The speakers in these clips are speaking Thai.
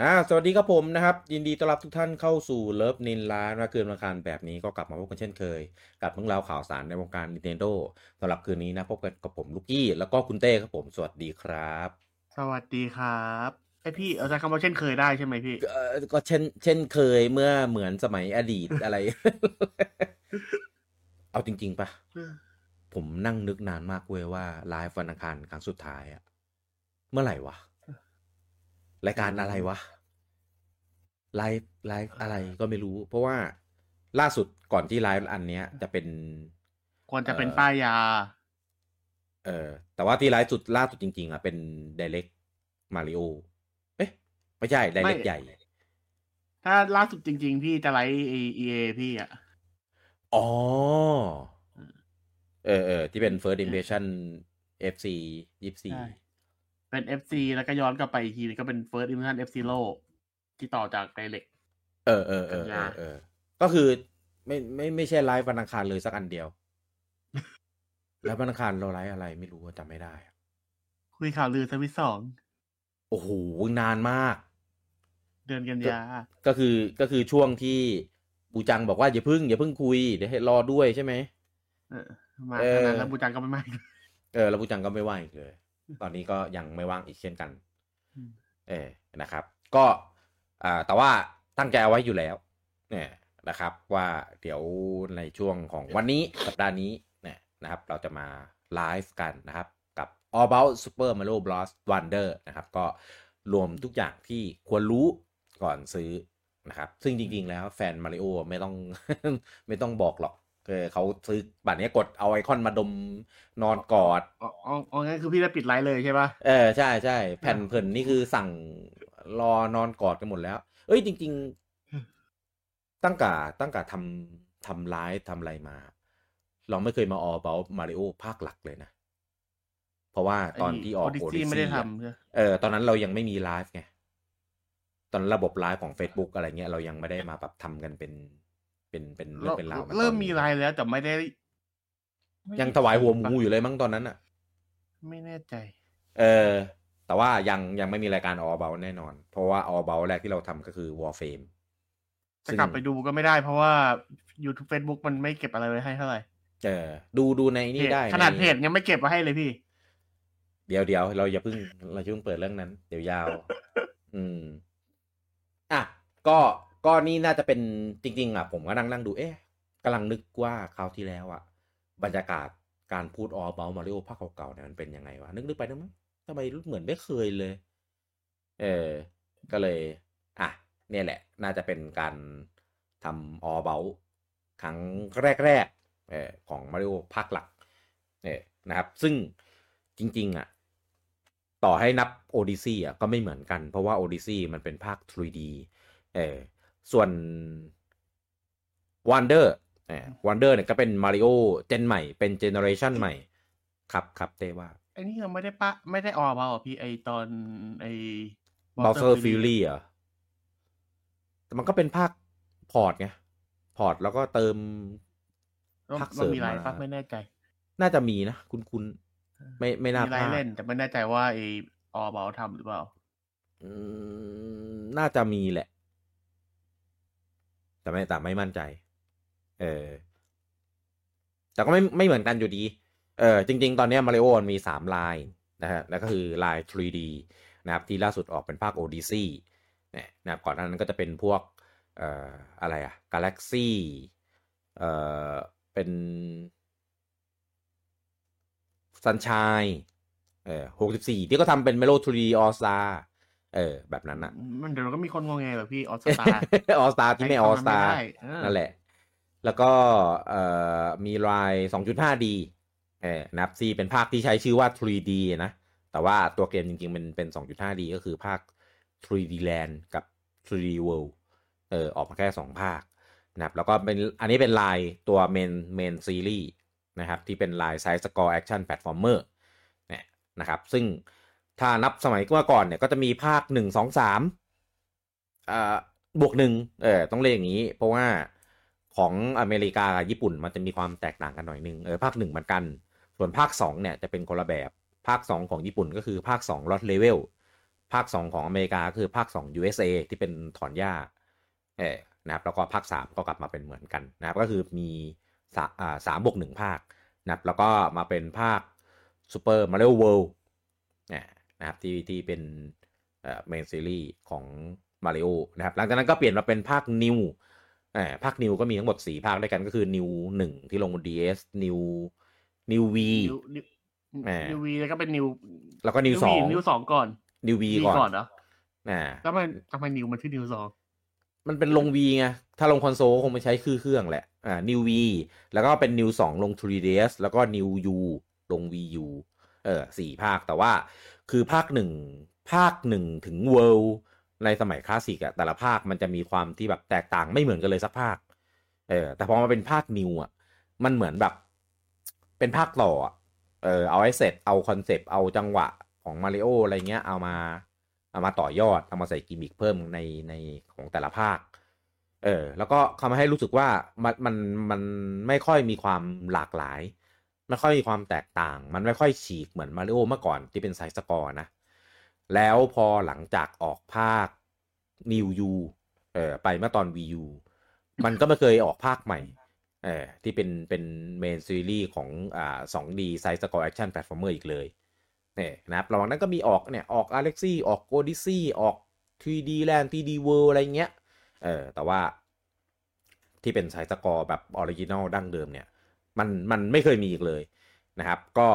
อ่าสวัสดีครับผมนะครับ ยินดีต้อนรับทุกท่านเข้าสู่เลิฟนินล้านมาคืนวันคารแบบนี้ก็กลับมาพบกันเช่นเคย กับเรื่องราวข่าวสารในวงการ Nintendo สำหรับคืนนี้นะพบกันกับผมลูกกี้แล้วก็คุณเต้ครับผม สวัสดีครับ สวัสดีครับไอพี่เอาใช้คำว่าเช่นเคยได้ใช่ไหมพี่เอ่อก็เช่น เช่นเคยเมื่อเหมือนสมัยอดีตอะไร เอาจริง ๆปะผมนั่งนึกนานมากเว้ยว่าไลฟ์วันอังคารครั้งสุดท้ายอะเมื่อไหร่วะ รายการอะไรวะไลฟ์ไลฟ์อะไรก็ไม่รู้ เพราะว่าล่าสุดก่อนที่ไลฟ์อันเนี้ย จะเป็นควรจะเป็นเอ่อป้ายยา เออ แต่ว่าที่ไลฟ์สุดล่าสุดจริง ๆ อะ เป็น Direct Mario เอ๊ะไม่ใช่ไม่ Direct ใหญ่ ถ้าล่าสุดจริง ๆ พี่จะไลฟ์เอเอพี่อะ อ๋อ เออเออที่เป็น First Impression FC ยี่สี่ ใช่เป็น FC แล้วก็ย้อนกลับไปอีกทีนึงก็เป็น First Impression F Zero ที่ต่อจาก Direct เออเออเออกันเอยาอเออ ก็คือไม่ไม่ไม่ใช่ไลฟ์วันอังคารเลยสักอันเดียว แล้ววันอังคารเราไลฟ์อะไรไม่รู้อะจำไม่ได้อะคุยข่าวลือสวิตสอง โอ้โห นานมาก เดือนกันยา ก็คือก็คือช่วงที่ปูจังบอกว่าอย่าพึ่งอย่าพึ่งคุยเดี๋ยวให้รอด้วยใช่ไหมเออมาเออขนาดนั้นแล้วบูจังก็ไม่มาอีกเออแล้วปูจังก็ไม่ว่างอีกเลย ตอนนี้ก็ยังไม่ว่างอีกเช่นกันอืมเออนะครับ ก็อ่าแต่ว่าตั้งใจเอาไว้อยู่แล้ว เนี่ยนะครับ ว่าเดี๋ยวในช่วงของวันนี้สัปดาห์นี้เนี่ยนะครับ เราจะมาไลฟ์กันนะครับกับ All About Super Mario Bros. Wonder นะครับ ก็รวมทุกอย่างที่ควรรู้ก่อนซื้อนะครับ ซึ่งจริงๆแล้วแฟนมาริโอไม่ต้องไม่ต้องบอกหรอก เออเขาซื้อบัตรนี้กดเอาไอคอนมาดมนอนกอดอ๋ออ๋ออ๋องั้นคือพี่จะปิดไลฟ์เลยใช่ปะเออใช่ใช่แผ่นเผินนี่คือสั่งรอนอนกอดกันหมดแล้ว เอ้ยจริง ๆ ตั้งกะตั้งกะทำทำไลฟ์ทำอะไรมา เราไม่เคยมาออเบลมาริโอภาคหลักเลยนะ เพราะว่าตอนที่ออกดิโอซี่ดิไม่ได้ซี่ทำใช่ปะเออตอนนั้นเรายังไม่มีไลฟ์ไงตอนนนระบบไลฟ์ของ Facebook อะไรเงี้ยเรายังไม่ได้มาแบบทำกันเป็น เป็นเป็นเรื่องเป็นราวาตอนนี้เริ่มมีไลฟ์แล้วแต่ไม่ได้ไม่ยังถวายหัวหมูอยู่เลยมั้งตอนนั้นอะ ไม่แน่ใจ เออ แต่ว่ายังยังไม่มีรายการออเบลแน่นอน เพราะว่าออเบลแรกที่เราทำก็คือ Warframe จะกลับไปดูก็ไม่ได้เพราะว่า YouTube Facebook มันไม่เก็บอะไรไว้ให้เท่าไหร่เออดูดูในนี่ได้เพจขนาดในเพจยังไม่เก็บมาให้เลยพี่ เดี๋ยวเดี๋ยวเราอย่าเพิ่งเราอย่าเพิ่งเปิดเรื่องนั้น เดี๋ยวยาว อืม อะ ก็ ก็นี่น่าจะเป็นจริง ๆอะผมก็นั่งนั่งดูเอ๊ะกำลังนึกว่าคราวที่แล้วอะบรรยากาศการพูดออเบลมาริโอภาคเก่าๆเนี่ยมันเป็นยังไงวะนึกนึกไปนึกมั้งทำไมรู้เหมือนไม่เคยเลย เออ ก็เลย อะเนี่ยแหละ น่าจะเป็นการทำออเบลครั้งแรกๆเออของมาริโอภาคหลักเออนะครับ ซึ่งจริง ๆ อะ ต่อให้นับ Odyssey อะก็ไม่เหมือนกัน เพราะว่า Odyssey มันเป็นภาค 3D เออ ส่วน Wonder เออ Wonder เนี่ยก็เป็น Mario เจนใหม่เป็นเจเนอเรชันใหม่ ครับครับเต้ว่าไอ้นี่เราไม่ได้ปะไม่ได้ออกมาหรอพี่ไอตอนไอ Bowser Fury เหรอะแต่มันก็เป็นภาคพอร์ตไงพอร์ตแล้วก็เติมภาคเสริมมีไลฟ์มาปะไม่แน่ใจ น่าจะมีนะคุณคุณไม่ไม่น่ามีพไลลาฟ์ดเล่น แต่ไม่แน่ใจว่าไอออบอลทำหรือเปล่าอืมน่าจะมีแหละ แต่ไม่แต่ไม่มั่นใจ เออ แต่ก็ไม่ไม่เหมือนกันอยู่ดี เออจริง ๆ ตอนนี้มาริโอมันมีสามลายนะฮะแล้วก็คือลาย 3D นะครับ ที่ล่าสุดออกเป็นภาค Odyssey เนี่ยนะครับก่อนหน้านั้นก็จะเป็นพวก เอ่ออะไรอะ Galaxy เอ่อเป็น Sunshine เออ64ที่ก็ทำเป็น Melo 3D All Star เออ แบบนั้นอะมันเดี๋ยวก็มีคนงงแงแบบพี่ออสตาออสตาที่ไม่ออสตานั่นั่นแหละ แล้วก็เอ่อ่ามีลาย 2.5D เออนะครับที่เป็นภาคที่ใช้ชื่อว่า 3D นะ แต่ว่าตัวเกมจริงๆมันเป็น 2.5D ก็คือภาค 3D Land กับ 3D World เออออกมาแค่ 2 ภาคนะครับแล้วก็เป็นอันนี้เป็นลายตัว main main series นะครับ ที่เป็น line side-scroll action platformer เนี่ยนะครับ ซึ่ง ถ้านับสมัยเมื่อก่อนเนี่ยก็จะมีภาค1 2 3อ่าบวกหนึ่งเออต้องเรียกอย่างนี้ เพราะว่าของอเมริกากับญี่ปุ่นมันจะมีความแตกต่างกันหน่อยนึงเออภาคหนึ่งเหมือนกัน ส่วนภาค2เนี่ยจะเป็นคนละแบบภาค2ของญี่ปุ่นก็คือภาค2 Lost Level ภาค2ของอเมริกาคือภาค2 USA ที่เป็นถอนหญ้าเออนะครับแล้วก็ภาค3ก็กลับมาเป็นเหมือนกันนะครับก็คือมีสามบวกหนึ่งภาคนะครับแล้วก็มาเป็นภาค Super Mario World นะครับที่ที่เป็นเอ่อเมนซีรีส์ของ Mario นะครับหลังจากนั้นก็เปลี่ยนมาเป็นภาค New อ่าภาค New ก็มีทั้งหมด 4 ภาคด้วยกันก็คือ New 1ที่ลงบน DS New New V นิวนิวแหมนิววีแล้วก็เป็นนิวแล้วก็ New นิววีนิว2สองก่อน New V ก่ก่ออนนเหรออ่าทำไมทำไมนิวมันชื่อนิวสองมันเป็นลง V ไง ถ้าลงคอนโซลคงไม่ใช้คือเครื่องแหละ อ่า New V แล้วก็เป็น New 2ลง 3DS แล้วก็ New U ลง Wii U เออสี่ภาค แต่ว่า คือภาคหนึ่งภาคหนึ่งถึง World ในสมัยคลาสสิกอะแต่ละภาคมันจะมีความที่แบบแตกต่างไม่เหมือนกันเลยสักภาค เออ แต่พอมาเป็นภาค New อะมันเหมือนแบบ เป็นภาคต่ออะเออเอา essence เอาคอนเซปต์เอาจังหวะของมาริโออะไรเงี้ยเอามาเอามาต่อยอดเอามาใส่กิมมิคเพิ่มในในของแต่ละภาค เออ แล้วก็ทำให้รู้สึกว่ามันมันมันไม่ค่อยมีความหลากหลาย ไม่ค่อยมีความแตกต่าง มันไม่ค่อยฉีกเหมือนมาริโอเมื่อก่อนที่เป็น side scroll นะ แล้วพอหลังจากออกภาค New U เออไปเมื่อตอน Wii U มันก็ไม่เคยออกภาคใหม่เออที่เป็นเป็น main series ของอ่า 2D side scroll action platformer อีกเลยเนี่ยนะครับระหว่างนั้นก็มีออกเนี่ยออก a l e x i ออก Odyssey ออก 3D Land 3D World อะไรเงี้ยเออแต่ว่าที่เป็น side scroll แบบ original ดั้งเดิมเนี่ย มันมันไม่เคยมีอีกเลยนะครับ ก็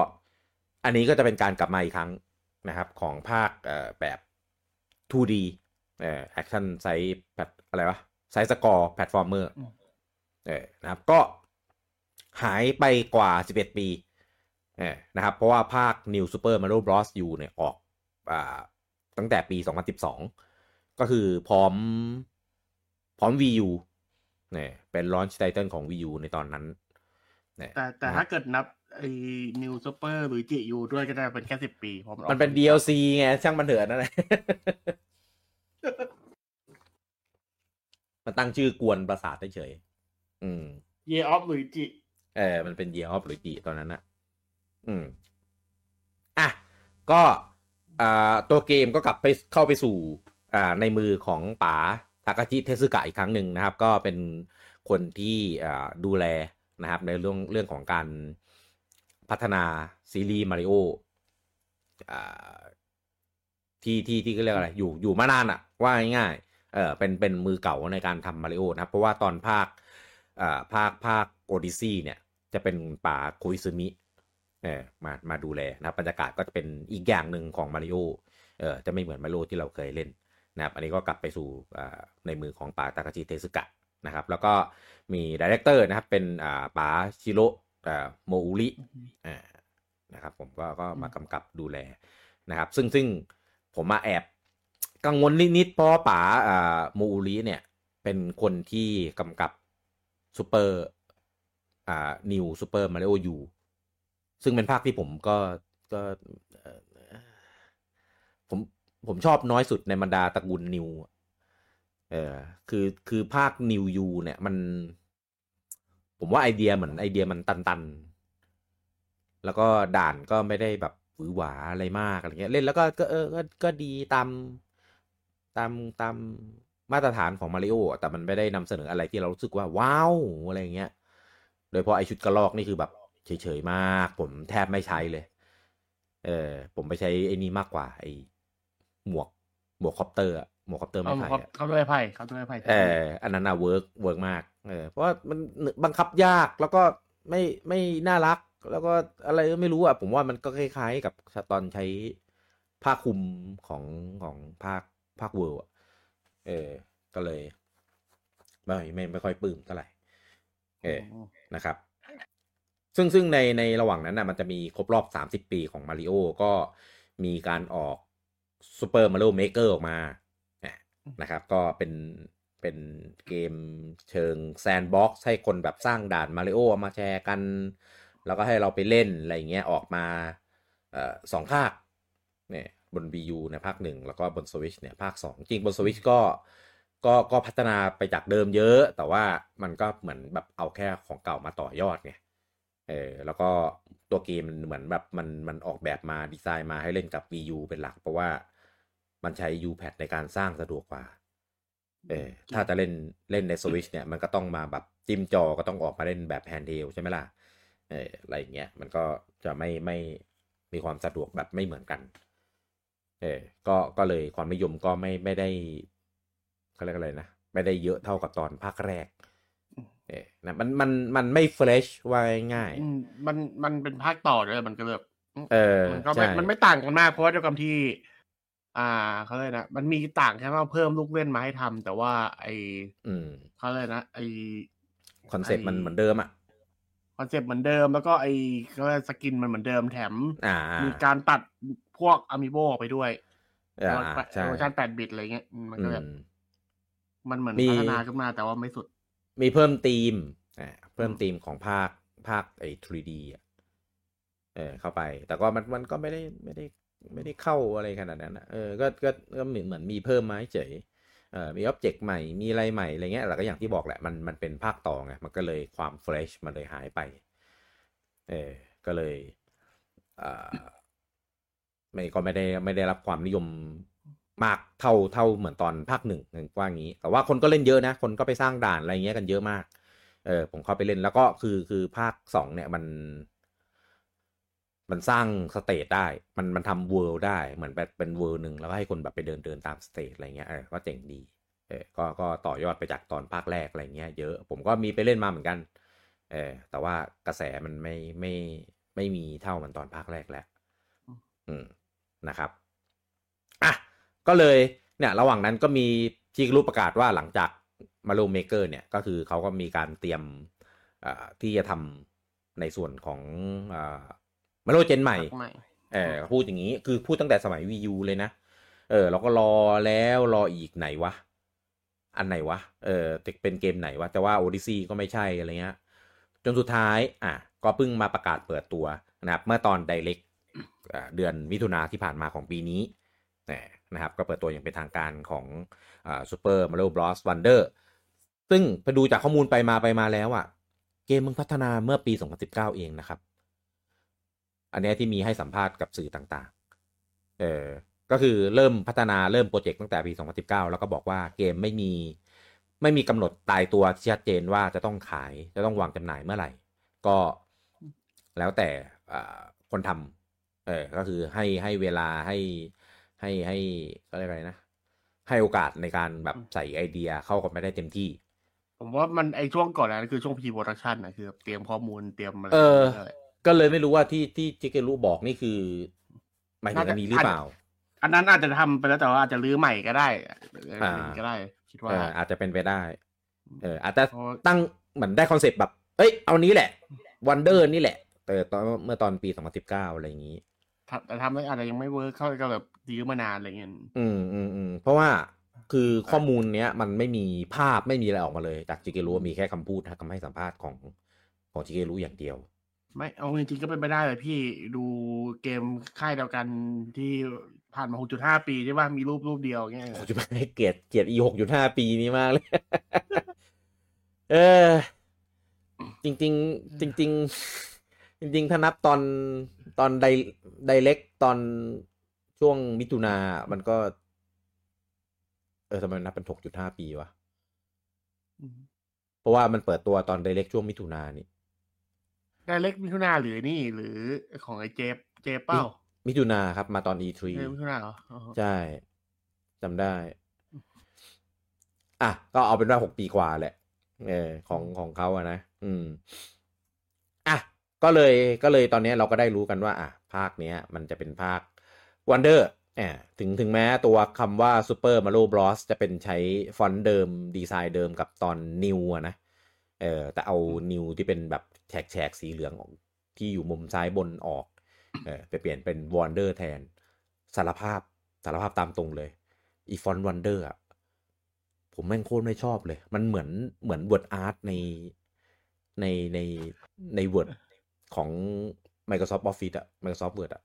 อันนี้ก็จะเป็นการกลับมาอีกครั้งนะครับ ของภาคเอ่อแบบ 2D เอ่อ action side plat อะไรวะ side scroll platformer เออนะครับ ก็หายไปกว่า 11 ปีเออนะครับ เพราะว่าภาค New Super Mario Bros. U เนี่ยออกอ่าตั้งแต่ปี 2012 ก็คือพร้อมพร้อม Wii U เนี่ยเป็น launch title ของ Wii U ในตอนนั้นเนี่ย แต่แต่นะครับถ้าเกิดนับไอ้นิวซูเปอร์หรือจิยูด้วยก็ได้เป็นแค่สิบปีผมมันเป็น DLC ไง ช่างมันเถอะนั่นแหละมันตั้งชื่อกวนประสาทเฉยๆอืมเยออฟหรือจิเออมันเป็น Year of หรือจีตอนนั้นนะอืม อะ ก็อ่าตัวเกมก็กลับไปเข้าไปสู่ อ่าในมือของป๋าทากาจิเทสึกะอีกครั้งหนึ่งนะครับ ก็เป็นคนที่อ่าดูแล นะครับในเรื่องเรื่องของการพัฒนาซีรีส์มาริโออ่าที่ที่ที่ก็เรียกอะไรอยู่อยู่มานานอะว่าง่ายๆเออเป็นเป็นมือเก่าในการทำมาริโอนะครับ เพราะว่าตอนภาคอ่าภาคภาค Odyssey เนี่ย จะเป็นป๋าโคอิซึมิเออมามาดูแลนะครับบรรยากาศก็จะเป็นอีกอย่างหนึ่งของมาริโอเออจะไม่เหมือนมาริโอที่เราเคยเล่นนะครับ อันนี้ก็กลับไปสู่อ่าในมือของป๋าตากาชิเทสึกะนะครับ แล้วก็ มี director นะครับ เป็นอ่าป๋าชิโร่อ่าโมอุริอ่านะครับผมก็ก็มากำกับดูแลนะครับ ซึ่งซึ่งผมมาแอบกังวลนิดๆเพราะว่าป๋าอ่าโมอุริเนี่ย เป็นคนที่กำกับซูเปอร์อ่า New Super Mario U ซึ่งเป็นภาคที่ผมก็ก็เอ่อผมผมชอบน้อยสุดในบรรดาตระกูล New เออคือคือภาค New U เนี่ยมัน ผมว่าไอเดียเหมือนไอเดียมันตันๆ แล้วก็ด่านก็ไม่ได้แบบหวือหวาอะไรมากอะไรเงี้ย เล่นแล้วก็ก็เออก็ก็ดีตามตามตามมาตรฐานของมาริโออะแต่มันไม่ได้นำเสนออะไรที่เรารู้สึกว่าว้าวอะไรเงี้ย โดยเฉพาะไอชุดกระลอกนี่คือแบบเฉยๆมาก ผมแทบไม่ใช้เลย เออผมไปใช้ไอ้นี่มากกว่า ไอหมวกหมวกคอปเตอร์อะหมวกคอปเตอร์เอาไม่ไผ่เขาอะเขาด้วยไพ่เขาด้วยไพ่เอออันนั้นอะเวิร์กเวิร์กมาก เออเพราะมันบังคับยากแล้วก็ไม่ไม่น่ารัก แล้วก็อะไรก็ไม่รู้อะผมว่ามันก็คล้ายๆ กับตอนใช้ผ้าคลุมของของภาคภาค World อะเออ ก็เลย ไม่ไม่ไม่ค่อยปลื้มเท่าไหร่เออนะครับ ซึ่งซึ่งในในระหว่างนั้นนะมันจะมีครบรอบ30ปีของมาริโอก็มีการออก Super Mario Maker ออกมานะครับ ก็เป็น เป็นเกมเชิง sandbox ให้คนแบบสร้างด่านมาริโอมาแชร์กัน แล้วก็ให้เราไปเล่นอะไรเงี้ยออกมาออสองภาคเนี่ยบน Wii U ในภาคหนึ่งแล้วก็บน Switch เนี่ยภาคสองจริงบน Switch ก็ก็ก็พัฒนาไปจากเดิมเยอะ แต่ว่ามันก็เหมือนแบบเอาแค่ของเก่ามาต่อยอดไงเออแล้วก็ตัวเกมมันเหมือนแบบมันมันออกแบบมาดีไซน์มาให้เล่นกับ Wii U เป็นหลัก เพราะว่ามันใช้ U-pad ในการสร้างสะดวกกว่า เออถ้าจะเล่นเล่นในสวิชเนี่ยมันก็ต้องมาแบบจิ้มจอก็ต้องออกมาเล่นแบบแฮนด์เฮลใช่ไหมล่ะเอออะไรอย่างเงี้ยมันก็จะไม่ไม่มีความสะดวกแบบไม่เหมือนกัน เออก็ก็เลยความนิยมก็ไม่ไม่ได้เขาเรียกอะไรนะไม่ได้เยอะเท่ากับตอนภาคแรกเออนะมันมันมันไม่เฟรชว่าง่ายอืมมันมันเป็นภาคต่อด้วยมันก็เลยแบบเออมันก็ไม่ใช่มันไม่ต่างกันมากเพราะว่าด้วยความที่ อ่าเขาเลยกนะมันมีต่างแค่ว่าเพิ่มลูกเล่นมาให้ทำแต่ว่าไออืมเขาเลยกนะไอคอนเซ็ปต์มันเหมือนเดิมอะคอนเซปต์เหมือนเดิมแล้วก็ไอเขาเรียกสกินมันเหมือนเดิมแถมอ่ามีการตัดพวกอามิโบออกไปด้วยอ่าเวอร์ใช่เวอร์ชันแปดบิตอะไรเงี้ยอืมมันอืก็แบบมมันเหมือนมีพัฒนาขึ้นมาแต่ว่าไม่สุด มีเพิ่มธีมอ่าเพิ่มอืมธีมของภาคภาคไอ้ 3D อะเออเข้าไป แต่ก็มันมันก็ไม่ได้ไม่ได้ ไม่ได้เข้าอะไรขนาดนั้นเออก็ก็ก็เหมือนเหมือนมีเพิ่มมาเฉยเออมีอ็อบเจกต์ใหม่มีอะไรใหม่อะไรเงี้ยแต่ก็อย่างที่บอกแหละมันมันเป็นภาคต่อไงมันก็เลยความเฟรชมันเลยหายไปเออก็เลยอ่าไม่ก็ไม่ได้ไม่ได้รับความนิยมมากเท่าเท่าเหมือนตอนภาคหนึ่งว่างี้ แต่ว่าคนก็เล่นเยอะนะ คนก็ไปสร้างด่านอะไรเงี้ยกันเยอะมาก เออผมเข้าไปเล่นแล้วก็คือคือภาคสองเนี่ยมัน มันสร้าง stage ได้ มันมันทำ world ได้เหมือนแบบเป็น world หนึ่งแล้วก็ให้คนแบบไปเดินเดินตาม stage อะไรเงี้ยเออก็เจ๋งดีเออก็ก็ต่อยอดไปจากตอนภาคแรกอะไรเงี้ยเยอะผมก็มีไปเล่นมาเหมือนกันเออแต่ว่ากระแสมันไม่ไม่ไม่มีเท่าเหมือนตอนภาคแรกแล้วอืมนะครับอะก็เลยเนี่ยระหว่างนั้นก็มีที่รู้ประกาศว่าหลังจากมา r ูเมเกอร์เนี่ยก็คือเขาก็มีการเตรียมอ่าที่จะทำในส่วนของอ่า มาโลเจนใหม่ใหม่เออพูดอย่างนี้คือพูดตั้งแต่สมัยวียูเลยนะเออเราก็รอแล้วรออีกไหนวะ อันไหนวะเออจะเป็นเกมไหนวะแต่ว่า Odyssey ก็ไม่ใช่อะไรเงี้ยจนสุดท้าย อะ ก็เพิ่งมาประกาศเปิดตัวนะครับเมื่อตอน Direct อ่าเดือนมิถุนาที่ผ่านมาของปีนี้นะครับก็เปิดตัวอย่างเป็นทางการของอ่า Super Mario Bros. Wonder ซึ่งไปดูจากข้อมูลไปมาไปมาแล้วอะ เกมมึงพัฒนาเมื่อปี 2019 เองนะครับ อันเนี้ยที่มีให้สัมภาษณ์กับสื่อต่างๆ เออก็คือเริ่มพัฒนาเริ่มโปรเจกต์ตั้งแต่ปี 2019 แล้วก็บอกว่าเกมไม่มีไม่มีกำหนดตายตัวที่ชัดเจนว่าจะต้องขายจะต้องวางจำหน่ายเมื่อไหร่ ก็แล้วแต่อ่าคนทำเออก็คือให้ให้เวลาให้ให้ให้ก็เรียกอะไรนะ ให้โอกาสในการแบบใส่ไอเดียเข้ากันไม่ได้เต็มที่ ผมว่ามันไอช่วงก่อนนั้นคือช่วง pre-production นะคือเตรียมข้อมูลเตรียมอะไรเออนั่นแหละ ก็เลยไม่รู้ว่าที่ที่ชิเกรุบอกนี่คือหมายถึงน่าจะอันนี้หรือเปล่า อันนั้นอาจจะทำไปแล้วแต่ว่าอาจจะรื้อใหม่ก็ได้หรืออะไรอ่าก็ได้ คิดว่าเอออาจจะเป็นไปได้ เออ อาจจะเพราะว่าตั้งเหมือนได้คอนเซปต์แบบ เอ้ย เอานี้แหละ Wonder นี่แหละแต่ตอนเมื่อตอนปี2019อะไรอย่างนี้ทำแต่ทำแล้วอาจจะยังไม่ work เข้าก็แบบยื้อมานานอะไรเงี้ยอืมอืมอืมเพราะว่าคือข้อมูลเนี้ยมันไม่มีภาพไม่มีอะไรออกมาเลย จากชิเกรุมีแค่คำพูดคำให้สัมภาษณ์ของของชิเกรุอย่างเดียว ไม่เอาจริงๆก็เป็นไปได้เลยพี่ดูเกมค่ายเดียวกันที่ผ่านมา 6.5 ปีใช่ป่ะมีรูปรูปเดียวเงี้ยผมจะไม่ให้เกลียดเกลียด e หกจุดห้าปีนี้มากเลย เออ จริง ๆ จริง ๆ จริง ๆ ถ้านับตอนตอนไดไดเล็กตอนช่วงมิถุนา มันก็ เออทำไมนับเป็นหกจุดห้าปีวะอืมเพราะว่ามันเปิดตัวตอนไดเล็กช่วงมิถุนานี่ ได้เล็กมิถุนาหรือนี่ หรือของไอ้เจฟเจฟเป้า มิถุนาครับ มาตอน E3 เออมิถุนาเหรออ๋อใช่จำได้ อะ ก็เอาเป็นว่าหกปีกว่าแหละ เออของของเขาอะนะ อืม อะ ก็เลยก็เลยตอนนี้เราก็ได้รู้กันว่า อะ ภาคเนี้ย มันจะเป็นภาค Wonder แอบถึงถึงแม้ตัวคำว่า Super Mario Bros จะเป็นใช้ฟอนต์เดิม ดีไซน์เดิมกับตอน New อะนะ เออแต่เอา New ที่เป็นแบบแฉกแฉกสีเหลืองออกที่อยู่มุมซ้ายบนออกเออไปเปลี่ยนเป็น Wonder แทนสารภาพสารภาพตามตรงเลยอีฟอนวันเดอร์อะผมแม่งโคตรไม่ชอบเลย มันเหมือนเหมือนว o ร์ดอาร์ตในในในใน Word ของ Microsoft Office อะ Microsoft Word อะ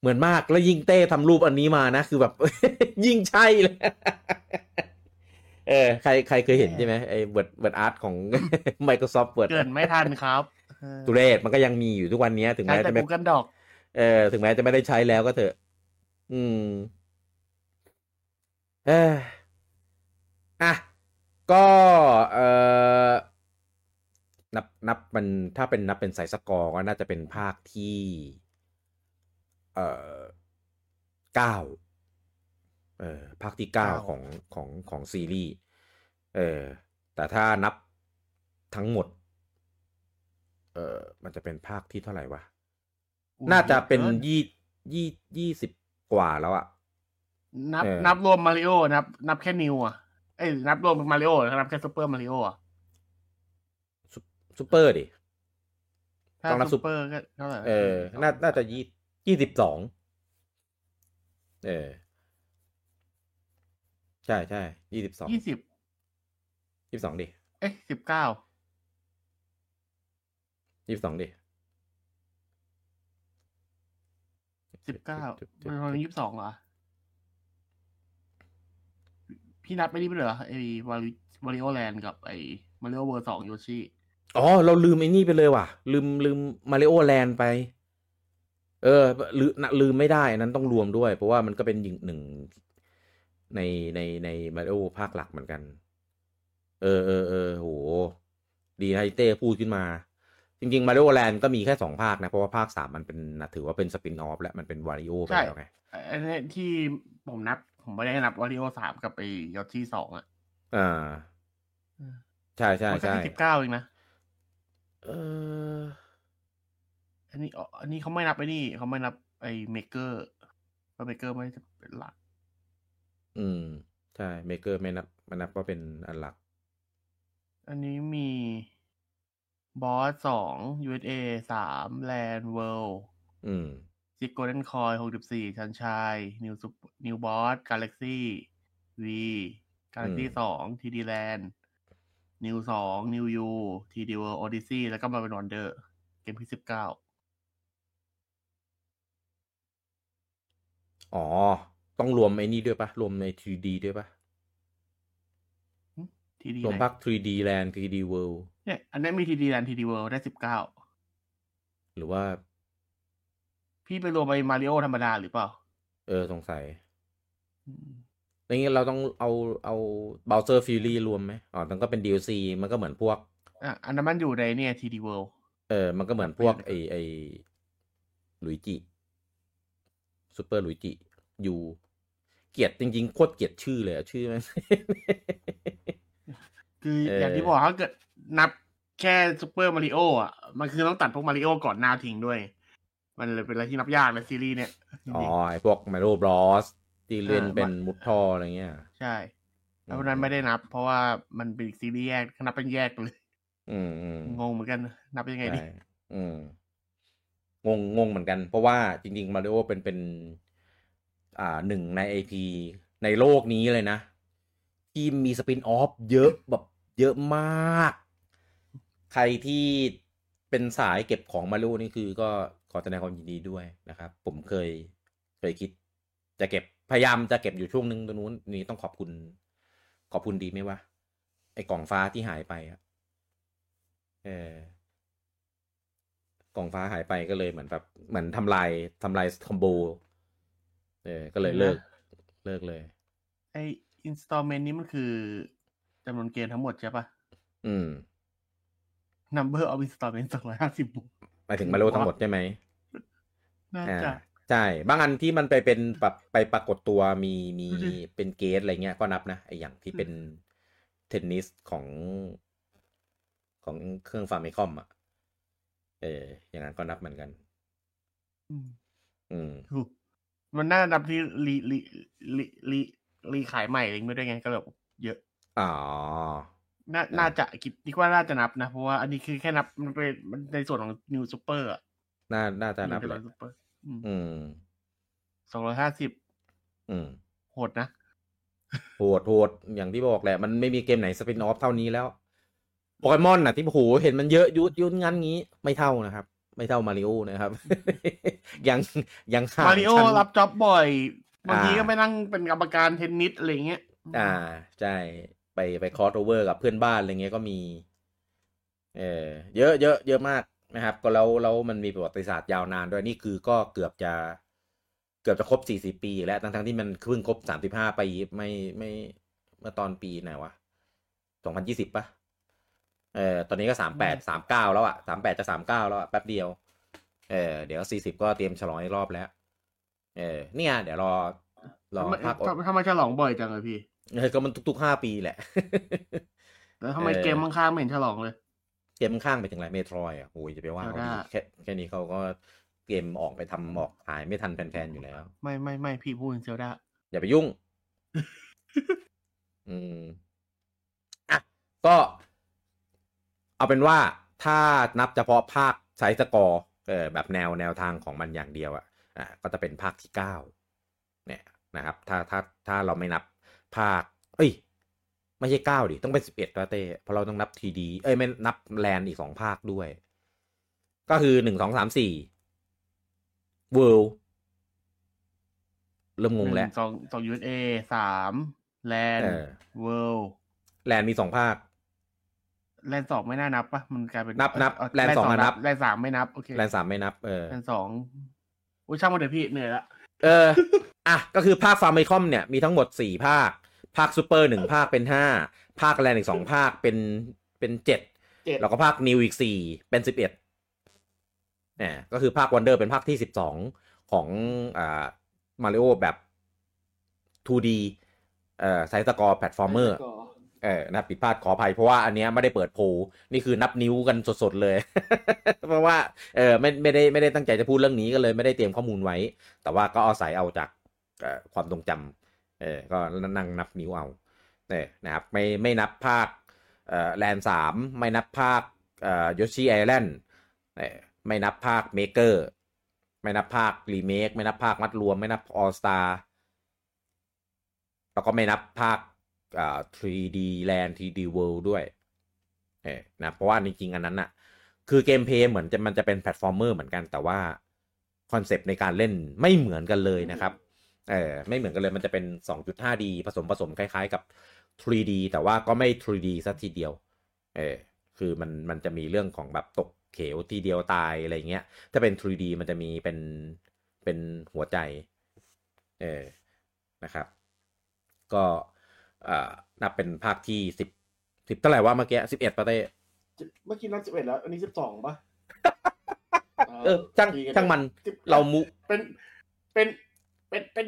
เหมือนมากแล้วยิ่งเต้ทำรูปอันนี้มานะ คือแบบ ยิ่งใช่เลย เออใครใครเคยเห็นใช่ไหมไอ้ Word Word Art ของ Microsoft Word เกินไม่ทันครับเออตุเรศมันก็ยังมีอยู่ทุกวันนี้ถึงใช้แม้แต่จะไม่ Google Doc เออ ถึงแม้จะไม่ได้ใช้แล้วก็เถอะ อืม เอ้ยอะก็เอ่อนับนับมันถ้าเป็นนับเป็นสายสกอร์ก็น่าจะเป็นภาคที่ เอ่อเก้า เออภาคที่เก้าเก้าของของของซีรีส์เออแต่ถ้านับทั้งหมด เออมันจะเป็นภาคที่เท่าไหร่วะอุ๊ยน่าจะเป็นยอยี่ยี่ยี่สิบกว่าแล้วอะนับเออนับรวมมาริโอนับ นับแค่ New อะเอ้ยนับรวมมาริโอนับแค่ Super Mario อะซุซูเปอร์ดิถ้าต้องนับซูเปอร์ก็เท่าไหร่เออ น่าน่าจะยี่ยี่สิบสองเออ ใช่ใช่ยี่สิบสองยี่สิบยี่สิบสองดิ เอ้ยสิบเก้ายี่สิบสองดิสิบเก้าจุดมันประมาณยี่สิบสองเหรอ พี่นับไม่ได้เหรอไอ้วาริวาริโอแลนด์กับไอ้มาริโอ World สองโยชิอ๋อ เราลืมไอ้นี่ไปเลยว่ะ ลืมลืมมาริโอแลนด์ไป เออลืมนะลืมไม่ได้อันนั้นต้องรวมด้วย เพราะว่ามันก็เป็นหนึ่งหนึ่ง ในในในมาริโอภาคหลักเหมือนกัน เออเออเออโห ดีนะไอเต้พูดขึ้นมา จริง ๆ มาริโอแลนด์ก็มีแค่สองภาคนะ เพราะว่าภาคสามมันเป็นถือว่าเป็น spin-off แล้วมันเป็นวาริโอไปใช่แล้วไงไอ้นี่ที่ผมนับ ผมไม่ได้นับวาริโอสามกับไอ้โยชิสองอะอ่าอืมใช่ใช่มันก็ใช่แค่สิบเก้าเองนะเอออันนี้อ๋ออันนี้เขาไม่นับไอ้นี่เขาไม่นับไอ้ Maker เพราะ Maker ไม่ได้เป็นหลัก อืม ใช่ Maker ไม่นับไม่นับว่าเป็นอันหลัก อันนี้มี Bros. สอง USA สามแลนด์ World อืม Six Golden Coins หกสิบสี่ Sunshine New Super New Bros. Galaxy Wii Galaxy อืมสอง 3D Land New สอง New U 3D World Odyssey แล้วก็มาเป็น Wonder เกมที่สิบเก้าอ๋อ ต้องรวมไอ้นี่ด้วยปะรวมใน 3D ด้วยปะ3D รวมภาค 3D Land 3D World เนี่ยอันนี้มี 3D Land 3D World ได้สิบเก้าหรือว่า พี่ไปรวมไปมาริโอธรรมดาหรือเปล่า เออ สงสัยอืมอย่างงี้เราต้องเอาเอา Bowser Fury รวมไหมอ๋อมันก็เป็น DLC มันก็เหมือนพวกอะอันนั้นมันอยู่ในเนี่ย 3D World เออ มันก็เหมือนพวกเป็นไอไอ Luigi Super Luigi U เกลียดจริงๆโคตรเกลียดชื่อเลยอะชื่อมันคือเออออย่างที่บอกถ้าเกิดนับแค่ซูเปอร์มาริโออะ มันคือต้องตัดพวกมาริโอก่อนหน้าทิ้งด้วย มันเลยเป็นอะไรที่นับยากในซีรีส์เนี่ยจอ๋อริงไอพวก Mario Bros ที่เล่นเออเป็นมามุดท่ออะไรเงี้ยๆใช่แล้วเพราะฉะนั้นไม่ได้นับ เพราะว่ามันเป็นอีกซีรีส์แยกนับเป็นแยกเลย อืมอืมงงเหมือนกัน นับยังไงดีใช่อืมงงงงเหมือนกัน เพราะว่าจริง ๆ มาริโอเป็นเป็น อ่าหนึ่งในไอพีในโลกนี้เลยนะ ที่มีสปินออฟเยอะแบบเยอะมาก ใครที่เป็นสายเก็บของมาริโอนี่คือก็ขอแสดงความยินดีด้วยนะครับ ผมเคยเคยคิด จะเก็บพยายามจะเก็บอยู่ช่วงนึงตรงนู้นนี่ต้องขอบคุณ ขอบคุณดีไหมวะไอ้กล่องฟ้าที่หายไปอะเออกล่องฟ้าหายไปก็เลยเหมือนแบบเหมือนทำลายทำลาย combo เออ ก็เลยเลิก เลิกเลย ไอ installment นี้มันคือจำนวนเกมทั้งหมดใช่ปะอืม number of installment สองร้อยห้าสิบหมายถึงมาริโอทั้งหมดใช่ไหมน่าอ่าจะใช่ บางอันที่มันไปเป็นแบบไปปรากฏตัวมีมีดูดิเป็น guest อะไรเงี้ยก็นับนะไออย่างที่เป็นเทนนิสของของเครื่องฟาร์มไอคอมอะ เออ อย่างนั้นก็นับเหมือนกัน อืม อืมถูก มันน่านับที่รีรีรีรีรีขายใหม่เองไม่ได้วยไงก็แบบเยอะ อ๋อน่าอ่าน่าจะคิดคิดว่าน่าจะนับนะ เพราะว่าอันนี้คือแค่นับมันเป็นมันในส่วนของนิวซูเปอร์อะน่าน่าจะนับนิเลวยซูเปอร์อืมสองร้อยห้าสิบอืมโหดนะโหดโหดอย่างที่บอกแหละ มันไม่มีเกมไหน spin-off เท่านี้แล้วโปเกมอนน่ะที่โอ้โหเห็นมันเยอะยุดยุดงั้นงี้ไม่เท่านะครับ ไม่เท่ามาริโอนะครับ ยังยังห่างมาริโอชั้นรับ job บ่อยบางทีอ่าก็ไปนั่งเป็นกรรมการเทนนิสอะไรเงี้ย อ่าใช่ไปไป crossover กับเพื่อนบ้านอะไรเงี้ยก็มี เออเยอะเยอะเยอะมากนะครับ ก็แล้วแล้วมันมีประวัติศาสตร์ยาวนานด้วยนี่คือก็เกือบจะเกือบจะครบสี่สิบปี แล้วทั้งทั้งที่มันเพิ่งครบสามสิบห้าปีไม่ไม่เมื่อตอนปีไหนวะสองพันยี่สิบปะ เออตอนนี้ก็สามแปดสามเก้าแล้วอะสามแปดจะสามเก้าแล้วอะแป๊บเดียว เออเดี๋ยวสี่สิบก็เตรียมฉลองอีกรอบแล้ว เออเนี่ยเดี๋ยวรอรอทำไมภาคทำทำไมฉลองบ่อยจังเลยพี่เออก็มันทุกๆห้าปีแหละ แล้วทำไมเออเกมข้างๆไม่เห็นฉลองเลย เกมข้างไปถึงไรเมโทรอะโอ้ยจะไปว่าเขาเดี๋ดียวได้แค่แค่นี้เขาก็เกมออกไปทำออกขายไม่ทันแฟนๆอยู่แล้ว ไม่ไม่ไม่พี่พูดถึงเซลดาอย่าไปยุ่ง อืมอะก็ เอาเป็นว่าถ้านับเฉพาะภาค side-scroll เออแบบแนวแนวทางของมันอย่างเดียวอะอะก็จะเป็นภาคที่เก้าเนี่ยนะครับ ถ้าถ้าถ้าเราไม่นับภาค เอ้ย ไม่ใช่เก้าดิ ต้องเป็นสิบเอ็ดตัวเต้เพราะเราต้องนับ 3D เอ้ย ไม่นับ Land อีกสองภาคด้วย ก็คือหนึ่งสองสามสี่เวิลเริ่มงงแล้วหนึ่สองสองยูเอสามแลนเออเวิลด์แลนมีสองภาค แลนสองไม่น่านับปะมันกลายเป็นนับนับเอ่อแลนสองอะนับแลนสามไม่นับโอเคแลนสามไม่นับเออแลนสองอุ้ยช่างมันเดี๋ยวพี่เหนื่อยละเอออะก็คือภาคฟาร์มไมคอมเนี่ยมีทั้งหมดสี่ภาค ภาคซูเปอร์หนึ่งภาคเป็นห้าภาคแลนอีกสองภาคเป็นเป็นเจ็ดเจ็ดแล้วก็ภาค New อีกสี่เป็นสิบเอ็ดเนี่ยก็คือภาค Wonder เป็นภาคที่สิบสองของอ่ามาริโอแบบ 2D เอ่อ side-scroll platformer เออนะผิดพลาดขออภัยเพราะว่าอันเนี้ยไม่ได้เปิดโพยนี่คือนับนิ้วกันสดๆเลย เพราะว่าเออไม่ไม่ได้ไม่ได้ตั้งใจจะพูดเรื่องนี้ก็เลยไม่ได้เตรียมข้อมูลไว้ แต่ว่าก็อาศัยเอาจากความทรงจำเออก็นั่งนับนิ้วเอาเนี่ยนะครับไม่ไม่นับภาคเอ่อ Land สามไม่นับภาคเอ่อโยชิ Island ไม่นับภาค Maker ไม่นับภาครีเมคไม่นับภาคมัดรวม ไม่นับ All-Stars แล้วก็ไม่นับภาค 3D Land 3D World ด้วยเออนะเพราะว่าจริงๆอันนั้นน่ะคือ gameplay เหมือนจะมันจะเป็น platformer เหมือนกันแต่ว่าคอนเซปต์ในการเล่นไม่เหมือนกันเลยนะครับเออไม่เหมือนกันเลยมันจะเป็น 2.5D ผสมผสมคล้ายๆกับ 3D แต่ว่าก็ไม่ 3D สักทีเดียวเออคือมันมันจะมีเรื่องของแบบตกเขวทีเดียวตายอะไรเงี้ย ถ้าเป็น 3D มันจะมีเป็นเป็นหัวใจ เออนะครับ ก็ อ่านับเป็นภาคที่สิบสิบเท่าไหร่ว่าเมื่อกี้สิบเอ็ดประเทศเมื่อกี้นับสิบเอ็ดแล้ว อันนี้สิบสองปะเออช่างช่างมันเรามุเป็นเป็นเป็นเป็น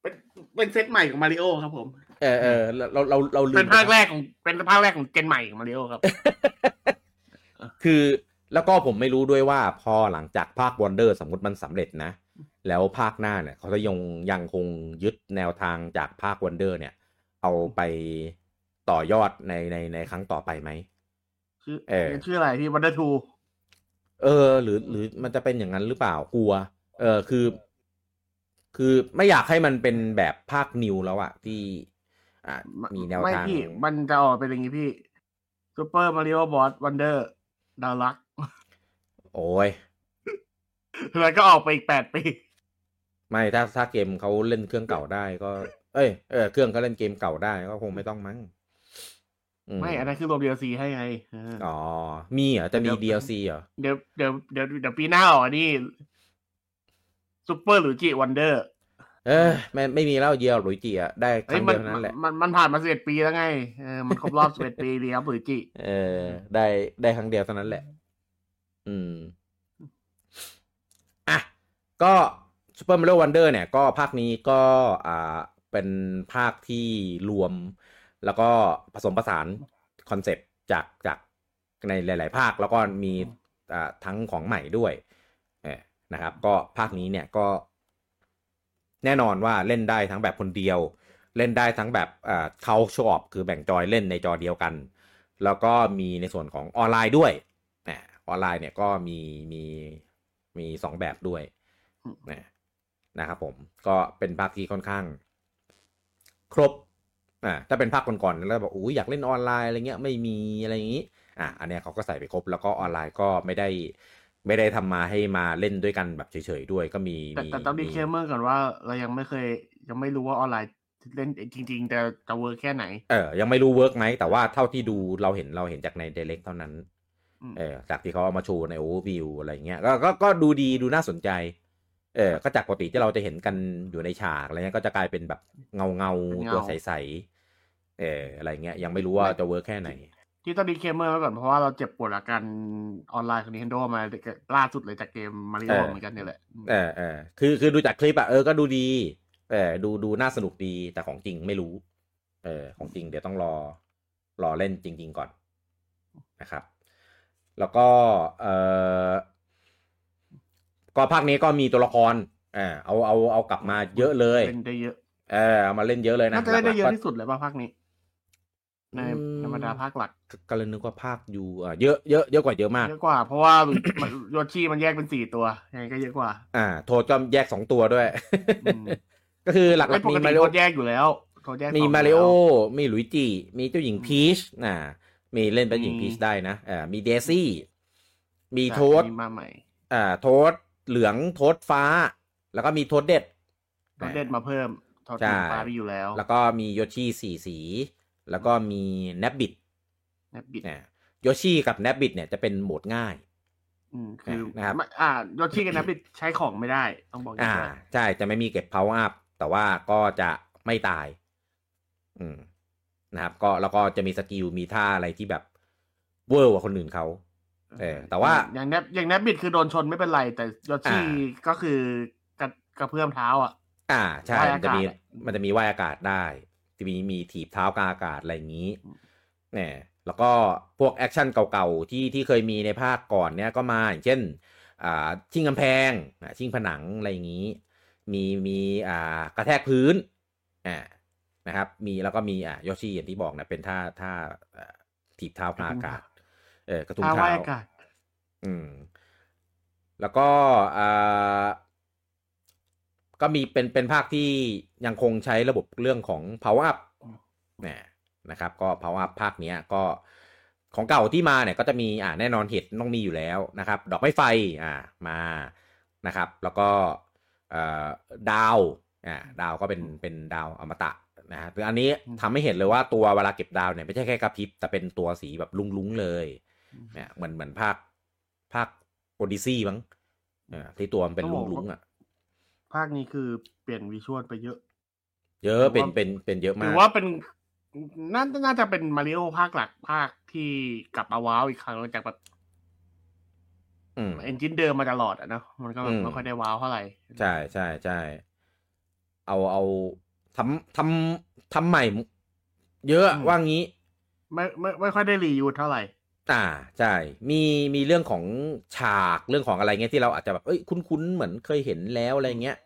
เป็นเป็นเซตใหม่ของมาริโอครับผม เออเออเราเราเราลืมเป็นภาคแรกของเป็นภาคแรกของ gen ใหม่ของมาริโอครับ คือแล้วก็ผมไม่รู้ด้วยว่าพอหลังจากภาค Wonder สมมติมันสำเร็จนะ แล้วภาคหน้าเนี่ยเขาจะยังยังคงยึดแนวทางจากภาค Wonder เนี่ย เอาไปต่อยอดในในในครั้งต่อไปไหมชื่อเออชื่ออะไรพี่ Wonder Two เออ หรือหรือมันจะเป็นอย่างนั้นหรือเปล่ากลัว เออคือ คือไม่อยากให้มันเป็นแบบภาค New แล้วอะที่ อ่ามีแนวไม่ทางพี่ มันจะออกเป็นอย่างนี้พี่ Super Mario Bros. Wonder Deluxe โอ้ยแล้วก็ออกไปอีกแปดปี ไม่ถ้าถ้าเกมเขาเล่นเครื่องเก่าได้ก็ เอ้ยเออเครื่องเขาเล่นเกมเก่าได้ก็คงไม่ต้องมั้งอืไม่อันนั้นคือรวม DLC ให้ไงเอออ๋อ มีเหรอจะมีเดี๋ยว DLC เหรอเดี๋ยวเดี๋ยวเดี๋ยวเดี๋ยวปีหน้าออกอันนี่ Super Luigi Wonder เออไม่ไม่มีแล้ว Year of Luigi อะได้คเฮ้รั้งมัเดีนยวเท่านั้นแหละมันมันผ่านมาสิบเอ็ดปีแล้วไงเออมันครบรอบสิบเอ็ดปี Year of Luigi เออ ได้ได้ครั้งเดียวเท่านั้นแหละ อืมอะก็ Super Mario Wonder เนี่ยก็ภาคนี้ก็อ่าเป็นภาคที่รวม แล้วก็ผสมผสานคอนเซปต์จากจากในหลาย ๆ ภาคแล้วก็มีอ่าทั้งของใหม่ด้วยเออนะครับ ก็ภาคนี้เนี่ยก็ แน่นอนว่าเล่นได้ทั้งแบบคนเดียว เล่นได้ทั้งแบบอ่าเขาชอบคือแบ่งจอยเล่นในจอเดียวกัน แล้วก็มีในส่วนของออนไลน์ด้วยนะออนไลน์เนี่ยก็มีมีมีสองแบบด้วยนะ นะครับผมก็เป็นภาคที่ค่อนข้าง ครบอ่าถ้าเป็นภาคก่อนๆแล้วบอกอุ้ยอยากเล่นออนไลน์อะไรเงี้ยไม่มีอะไรอย่างนี้อะอันเนี้ยเขาก็ใส่ไปครบแล้วก็ออนไลน์ก็ไม่ได้ ไม่ได้ทำมาให้มาเล่นด้วยกันแบบเฉยๆด้วยก็มีแต่มีแต่ต้อง disclaimerมอร์ก่อนว่าเรายังไม่เคย ยังไม่รู้ว่าออนไลน์เล่นจริง ๆ แต่จะ work แค่ไหนเออยังไม่รู้ work ไหมแต่ว่าเท่าที่ดูเราเห็นเราเห็นจากใน Direct เท่านั้นอืมเออจากที่เขาเอามาโชว์ในโอเวอร์วิวอะไรเงี้ยก็ก็ก็ดูดีดูน่าสนใจ เออก็จากปกติที่เราจะเห็นกันอยู่ในฉากอะไรเงี้ยก็จะกลายเป็นแบบเงาเงาๆตัวใสๆเอออะไรเงี้ยยังไม่รู้ว่าจะ work แค่ไหน ที่ต้อง disclaimer ไว้ก่อนเพราะว่าเราเจ็บปวดอาการออนไลน์ของ Nintendo มาล่าสุดเลยจากเกมมาริโอเออเหมือนกันเนี่ยแหละเออเออคือคือดูจากคลิปอะเออก็ดูดีเออดูดูน่าสนุกดีแต่ของจริงไม่รู้ เออของจริงเดี๋ยวต้องรอรอเล่นจริง ๆ ก่อนนะครับ แล้วก็เออ ก็ภาคนี้ก็มีตัวละครเออเอาเอาเอากลับมาเยอะเลยเล่นได้เยอะเออเอามาเล่นเยอะเลยนะน่าจะเล่นได้เยอะหลักๆก็ที่สุดเลยป่ะภาคนี้ในอืมธรรมดาภาคหลักก็เลยนึกว่าภาคยูอะเยอะเยอะเยอะกว่าเยอะมากเยอะกว่า เพราะว่ามันโยชิมันแยกเป็นสี่ตัวยังไงก็เยอะกว่า อ่า โทษก็แยกสองตัวด้วยอืมก็คือหลัไม่กปๆกมีติมาริโอโทษแยกอยู่แล้วโทษแยกมีสองมาริโอยู่แล้วมีหลุยจิมีเจ้าหญิงอืมพีชอ่ามีเล่นเป็นหญิงมีพีชได้นะอ่ามีเดซี่ มีใช่โทษมีมาใหม่อ่าโทษ เหลืองโทษฟ้า แล้วก็มีโทษเด็ดโทษเด็ดมาเพิ่มโทษใช่ฟ้าไปอยู่แล้ว แล้วก็มีโยชิสี่สี แล้วก็มีแนบบิดแนบบิดเนี่ยโยชิกับแนบบิดเนี่ยจะเป็นโหมดง่ายอืมคือนะครับไม่อ่าโยชิกับแนบบิดใช้ของไม่ได้ต้องบอกอย่างอ่านี้ด้วยใช่จะไม่มีเก็บ power up แต่ว่าก็จะไม่ตาย อืมนะครับ ก็แล้วก็จะมีสกิลมีท่าอะไรที่แบบเวอร์กว่าคนอื่นเขา เออแต่ว่าอย่างแนบอย่างแนบบิดคือโดนชนไม่เป็นไร แต่โยชิอ่าก็คือกระกระเพื่อมเท้าอะ อ่าใช่ว่ายมันจะมีอากาศอะมันจะมีว่ายอากาศได้จะมีมีถีบเท้ากลางอากาศอะไรอย่างนี้อืมเนี่ยแล้วก็พวก action เก่าๆที่ที่เคยมีในภาคก่อนเนี่ยก็มาอย่างเช่น อ่าชิ่งกำแพงอ่าชิ่งผนังอะไรอย่างนี้ มีมีอ่ากระแทกพื้นอ่านะครับ มีแล้วก็มีอ่าโยชิอย่างที่บอกนะเป็นท่าท่าอ่าถีบเท้ากลางอากาศ เออกระทุ้งเท้าเท้าว่ายอากาศอืม แล้วก็อ่าก็มีเป็นเป็นภาคที่ยังคงใช้ระบบเรื่องของ power up เนี่ยนะครับ ก็ power up ภาคเนี้ย ก็ของเก่าที่มาเนี่ยก็จะมีอ่าแน่นอนเห็ดต้องมีอยู่แล้วนะครับ ดอกไม้ไฟอ่ามานะครับ แล้วก็เอ่อดาวอ่าดาวก็เป็นเป็นดาวอมตะนะฮะคืออันนี้ทำให้เห็นเลยว่าตัวเวลาเก็บดาวเนี่ยไม่ใช่แค่กระพริบแต่เป็นตัวสีแบบลุ้งๆเลย เนี่ยเหมือนเหมือนภาคภาคโอดิซี่มั้งเออที่ตัวมันเป็นต้องบอกลุว่างๆอะ ภาคนี้คือเปลี่ยน visual ไปเยอะ เยอะหรือเป็นว่าเป็นเป็นเยอะมารือว่าเป็นน่าน่าจะเป็นมาริโอภาคหลักภาคที่กลับมา wow อีกครั้งหลังจากแบบอืม engine เดิมมาตลอดอะเนอะมันก็แบบอืมไม่ค่อยได้ wow เท่าไหร่ใช่ใช่ใช่เอาเอาทำทำทำใหม่ เยอะว่างี้ ไม่ไม่ไม่ค่อยได้ reuse เท่าไหร่ อ่าใช่มีมีเรื่องของฉากเรื่องของอะไรเงี้ยที่เราอาจจะแบบเอ้ยคุ้นๆเหมือนเคยเห็นแล้วอะไรเงี้ย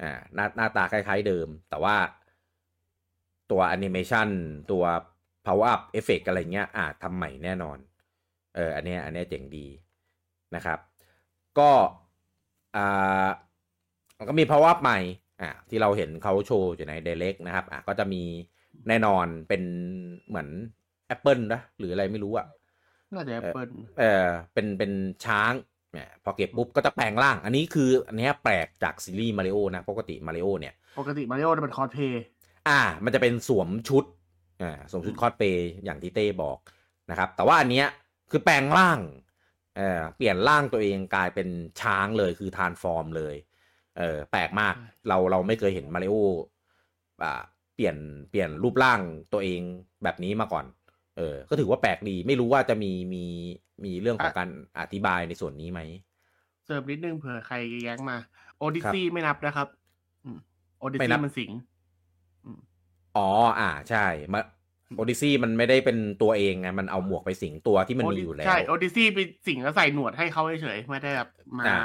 อ่าหน้าหน้าตาคล้าย ๆเดิม แต่ว่าตัวแอนิเมชันตัว power up effect อะไรเงี้ยอ่าทำใหม่แน่นอน เอออันเนี้ยอันเนี้ยเจ๋งดีนะครับ ก็อ่าก็มี power up ใหม่อ่าที่เราเห็นเขาโชว์อยู่ใน direct นะครับอ่าก็จะมีแน่นอนเป็นเหมือน Apple นะหรืออะไรไม่รู้อะ น่าจะแอปเปิลเออเป็นเป็นช้างเนี่ยพอเก็บปุ๊บก็จะแปลงร่าง อันนี้คืออันเนี้ยแปลกจากซีรีส์มาริโอนะปกติมาริโอเนี่ย ปกติมาริโอจะเป็นคอสเพลย์อ่า มันจะเป็นสวมชุดอ่าสวมชุดคอสเพลย์อย่างที่เต้บอกนะครับ แต่ว่าอันเนี้ยคือแปลงร่างเออเปลี่ยนร่างตัวเองกลายเป็นช้างเลยคือ transform เลยเออแปลกมากเราเราไม่เคยเห็นมาริโออ่าเปลี่ยนเปลี่ยนรูปร่างตัวเองแบบนี้มาก่อน เออ ก็ถือว่าแปลกดี ไม่รู้ว่าจะมีมีมีเรื่องของการอธิบายในส่วนนี้ไหมเสริมนิดนึงเผื่อใครแย้งมา โอดิซี่ไม่นับนะครับโอดิไม่นัซี่บมันสิงอ๋อ อ่า ใช่มาโอดิซี่มันไม่ได้เป็นตัวเองไงมันเอาหมวกไปสิงตัวที่มันมีอยู่แล้ว ใช่ โอดิซี่ไปสิงแล้วใส่หนวดให้เขาเฉยๆไม่ได้แบบมาอ่า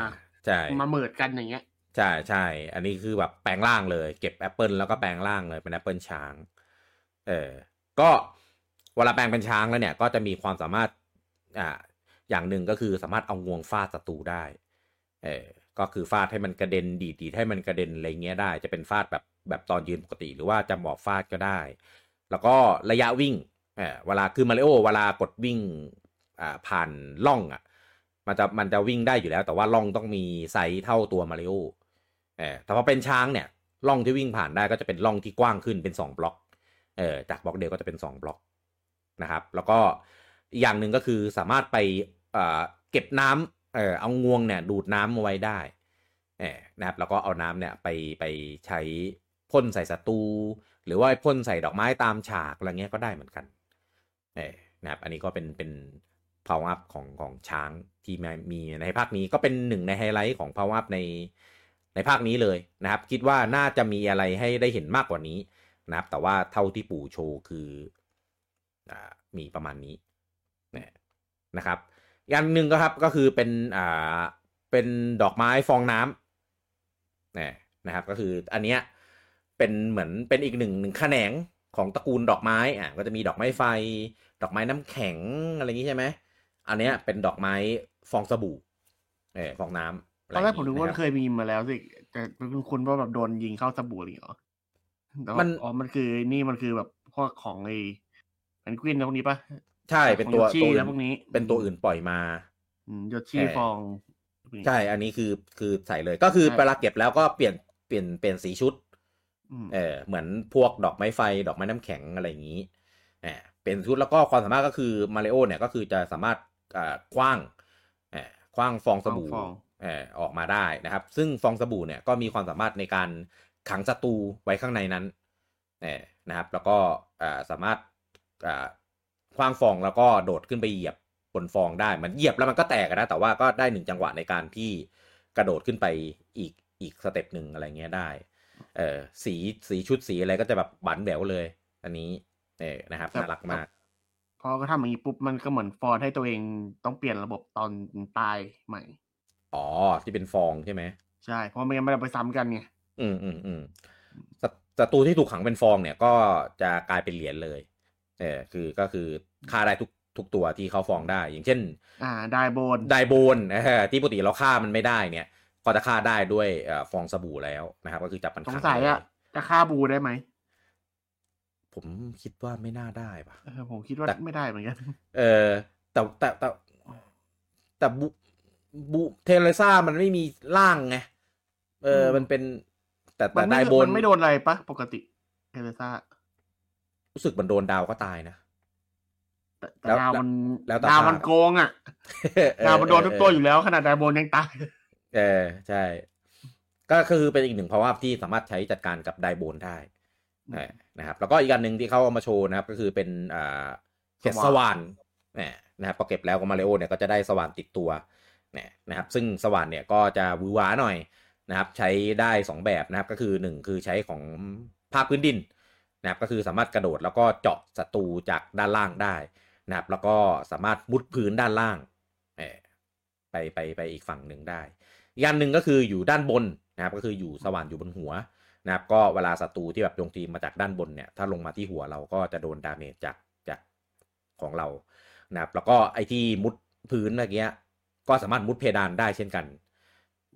ใช่มาเมิดกันอย่างเงี้ย ใช่ใช่ อันนี้คือแบบแปลงร่างเลย เก็บแอปเปิลแล้วก็แปลงร่างเลยเป็นแอปเปิลช้าง เออ ก็ เวลาแปลงเป็นช้างแล้วเนี่ย ก็จะมีความสามารถอ่าอย่างหนึ่งก็คือสามารถเอางวงฟาดศัตรูได้ เออก็คือฟาดให้มันกระเด็นดีดีให้มันกระเด็นอะไรเงี้ยได้ จะเป็นฟาดแบบแบบตอนยืนปกติหรือว่าจะหมอบฟาดก็ได้ แล้วก็ระยะวิ่งเออเวลาคือมาริโอเวลากดวิ่งอ่าผ่านร่องอะ มันจะมันจะวิ่งได้อยู่แล้ว แต่ว่าร่องต้องมีไซส์เท่าตัวมาริโอเออแต่พอเป็นช้างเนี่ยร่องที่วิ่งผ่านได้ก็จะเป็นร่องที่กว้างขึ้นเป็นสองบล็อกเออจากบล็อกเดียวก็จะเป็นสองบล็อก นะครับ แล้วก็อีกอย่างหนึ่งก็คือสามารถไปเก็บน้ำเออเอางวงเนี่ยดูดน้ำมาไว้ได้เอนะครับแล้วก็เอาน้ำเนี่ยไปไปใช้พ่นใส่ศัตรูหรือว่าพ่นใส่ดอกไม้ตามฉากอะไรเงี้ยก็ได้เหมือนกันเออนะครับอันนี้ก็เป็นเป็น power up ของของช้างที่มีในภาคนี้ก็เป็นหนึ่งในไฮไลท์ของ power up ในในภาคนี้เลยนะครับ คิดว่าน่าจะมีอะไรให้ได้เห็นมากกว่านี้นะครับ แต่ว่าเท่าที่ปู่โชว์คือ มีประมาณนี้นะครับอีกอันหนึ่งก็ครับก็คือเป็นอ่าเป็นดอกไม้ฟองน้ำนะนะครับ ก็คืออันเนี้ยเป็นเหมือนเป็นอีกหนึ่งหนึ่งแขนงของตระกูลดอกไม้อะก็จะมีดอกไม้ไฟ ดอกไม้น้ำแข็งอะไรอย่างนี้ใช่ไหมอันเนี้ยเป็นดอกไม้ฟองสบู่เออฟองน้ำตอนแรกผมนึกว่าเคยมีมาแล้วสิแต่เป็นคุณว่าแบบโดนยิงเข้าสบู่หรอมันอ๋อมันคือนี่มันคือแบบพวกของไอ้ แพนกวินพวกนี้ปะใช่เป็นตัวตัวอื่นพวกนี้ เป็นตัวอื่นปล่อยมายดชีฟอง ใช่ อันนี้คือคือใส่เลยก็คือเวลาเก็บแล้วก็เปลี่ยนเปลี่ยนเปลี่ยนสีชุดเออเหมือนพวกดอกไม้ไฟ ดอกไม้น้ำแข็งอะไรอย่างนี้เออเป็นชุดแล้วก็ความสามารถก็คือมาริโอเนี่ยก็คือจะสามารถอ่าคว้างเออคว้างฟองสบู่เออออกมาได้นะครับ ซึ่งฟองสบู่เนี่ยก็มีความสามารถในการขังศัตรูไว้ข้างในนั้นเออนะครับ แล้วก็อ่าสามารถอ่า ขว้างฟองแล้วก็โดดขึ้นไปเหยียบบนฟองได้มันเหยียบแล้วมันก็แตกนะแต่ว่าก็ได้หนึ่งจังหวะในการที่กระโดดขึ้นไปอีกอีก step หนึ่งอะไรเงี้ยได้ เออสีสีชุดสีอะไรก็จะแบบบ้องแบ๊วเลย อันนี้ เออนะครับน่ารักมาก พอก็ทำอย่างนี้ปุ๊บมันก็เหมือนฟอนให้ตัวเองต้องเปลี่ยนระบบตอนตายใหม่ อ๋อ ที่เป็นฟองใช่ไหมใช่ เพราะไม่งั้นมันไปซ้ำกันไงอืมอืมอืมศัตรูที่ถูกขังเป็นฟองเนี่ยก็จะกลายเป็นเหรียญเลย เออคือก็คือฆ่าได้ทุกทุกตัวที่เขาฟองได้ อย่างเช่น อ่าไดโบนไดโบนที่ปกติเราฆ่ามันไม่ได้เนี่ยก็จะฆ่าได้ด้วยฟองสบู่แล้วนะครับ ก็คือจับมันขังสงสัยอะจะฆ่าบูได้ไหมผมคิดว่าไม่น่าได้ปะผมคิดว่าไม่ได้เหมือนกันเออแต่แต่แต่แต่ Boo Boo Teresa มันไม่มีร่างไงเออ มันเป็น แต่แต่ Dry Bone ไม่โดนอะไรปะปกติ Teresa รู้สึกมันโดนดาวก็ตายนะแต่ดาวมันแล้วดาวมันโกงอะดาวมันโดนทุกตัวอยู่แล้วขนาดดาวบนยังตายเออใช่ ก็คือเป็นอีกหนึ่งภาวะที่สามารถใช้จัดการกับ Dry Bone ได้นะครับแล้วก็อีกอันหนึ่งที่เขาเอามาโชว์นะครับ ก็คือเป็นอ่าเก็บสว่านนะครับพอเก็บแล้วก็มาเลโอเนี่ยก็จะได้สว่านติดตัวนะครับ ซึ่งสว่านเนี่ยก็จะวือหวาหน่อยนะครับ ใช้ได้ 2 แบบนะครับ ก็คือ 1 คือใช้ของภาคพื้นดิน นะครับก็คือสามารถกระโดดแล้วก็เจาะศัตรูจากด้านล่างได้นะครับแล้วก็สามารถมุดพื้นด้านล่างไปไปไปอีกฝั่งหนึ่งได้อีกอันหนึ่งก็คืออยู่ด้านบนนะครับก็คืออยู่สว่านอยู่บนหัวนะครับก็เวลาศัตรูที่แบบโจมตีมาจากด้านบนเนี่ยถ้าลงมาที่หัวเราก็จะโดน damage จากจากของเรานะครับแล้วก็ไอที่มุดพื้นเมื่อกี้ก็สามารถมุดเพดานได้เช่นกัน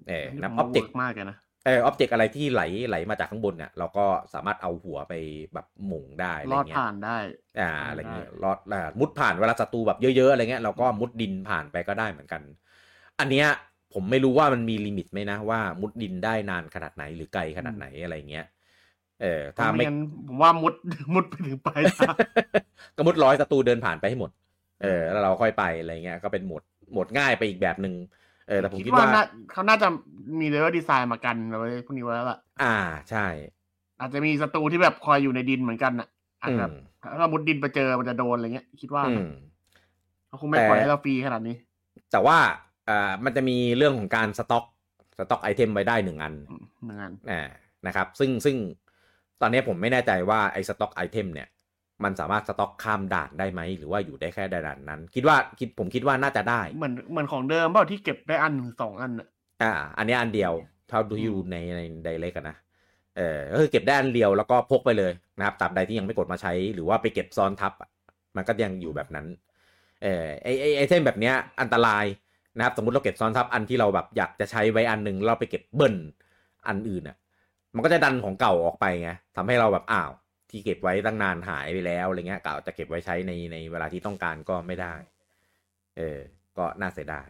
เออนะ object มากเลยนะเออ object อะไรที่ไหลไหลมาจากข้างบนเนี่ยเราก็สามารถเอาหัวไปแบบหมุงได้ลอดผ่านได้ อ่าอะไรเงี้ยลอดอ่ามุดผ่านเวลาศัตรูแบบเยอะๆอะไรเงี้ยเราก็มุดดินผ่านไปก็ได้เหมือนกัน อันเนี้ยผมไม่รู้ว่ามันมี limit ไหมนะว่ามุดดินได้นานขนาดไหนหรือไกลขนาดไหนอะไรเงี้ยเออถ้าไม่ผมว่ามุดมุดไปถึงไปก็มุดร้อยศัตรูเดินผ่านไปให้หมด เออแล้วเราค่อยไปอะไรเงี้ยก็เป็นโหมดโหมดง่ายไปอีกแบบหนึ่ง เออแต่ผมคิดว่าเขาน่าจะมี level design มากันไว้พวกนี้ไว้แล้วล่ะอ่าใช่ อาจจะมีศัตรูที่แบบคอยอยู่ในดินเหมือนกันอะอาจจะถ้ามุดดินไปเจอมันจะโดนอะไรเงี้ย คิดว่าเขาคงไม่ปล่อยให้เราฟรีขนาดนี้ แต่ว่าอ่ามันจะมีเรื่องของการสต็อกสต็อก item ไว้ได้หนึ่งอันหนึ่งอันอ่านะครับ ซึ่งซึ่งตอนนี้ผมไม่แน่ใจว่าไอสต็อก item เนี่ย มันสามารถสต็อกข้ามด่านได้ไหม หรือว่าอยู่ได้แค่ด่านนั้น คิดว่าคิดผมคิดว่าน่าจะได้ เหมือนเหมือนของเดิมเปล่าที่เก็บได้อันหนึ่งสองอันอะอ่า อันนี้อันเดียว เท่าที่ดูในใน Direct นะเออก็คือเก็บได้อันเดียวแล้วก็พกไปเลยนะครับตราบใดที่ยังไม่กดมาใช้ หรือว่าไปเก็บซ้อนทับ มันก็ยังอยู่แบบนั้น เออไอไอไอเทมแบบเนี้ยอันตรายนะครับสมมติเราเก็บซ้อนทับอันที่เราแบบอยากจะใช้ไว้อันหนึ่งเราไปเก็บเบิ้ลอันอื่นอะ มันก็จะดันของเก่าออกไปไงทำให้เราแบบอ้าว ที่เก็บไว้ตั้งนานหายไปแล้วอะไรเงี้ยกะจะเก็บไว้ใช้ในในเวลาที่ต้องการก็ไม่ได้ เออ ก็น่าเสียดาย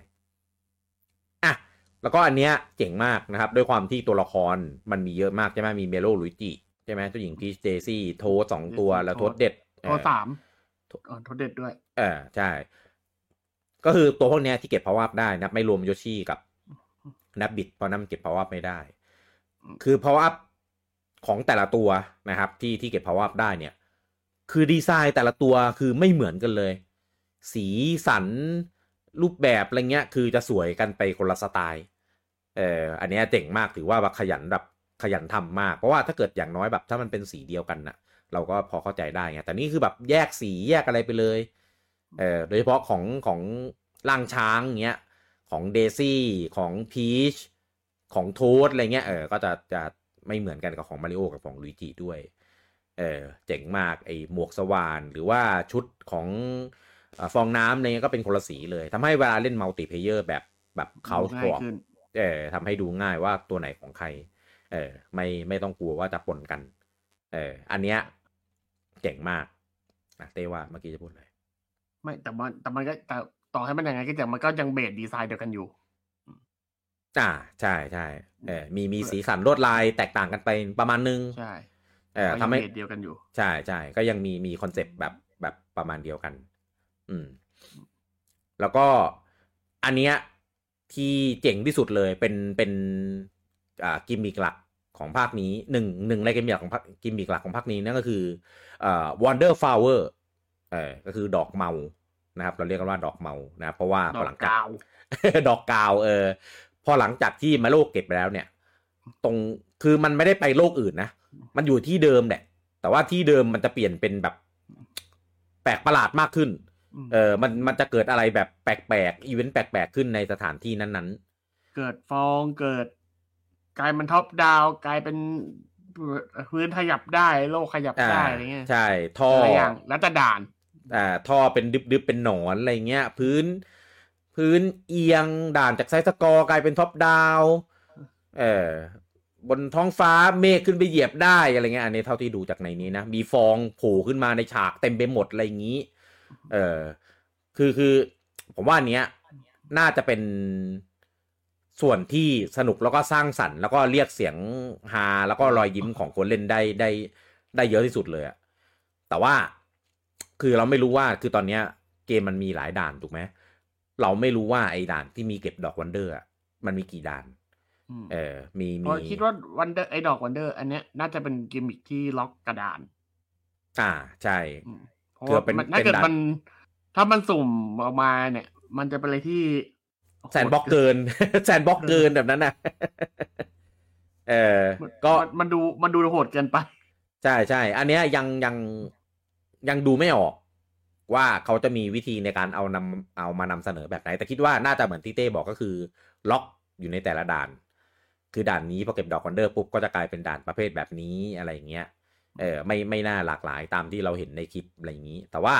อะแล้วก็อันเนี้ยเจ๋งมากนะครับ ด้วยความที่ตัวละครมันมีเยอะมากใช่ไหมมีมาริโอลุยจิใช่ไหมเจ้าหญิงพีชเดซี่ Toad สองตัวแล้ว Toadette โทสามโทสเด็ดด้วย เออใช่ ก็คือตัวพวกเนี้ยที่เก็บ power ได้นะไม่รวมโยชิกับ Nabbit เพราะนั้นเก็บ power up ไม่ได้ คือ power up ของแต่ละตัวนะครับที่ที่เก็บ power up ได้เนี่ยคือดีไซน์แต่ละตัวคือไม่เหมือนกันเลย สีสันรูปแบบอะไรเงี้ยคือจะสวยกันไปคนละสไตล์เอออันนี้เจ๋งมากถือว่าแบบขยันแบบขยันทำมาก เพราะว่าถ้าเกิดอย่างน้อยแบบถ้ามันเป็นสีเดียวกันนะเราก็พอเข้าใจได้ไงแต่นี่คือแบบแยกสีแยกอะไรไปเลยเออโดยเฉพาะของของร่างช้างเงี้ยของเดซี่ของพีชของ Toad อะไรเงี้ยเออก็จะจะ ไม่เหมือนกันกับของมาริโอกับของลุยจิด้วยเออเจ๋งมากไอหมวกสว่านหรือว่าชุดของฟองน้ำอะไรเงี้ยก็เป็นคนละสีเลยทำให้เวลาเล่น multiplayer แบบแบบเขากรอบเออทำให้ดูง่ายว่าตัวไหนของใคร เออไม่ไม่ต้องกลัวว่าจะปนกัน เอออันเนี้ยเจ๋งมากนะเต้ว่าเมื่อกี้จะพูดอะไรไม่แต่มันแต่มันก็แต่ต่อให้มันยังไงก็แต่มันก็ยังเบสดีไซน์เดียวกันอยู่ อ่าใช่ใช่เออมีมีสีสันลวดลายแตกต่างกันไปประมาณนึงใช่เออทำให้เดียวกันอยู่ ใช่ใช่ก็ยังมีมีคอนเซปต์แบบแบบประมาณเดียวกัน อืม แล้วก็อันเนี้ยที่เจ๋งที่สุดเลยเป็นเป็นอ่ากิมมิกหลักของภาคนี้หนึ่งหนึ่งในกิมมิกของกิมมิกหลักของภาคนี้นั่นก็คืออ่า Wonder Flower เออก็คือดอกเมานะครับ เราเรียกกันว่าดอกเมานะเพราะว่าพอหลังจากดอกกาว เออพ อหลังจากที่มาโลกเก็บไปแล้วเนี่ย ตรงคือมันไม่ได้ไปโลกอื่นนะ มันอยู่ที่เดิมแหละ แต่ว่าที่เดิมมันจะเปลี่ยนเป็นแบบแปลกประหลาดมากขึ้น เออ มันมันจะเกิดอะไรแบบแปลกๆอีเวนต์แปลกๆขึ้นในสถานที่นั้นๆ เกิดฟองเกิด กลายมัน top down กลายเป็นพื้นขยับได้โลกขยับได้อะไรเงี้ยใช่ท่ออย่างแล้วจะด่านอ่าท่อเป็นดึบๆเป็นหนอนอะไรเงี้ย พื้น พื้นเอียงด่านจาก side scroll กลายเป็น top downเออบนท้องฟ้าเมฆขึ้นไปเหยียบได้อะไรเงี้ยอันนี้เท่าที่ดูจากในนี้นะ มีฟองโผล่ขึ้นมาในฉากเต็มไปหมดอะไรอย่างนี้ เออคือคือ ผมว่าเนี้ย น่าจะเป็นส่วนที่สนุกแล้วก็สร้างสรรค์แล้วก็เรียกเสียงฮาแล้วก็รอยยิ้มของคนเล่นได้ได้ได้เยอะที่สุดเลยอะแต่ว่าคือเราไม่รู้ว่าคือตอนเนี้ย เกมมันมีหลายด่านถูกไหม เราไม่รู้ว่าไอ้ด่านที่มีเก็บดอก Wonder อะมันมีกี่ด่าน เออ มีมีคิดว่า Wonder ไอ้ดอก Wonder อันเนี้ยน่าจะเป็นกิมมิคที่ล็อกกับดาน อ่าใช่เพราะว่าถ้าเกิดมัน ถ้ามันสุ่มออกมาเนี่ย มันจะเป็นอะไรที่ sandbox เกิน sandbox เกินแบบนั้นนะเออ ก็มันดูมันดูโหดเกินไป ใช่ใช่ อันเนี้ยยังยังยังดูไม่ออก ว่าเขาจะมีวิธีในการเอานำเอามานำเสนอแบบไหน แต่คิดว่าน่าจะเหมือนที่เต้บอกก็คือ ล็อกอยู่ในแต่ละด่าน คือด่านนี้พอเก็บดอก Wonder ปุ๊บก็จะกลายเป็นด่านประเภทแบบนี้อะไรอย่างเงี้ยเออไม่ไม่น่าหลากหลายตามที่เราเห็นในคลิปอะไรอย่างนี้ แต่ว่า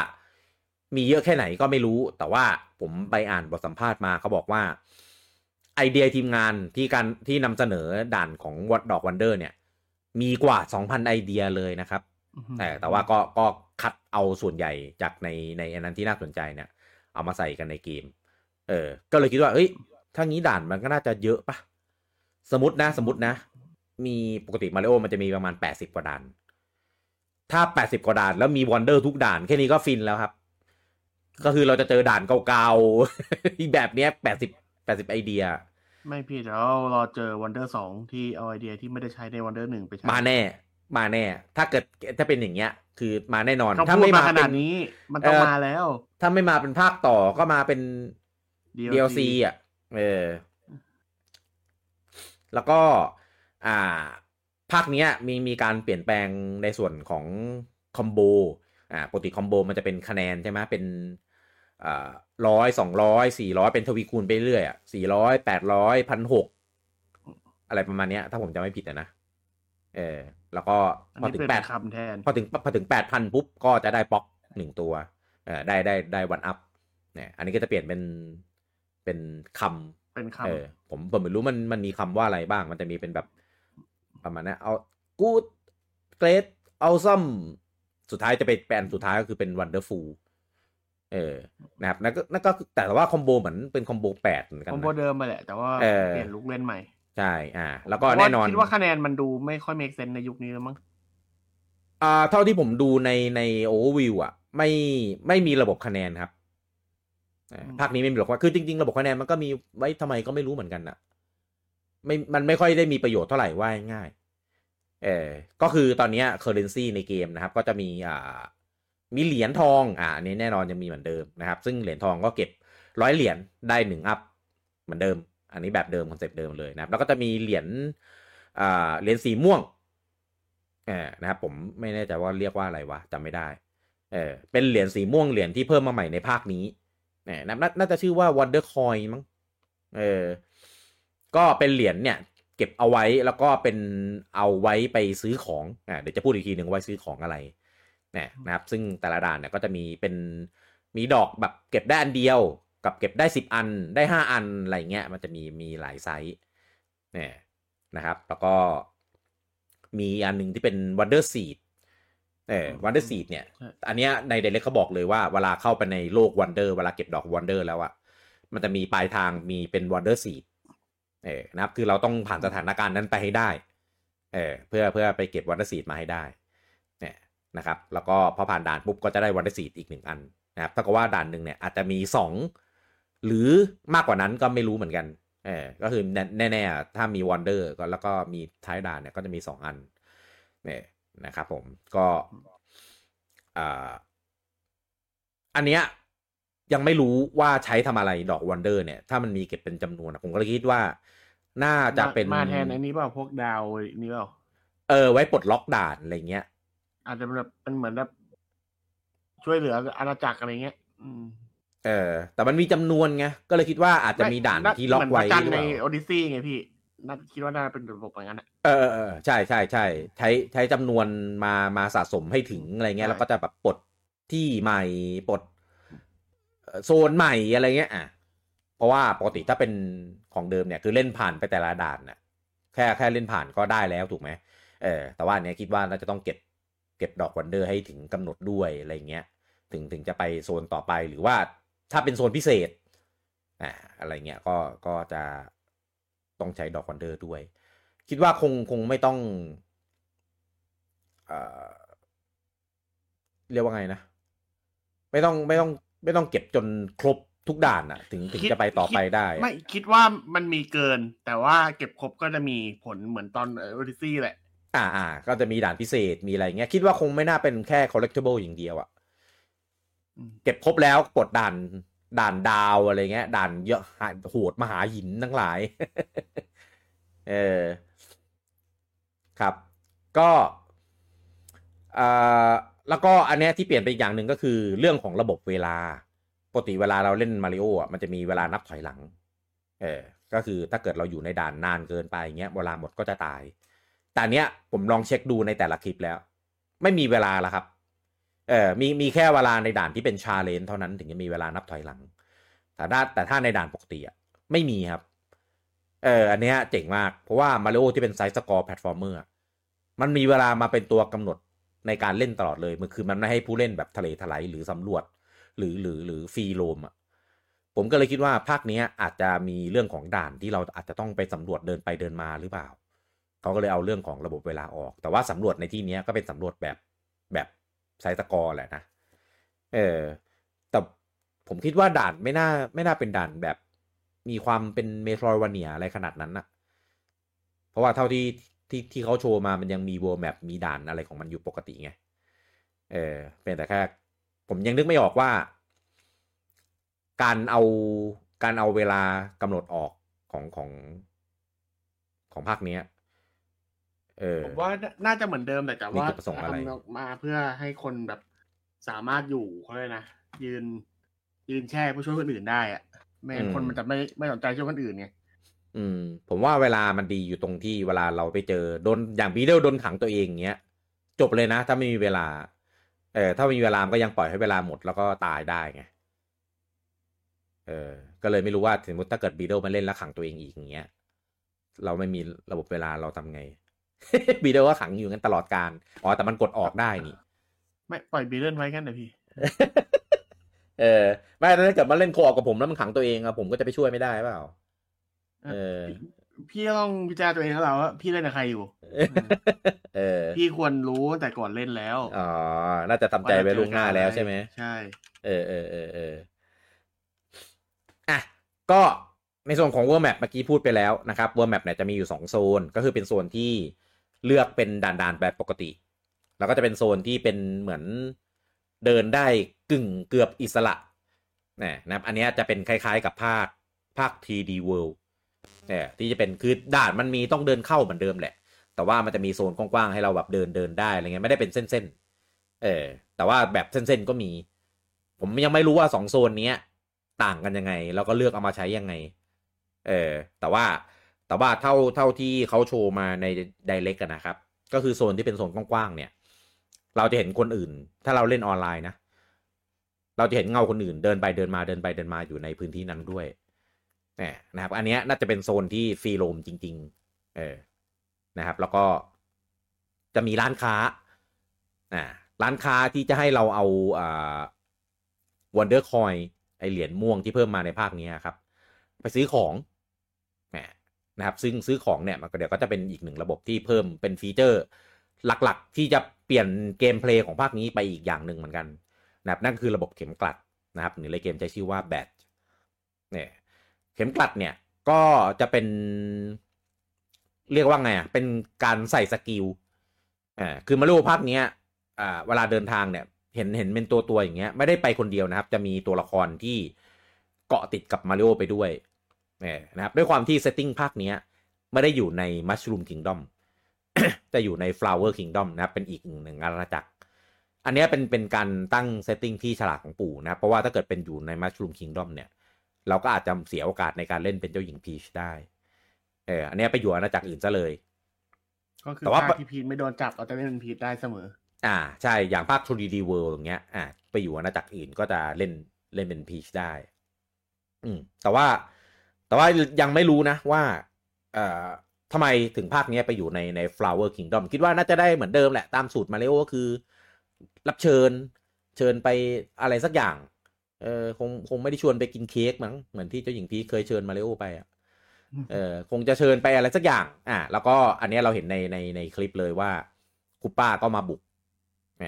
มีเยอะแค่ไหนก็ไม่รู้ แต่ว่าผมไปอ่านบทสัมภาษณ์มาเขาบอกว่า ไอเดียทีมงานที่การที่นำเสนอด่านของวัดดอก Wonder เนี่ย มีกว่า 2,000 ไอเดียเลยนะครับ แต่แต่ว่าก็ก็คัดเอาส่วนใหญ่จากในในอันนั้นที่น่าสนใจเนี่ย เอามาใส่กันในเกม เออ ก็เลยคิดว่าเอ้ยถ้างี้ด่านมันก็น่าจะเยอะปะสมมตินะ สมมตินะ มีปกติมาริโอมันจะมีประมาณแปดสิบกว่าด่าน ถ้าแปดสิบกว่าด่านแล้วมี Wonder ทุกด่านแค่นี้ก็ฟินแล้วครับ ก็คือเราจะเจอด่านเก่าๆแบบเนี้ยแปดสิบแปดสิบไอเดียไม่พี่แล้วรอเจอ Wonder สองที่เอาไอเดียที่ไม่ได้ใช้ใน Wonder หนึ่งไปใช้มาแน่ มาแน่ ถ้าเกิดถ้าเป็นอย่างเงี้ย คือมาแน่นอน ถ้าไม่มาขนาดนี้ มันต้องมาแล้ว ถ้าไม่มาเป็นภาคต่อก็มาเป็น DLC อะ เออ แล้วก็ อ่า ภาคนี้มีมีการเปลี่ยนแปลงในส่วนของคอมโบ อ่า ปกติคอมโบมันจะเป็นคะแนนใช่ไหมเป็นอ่าร้อยสองร้อยสี่ร้อยเป็นทวีคูณไปเรื่อยอะสี่ร้อยแปดร้อยพันหกอะไรประมาณนี้ถ้าผมจะไม่ผิดนะ เออแล้วก็พอถึงแปดคำแทน พอถึงพอถึงแปดพันปุ๊บก็จะได้ป๊อกหนึ่งตัวเออได้ได้ได้วันอัพเนี่ยอันนี้ก็จะเปลี่ยนเป็นเป็นคำเป็นคำเออผมผมไม่รู้มันมันมีคำว่าอะไรบ้าง มันจะมีเป็นแบบประมาณนี้เอา good great awesome สุดท้ายจะเป็นแปลนสุดท้ายก็คือเป็น wonderful เออ นะครับนั่นก็นั่นก็แต่ว่าคอมโบเหมือนเป็นคอมโบแปดเหมือนกันคอมโบเดิมมาแหละ แต่ว่าเปลี่ยนลูกเล่นใหม่ ใช่ อ่า แล้วก็แน่นอนคิดว่าคะแนนมันดูไม่ค่อย make sense ในยุคนี้แล้วมั้งอ่า เท่าที่ผมดูในในโอเวอร์วิวอะ ไม่ไม่มีระบบคะแนนครับภาคนี้ไม่มีหรอกว่าคือจริง ๆ ระบบคะแนนมันก็มีไว้ทำไมก็ไม่รู้เหมือนกันนะไม่มันไม่ค่อยได้มีประโยชน์เท่าไหร่ว่าง่าย เออก็คือตอนนี้ currency ในเกมนะครับ ก็จะมีอ่ามีเหรียญทอง อ่าอันนี้แน่นอนยังมีเหมือนเดิมนะครับ ซึ่งเหรียญทองก็เก็บร้อยเหรียญได้หนึ่ง up เหมือนเดิม อันนี้แบบเดิมคอนเซปต์เดิมเลยนะครับ แล้วก็จะมีเหรียญอ่าเหรียญสีม่วงเออนะครับผมไม่แน่ใจว่าเรียกว่าอะไรวะจำไม่ได้เออเป็นเหรียญสีม่วงเหรียญที่เพิ่มมาใหม่ในภาคนี้เนี่ยน่าจะชื่อว่า Wonder Coin มั้งเออก็เป็นเหรียญเนี่ย เก็บเอาไว้แล้วก็เป็นเอาไว้ไปซื้อของอ่าเดี๋ยวจะพูดอีกทีหนึ่งไว้ซื้อของอะไรเนี่ยนะครับ ซึ่งแต่ละด่านเนี่ยก็จะมีเป็นมีดอกแบบเก็บได้อันเดียว กับเก็บได้สิบอันได้ห้าอันอะไรเงี้ยมันจะมีมีหลายไซส์เนี่ยนะครับ แล้วก็มีอันหนึ่งที่เป็น Wonder Seed เออ Wonder Seed เนี่ย อันเนี้ยในเดลเล็กเขาบอกเลยว่าเวลาเข้าไปในโลก Wonder เวลาเก็บดอก Wonder แล้วอะมันจะมีปลายทางมีเป็น Wonder Seed เออนะครับ คือเราต้องผ่านสถานการณ์นั้นไปให้ได้ เออเพื่อเพื่อไปเก็บ Wonder Seed มาให้ได้ เนี่ยนะครับ แล้วก็พอผ่านด่านปุ๊บก็จะได้ Wonder Seed อีกหนึ่งอันนะครับถ้าก็ว่าด่านหนึ่งเนี่ยอาจจะมีสอง หรือมากกว่านั้นก็ไม่รู้เหมือนกันเออก็คือแน่ๆ ถ้ามี Wonder ก็แล้วก็มีท้ายด่านเนี่ยก็จะมีสองอันเนี่ยนะครับผมก็อันเนี้ยยังไม่รู้ว่าใช้ทำอะไรดอกวันเดอร์เนี่ย ถ้ามันมีเก็บเป็นจำนวนผมก็เลยคิดว่า น่าจะเป็นมาแทนอันนี้เปล่าพวกดาวนี่เปล่าเออ ไว้ปลดล็อกด่านอะไรเงี้ย อาจจะแบบเป็นเหมือนแบบช่วยเหลืออาณาจักรอะไรเงี้ย อืม เออ แต่มันมีจำนวนไง ก็เลยคิดว่าอาจจะมีด่านที่ล็อกไว้ในโอดิซี่ไงพี่น่าคิดว่าน่าเป็นระบบอย่างนั้นเออเออใช่ใช่ใช่ใช้ใช้จำนวนมามาสะสมให้ถึงอะไรเงี้ยแล้วก็จะแบบปลดที่ใหม่ปลดโซนใหม่อะไรเงี้ยอะเพราะว่าปกติถ้าเป็นของเดิมเนี่ยคือเล่นผ่านไปแต่ละด่านน่ะแค่แค่เล่นผ่านก็ได้แล้วถูกไหมเออแต่ว่าเนี้ยคิดว่าน่าจะต้องเก็บเก็บดอกวันเดอร์ให้ถึงกำหนดด้วยอะไรเงี้ยถึงถึงจะไปโซนต่อไปหรือว่า ถ้าเป็นโซนพิเศษอ่าอะไรเงี้ยก็ก็จะต้องใช้ดอกวันเดอร์ด้วย คิดว่าคงคงไม่ต้องเอ่อเรียกว่าไงนะ ไม่ต้องไม่ต้องไม่ต้องเก็บจนครบทุกด่านอะถึงถึงจะไปต่อไปได้ ไม่คิดว่ามันมีเกิน แต่ว่าเก็บครบก็จะมีผลเหมือนตอนเออริซี่แหละ อ่าอ่าก็จะมีด่านพิเศษมีอะไรเงี้ย คิดว่าคงไม่น่าเป็นแค่ collectible อย่างเดียวอะ เก็บครบแล้วกดด่านด่านดาวอะไรเงี้ยด่านเยอะโหดมหาหินทั้งหลาย เออครับ ก็อ่าแล้วก็อันนี้ที่เปลี่ยนไปอีกอย่างหนึ่งก็คือเรื่องของระบบเวลาปกติเวลาเราเล่นมาริโออะมันจะมีเวลานับถอยหลัง เออ ก็คือถ้าเกิดเราอยู่ในด่านนานเกินไปเงี้ยเวลาหมดก็จะตาย แต่เนี้ยผมลองเช็คดูในแต่ละคลิปแล้ว ไม่มีเวลาแล้วครับ เออมีมีแค่เวลาในด่านที่เป็น challenge เท่านั้นถึงจะมีเวลานับถอยหลัง แต่ถ้าแต่ถ้าในด่านปกติอะไม่มีครับ เอออันเนี้ยเจ๋งมาก เพราะว่ามาริโอที่เป็น side scroll platformer มันมีเวลามาเป็นตัวกำหนดในการเล่นตลอดเลย มันคือมันไม่ให้ผู้เล่นแบบทะเลทลายหรือสำรวจ หรือหรือหรือ free roam อะผมก็เลยคิดว่าภาคนี้อาจจะมีเรื่องของด่านที่เราอาจจะต้องไปสำรวจเดินไปเดินมาหรือเปล่า เขาก็เลยเอาเรื่องของระบบเวลาออก แต่ว่าสำรวจในที่นี้ก็เป็นสำรวจแบบแบบ ไซตะกอแหละนะ เออ แต่ผมคิดว่าด่านไม่น่าไม่น่าเป็นด่านแบบมีความเป็นเมโทรวาเนียอะไรขนาดนั้นนะเพราะว่าเท่าที่ที่ที่เขาโชว์มามันยังมี world map มีด่านอะไรของมันอยู่ปกติไง เออ เป็นแต่แค่ผมยังนึกไม่ออกว่า การเอาการเอาเวลากำหนดออกของของของภาคเนี้ย ผมว่าน่าจะเหมืมือนเดิมแต่แต่ว่าทำมาเพื่อให้คนแบบสามารถอยู่เขาเลยนะยืนยืนแช่ผู้ช่วยคนอื่นได้อะไม่งั้นคนมันจะไม่ไม่สนใจช่วยคนอื่นไงอืม ผมว่าเวลามันดีอยู่ตรงที่เวลาเราไปเจอโดนอย่างบีเดลโดนขังตัวเองเงี้ยจบเลยนะ ถ้าไม่มีเวลา เออถ้ามีเวลาก็ยังปล่อยให้เวลาหมดแล้วก็ตายได้ไงเออ ก็เลยไม่รู้ว่าสมมติถ้าเกิดบีเดลมาเล่นแล้วขังตัวเองอีกอย่างเงี้ย เราไม่มีระบบเวลาเราทำไง บีเดลก็ขังอยู่งั้นตลอดการอ๋อแต่มันกดออกได้นี่ ไม่ปล่อยบีเดลไว้กันเลยพี่ เออไม่ถ้าเกิดมาเล่นโคออกกับผมแล้วมันขังตัวเองอะผมก็จะไปช่วยไม่ได้เปล่าเออ พี่ต้องพิจารณาตัวเองแล้วว่าพี่เล่นกับใครอยู่ เออ พี่ควรรู้แต่ก่อนเล่นแล้วอ๋อน่าจะทำใจไว้ล่วงหน้าแล้วใช่ไหมใช่ เออเออเออเอออะก็ในโซนของ World Map เมื่อกี้พูดไปแล้วนะครับ World Map เนี่ยจะมีอยู่ 2 โซน ก็คือเป็นโซนที่ เลือกเป็นด่านๆแบบปกติ แล้วก็จะเป็นโซนที่เป็นเหมือนเดินได้กึ่งเกือบอิสระนะครับ อันนี้จะเป็นคล้ายๆกับภาคภาค 3D World เนี่ยที่จะเป็นคือด่านมันมีต้องเดินเข้าเหมือนเดิมแหละ แต่ว่ามันจะมีโซนกว้างๆให้เราแบบเดินเดินได้อะไรเงี้ยไม่ได้เป็นเส้นๆ เออ แต่ว่าแบบเส้นๆก็มี ผมยังไม่รู้ว่าสองโซนนี้ต่างกันยังไง แล้วก็เลือกเอามาใช้ยังไง เออ แต่ว่า แต่ว่าเท่าเท่าที่เขาโชว์มาในไดเรกกันนะครับ ก็คือโซนที่เป็นโซนกว้างๆเนี่ย เราจะเห็นคนอื่น ถ้าเราเล่นออนไลน์นะ เราจะเห็นเงาคนอื่นเดินไปเดินมาเดินไปเดินมาอยู่ในพื้นที่นั้นด้วยเนี่ยนะครับ อันนี้น่าจะเป็นโซนที่ free roam จริง ๆ เออ นะครับ แล้วก็จะมีร้านค้าอ่าร้านค้าที่จะให้เราเอาอ่า Wonder coin ไอเหรียญม่วงที่เพิ่มมาในภาคนี้ครับ ไปซื้อของ นะครับซึ่งซื้อของเนี่ยมันก็เดี๋ยวก็จะเป็นอีกหนึ่งระบบที่เพิ่มเป็น feature หลักๆ ที่จะเปลี่ยน gameplay ของภาคนี้ไปอีกอย่างหนึ่งเหมือนกันนะครับนั่นคือระบบเข็มกลัดนะครับหรือในเกมใช้ชื่อว่า badge เนี่ยเข็มกลัดเนี่ยก็จะเป็น เรียกว่าไงอะเป็นการใส่ skill อ่าคือมาริโอภาคเนี้ยอ่าเวลาเดินทางเนี่ยเห็นเห็นเป็นตัวตัวอย่างเงี้ยไม่ได้ไปคนเดียวนะครับ จะมีตัวละครที่เกาะติดกับมาริโอไปด้วย เนี่ยนะครับด้วยความที่ setting ภาคเนี้ยไม่ได้อยู่ใน Mushroom Kingdom จะอยู่ใน Flower Kingdom นะครับเป็นอีกหนึ่งอาณาจักร อันนี้เป็นเป็นการตั้ง setting ที่ฉลาดของปู่นะเพราะว่าถ้าเกิดเป็นอยู่ใน Mushroom Kingdom เนี่ย เราก็อาจจะเสียโอกาสในการเล่นเป็นเจ้าหญิงพีชได้ เอออันนี้ไปอยู่อาณาจักรอื่นซะเลย ก็คือแต่ว่าภาคที่พีชไม่โดนจับเราจะเล่นเป็นพีชได้เสมอ อ่า ใช่อย่างภาค 3D World อย่างเงี้ย อ่าไปอยู่อาณาจักรอื่นก็จะเล่นเล่นเป็นพีชได้ อืมแต่ว่า แต่ว่ายังไม่รู้นะว่าเอ่อทำไมถึงภาคนี้ไปอยู่ในใน Flower Kingdom คิดว่าน่าจะได้เหมือนเดิมแหละ ตามสูตรมาริโอก็คือ รับเชิญเชิญไปอะไรสักอย่าง เออคงคงไม่ได้ชวนไปกินเค้กมั้งเหมือนที่เจ้าหญิงพีเคยเชิญมาริโอไปอะเออคงจะเชิญไปอะไรสักอย่าง อ่าแล้วก็อันนี้เราเห็นในในในคลิปเลยว่าคุปป้าก็มาบุกแหม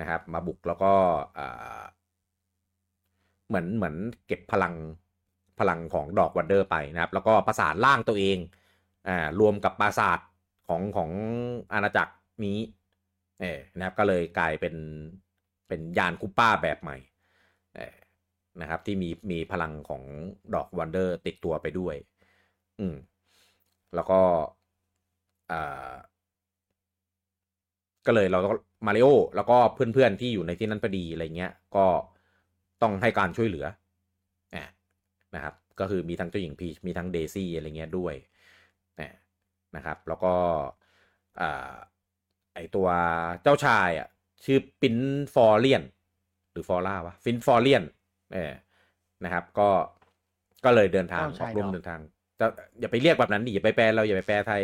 นะครับ มาบุกแล้วก็เหมือนเหมือนเก็บพลัง พลังของดอก Wonder ไปนะครับ แล้วก็ประสานร่างตัวเองอ่ารวมกับปราสาทของของอาณาจักรนี้เออนะครับก็เลยกลายเป็นเป็นยานคุปป้าแบบใหม่เออนะครับ ที่มีมีพลังของดอก Wonder ติดตัวไปด้วย อืมแล้วก็อ่าก็เลยเราก็มาริโอแล้วก็เพื่อนๆที่อยู่ในที่นั้นพอดีอะไรเงี้ย ก็ต้องให้การช่วยเหลือ นะครับ ก็คือมีทั้งเจ้าหญิงพีชมีทั้งเดซี่อะไรเงี้ยด้วยนะครับ แล้วก็อ่าไอตัวเจ้าชายอะชื่อปินฟอร์เลียน หรือฟอร่าวะฟินฟอร์เลียนเออนะครับ ก็ก็เลยเดินทางออกร่วมเดินทางแต่อย่าไปเรียกแบบนั้นดิอย่าไปแปลเราอย่าไปแปลไทย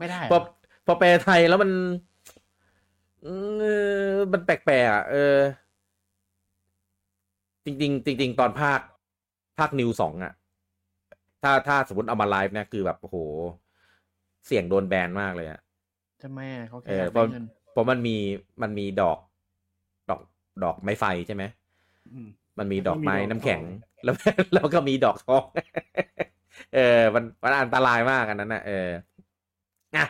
ไม่ได้พอพอแปลไทยแล้วมันมันแปลกๆอะเออ จริง ๆ จริง ๆ ตอนภาค ภาคนิวสองอะถ้าถ้าสมมติเอามาไลฟ์เนี่ยคือแบบโอ้โห เสียงโดนแบนมากเลยอะจะแม่เขาเอแค่อเพราะเพราะมันมีมันมีดอกดอกดอกไม้ไฟใช่ไหมมันมีดอกไม้น้ำแข็ง แล้วแล้วก็มีดอกทอง เออ มันมันอันตรายมากอันนั้นนะเอออะ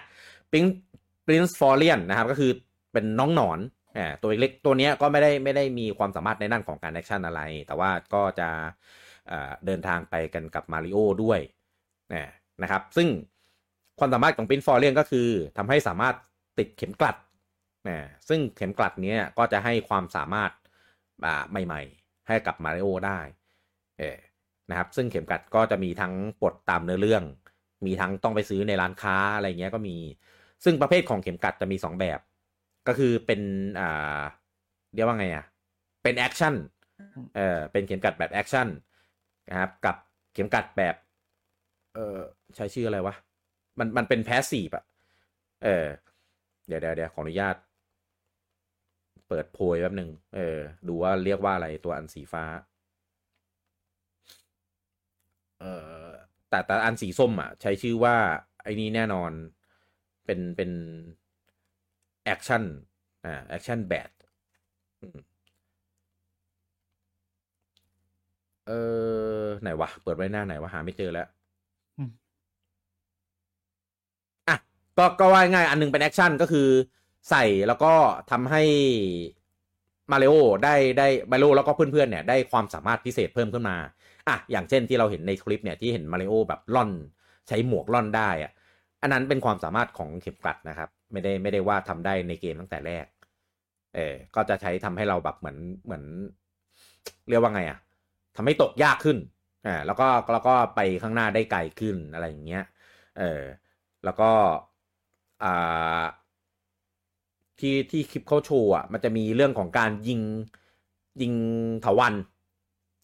Prince Florian นะครับ ก็คือเป็นน้องหนอนอ่าตัวเล็กตัวเนี้ยก็ไม่ได้ไม่ได้มีความสามารถในด้านของการ action อะไร แต่ว่าก็จะ เดินทางไปกันกับมาริโอด้วยนะครับ ซึ่งความสามารถของ Prince Florian ก็คือทำให้สามารถติดเข็มกลัดนะซึ่งเข็มกลัดนี้ก็จะให้ความสามารถใหม่ ๆ ให้กับมาริโอได้เออนะครับ ซึ่งเข็มกลัดก็จะมีทั้งปลดตามเนื้อเรื่อง มีทั้งต้องไปซื้อในร้านค้าอะไรเงี้ยก็มี ซึ่งประเภทของเข็มกลัดจะมี 2 แบบ ก็คือเป็นอ่าเรียกว่าไงอะ เป็น action เออเป็นเข็มกลัดแบบ action นะครับกับเข็มกลัดแบบ เออใช้ชื่ออะไรวะ มันมันเป็น passive อะเออ เดี๋ยวเดี๋ยวเดี๋ยวขออนุญาต เปิดโพยแป๊บหนึ่งเออ ดูว่าเรียกว่าอะไรตัวอันสีฟ้า เออแต่แต่อันสีส้มอะใช้ชื่อว่า ไอ้นี้แน่นอนเป็นเป็น action อ่า Action Badge เออ ไหนวะ เปิดไว้หน้าไหนวะหาไม่เจอแล้วอะก็ก็ว่าง่ายอันนึงเป็น action ก็คือใส่แล้วก็ทำให้มาริโอได้ได้มาริโอแล้วก็เพื่อนๆเนี่ยได้ความสามารถพิเศษเพิ่มขึ้นมาอะอย่างเช่นที่เราเห็นในคลิปเนี่ยที่เห็นมาริโอแบบร่อนใช้หมวกร่อนได้อะอันนั้นเป็นความสามารถของเข็มกลัดนะครับ ไม่ได้ไม่ได้ว่าทำได้ในเกมตั้งแต่แรก เออก็จะใช้ทำให้เราแบบเหมือนเหมือน เรียกว่าไงอะ ทำให้ตกยากขึ้นอ่าแล้วก็แล้วก็ไปข้างหน้าได้ไกลขึ้นอะไรอย่างเงี้ยเออแล้วก็อ่าที่ที่คลิปเขาโชว์อะมันจะมีเรื่องของการยิงยิงถาวัน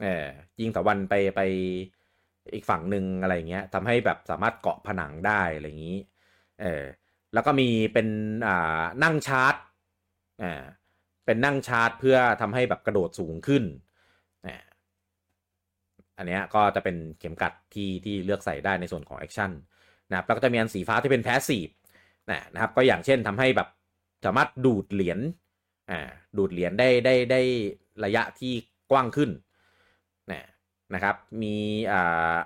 เออยิงถาวันไปไปอีกฝั่งหนึ่งอะไรเงี้ยทำให้แบบสามารถเกาะผนังได้อะไรอย่างนี้เออแล้วก็มีเป็นอ่านั่งชาร์จอ่าเป็นนั่งชาร์จเพื่อทำให้แบบกระโดดสูงขึ้น อันนี้ก็จะเป็นเข็มกลัดที่ที่เลือกใส่ได้ในส่วนของ action นะครับแล้วก็จะมีอันสีฟ้าที่เป็น passive นะครับก็อย่างเช่นทำให้แบบสามารถดูดเหรียญอ่าดูดเหรียญได้ได้ได้ระยะที่กว้างขึ้นนะนะครับมีอ่า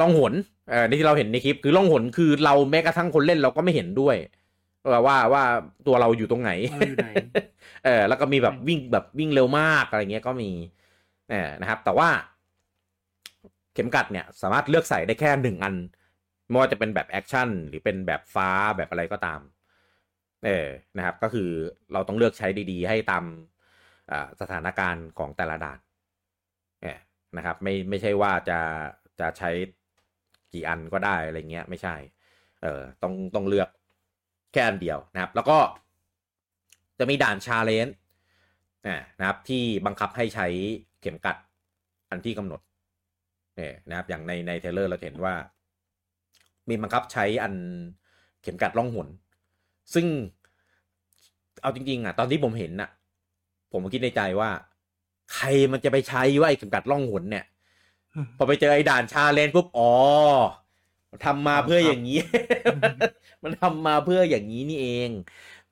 ล่องหนเออที่เราเห็นในคลิปคือล่องหนคือเราแม้กระทั่งคนเล่นเราก็ไม่เห็นด้วยว่าว่าตัวเราอยู่ตรงไหน เออแล้วก็มีแบบวิ่งแบบวิ่งเร็วมากอะไรเงี้ยก็มีเออ นะครับ แต่ว่าเข็มกัดเนี่ยสามารถเลือกใส่ได้แค่หนึ่งอันไม่ว่าจะเป็นแบบแอคชั่นหรือเป็นแบบฟ้าแบบอะไรก็ตาม เออนะครับ ก็คือเราต้องเลือกใช้ดีๆ ให้ตามสถานการณ์ของแต่ละด่านเนี่ยนะครับ ไม่ไม่ใช่ว่าจะจะใช้กี่อันก็ได้อะไรเงี้ยไม่ใช่ เออต้องต้องเลือกแค่อันเดียวนะครับ แล้วก็จะมีด่าน challenge นะครับที่บังคับให้ใช้ เข็มกลัดอันที่กำหนดเนี่ยนะครับอย่างในใน trailer เราเห็นว่า มีบังคับใช้อันเข็มกลัดล่องหนซึ่งเอาจริงๆอะตอนที่ผมเห็นอะ ผมคิดในใจว่า ใครมันจะไปใช้ว่าไอ้เข็มกลัดล่องหนเนี่ย พอไปเจอไอ้ด่าน challenge ปุ๊บอ๋อทำมาเพื่ออย่างนี้ มันทำมาเพื่ออย่างนี้นี่เอง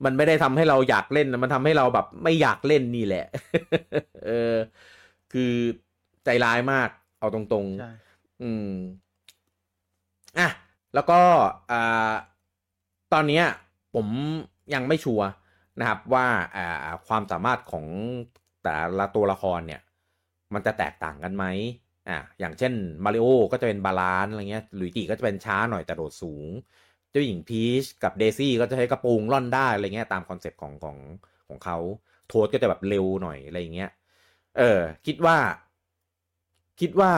มันไม่ได้ทำให้เราอยากเล่น มันทำให้เราแบบไม่อยากเล่นนี่แหละ เออ คือใจร้ายมาก เอาตรงๆ อืม อะ แล้วก็อ่าตอนนี้ผมยังไม่ชัวร์นะครับว่าอ่าความสามารถของแต่ละตัวละครเนี่ย มันจะแตกต่างกันไหมอะอย่างเช่นมาริโอก็จะเป็น balance อะไรเงี้ยลุยจีก็จะเป็นช้าหน่อยแต่โดดสูง เจ้าหญิงพีชกับเดซี่ก็จะใช้กระโปรงร่อนได้อะไรเงี้ยตามคอนเซปต์ของของของเขา Toad ก็จะแบบเร็วหน่อยอะไรเงี้ย เออ คิดว่า คิดว่า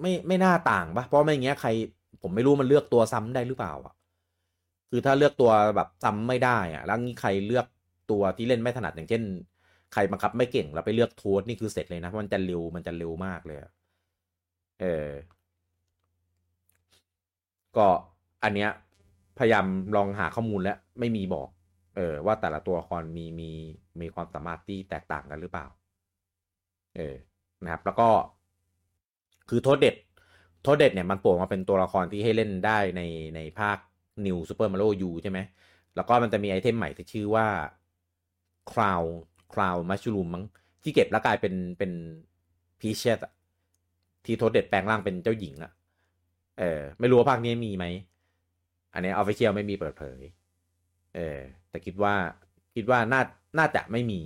ไม่ไม่น่าต่างปะเพราะไม่เงี้ยใคร ผมไม่รู้มันเลือกตัวซ้ำได้หรือเปล่าอะ คือถ้าเลือกตัวแบบซ้ำไม่ได้อะ แล้วงี้ใครเลือกตัวที่เล่นไม่ถนัดอย่างเช่น ใครบังคับไม่เก่งแล้วไปเลือกโทษนี่คือเสร็จเลยนะมันจะเร็วมันจะเร็วมากเลยเออ ก็อันเนี้ย พยายามลองหาข้อมูลแล้วไม่มีบอก เออ ว่าแต่ละตัวละครมีมีมีความสามารถที่แตกต่างกันหรือเปล่า เออนะครับ แล้วก็คือโทษเด็ดโทษเด็ดเนี่ยมันโผล่มาเป็นตัวละครที่ให้เล่นได้ในในภาค New Super Mario U ใช่ไหม แล้วก็มันจะมีไอเทมใหม่ที่ชื่อว่า Crown Crown Mushroom มั้งที่เก็บแล้วกลายเป็นเป็น Peachette ที่ Toadette แปลงร่างเป็นเจ้าหญิงอะเออไม่รู้ว่าภาคนี้มีไหม อันนี้ official ไม่มีเปิดเผย เออแต่คิดว่าคิดว่าน่าน่าจะไม่มี